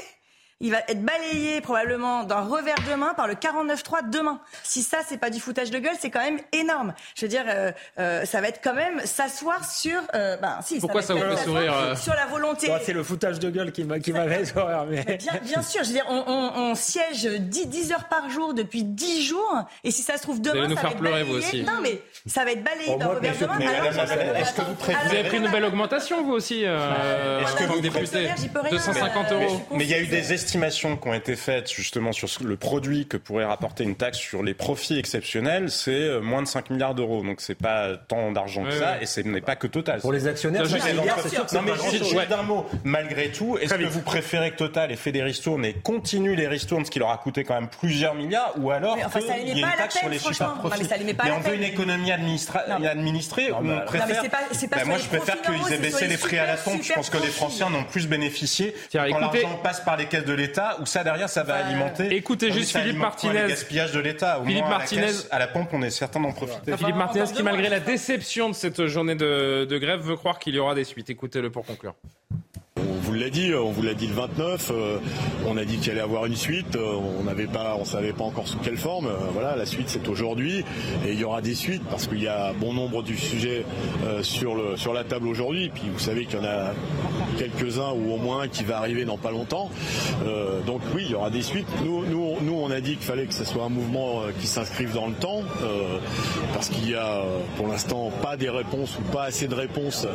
il va être balayé probablement d'un revers de main par le 49-3 demain. Si ça, c'est pas du foutage de gueule, c'est quand même énorme. Je veux dire, euh, euh, ça va être quand même s'asseoir sur. Euh, ben, si, Pourquoi ça, vous fait sourire Sur la volonté. c'est le foutage de gueule qui m'a qui m'avait sourire. Mais... Bien, bien, sûr, je veux dire, on, on, on siège 10, 10, heures par jour depuis 10 jours, et si ça se trouve demain, vous allez nous ça faire va être pleurer balayé. vous aussi. Non, mais ça va être balayé d'un revers de main. Est-ce que vous, vous avez pris une nouvelle augmentation vous aussi euh, Est-ce que vous député 250 euros. Mais il y a eu des estimations qui ont été faites justement sur le produit que pourrait rapporter une taxe sur les profits exceptionnels, c'est euh, moins de 5 milliards d'euros. Donc c'est pas tant d'argent que ça, et ce n'est pas que Total. Pour les actionnaires, c'est Non mais juste d'un mot, malgré tout, est-ce que vous préférez que Total ait fait des ristournes et continue les ristournes, ce qui leur a coûté quand même plusieurs milliards, ou alors enfin, qu'il y ait une taxe sur les super profits Mais on veut une économie administrée, on préfère... Moi je préfère qu'ils aient baissé les prix à la pompe. Je pense que les Français en ont plus bénéficié quand l'argent passe par les caisses de l'État, ou ça derrière ça va alimenter. Écoutez juste Philippe Martinez. Le gaspillage de l'État. Philippe Martinez. À la, pompe, on est certain d'en profiter. Philippe Martinez, qui malgré la déception de cette journée de, de grève, veut croire qu'il y aura des suites. Écoutez-le pour conclure. Vous l'a dit, on vous l'a dit le 29. Euh, on a dit qu'il allait avoir une suite. Euh, on n'avait pas, on savait pas encore sous quelle forme. Euh, voilà, la suite c'est aujourd'hui et il y aura des suites parce qu'il y a bon nombre du sujet sur le sur la table aujourd'hui. Puis vous savez qu'il y en a quelques-uns ou au moins qui va arriver dans pas longtemps. donc oui, il y aura des suites. Nous, nous, nous on a dit qu'il fallait que ce soit un mouvement qui s'inscrive dans le temps parce qu'il y a pour l'instant pas des réponses ou pas assez de réponses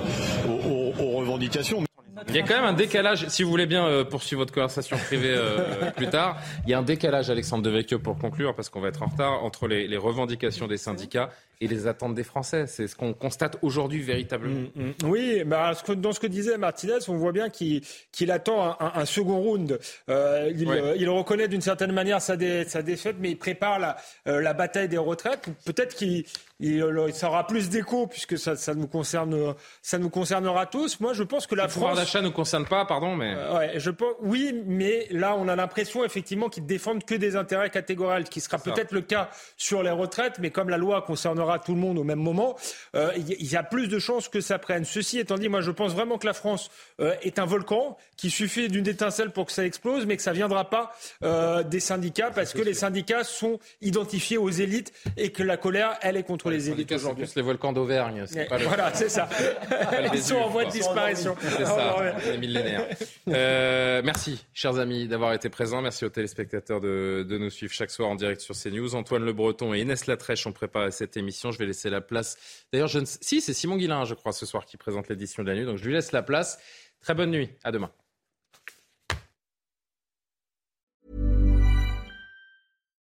aux, aux revendications. Il y a quand même un décalage, si vous voulez bien euh, poursuivre votre conversation privée euh, plus tard, il y a un décalage, Alexandre Devecchio, pour conclure, parce qu'on va être en retard, entre les, les revendications des syndicats et les attentes des Français. C'est ce qu'on constate aujourd'hui véritablement. Mm, mm. Oui, bah, dans ce que disait Martinez, on voit bien qu'il attend un, second round. Euh, il, reconnaît d'une certaine manière sa, défaite, mais il prépare la, la bataille des retraites. Peut-être qu'il il, ça aura plus d'écho puisque ça, ça, nous concerne, ça nous concernera tous. Moi, je pense que la le France. Le pouvoir d'achat ne concerne pas, pardon, mais. Euh, ouais, je pense, oui, mais là, on a l'impression effectivement qu'ils défendent que des intérêts catégoriels, qui sera peut-être le cas sur les retraites, mais comme la loi concernera tout le monde au même moment, euh, il y a plus de chances que ça prenne. Ceci étant dit, moi, je pense vraiment que la France euh, est un volcan, qu'il suffit d'une étincelle pour que ça explose, mais que ça viendra pas des syndicats parce que les syndicats sont identifiés aux élites et que la colère, elle est contre les élites aujourd'hui. plus les volcans d'Auvergne. Voilà, c'est ça. Ils sont en voie de disparition. C'est ça, les millénaires. Euh, merci, chers amis, d'avoir été présents. Merci aux téléspectateurs de, de, nous suivre chaque soir en direct sur CNews. Antoine Le Breton et Inès Latrèche ont préparé cette émission. Je vais laisser la place. D'ailleurs, je ne... si, c'est Simon Guillain, je crois, ce soir qui présente l'édition de la nuit. Donc, je lui laisse la place. Très bonne nuit. À demain.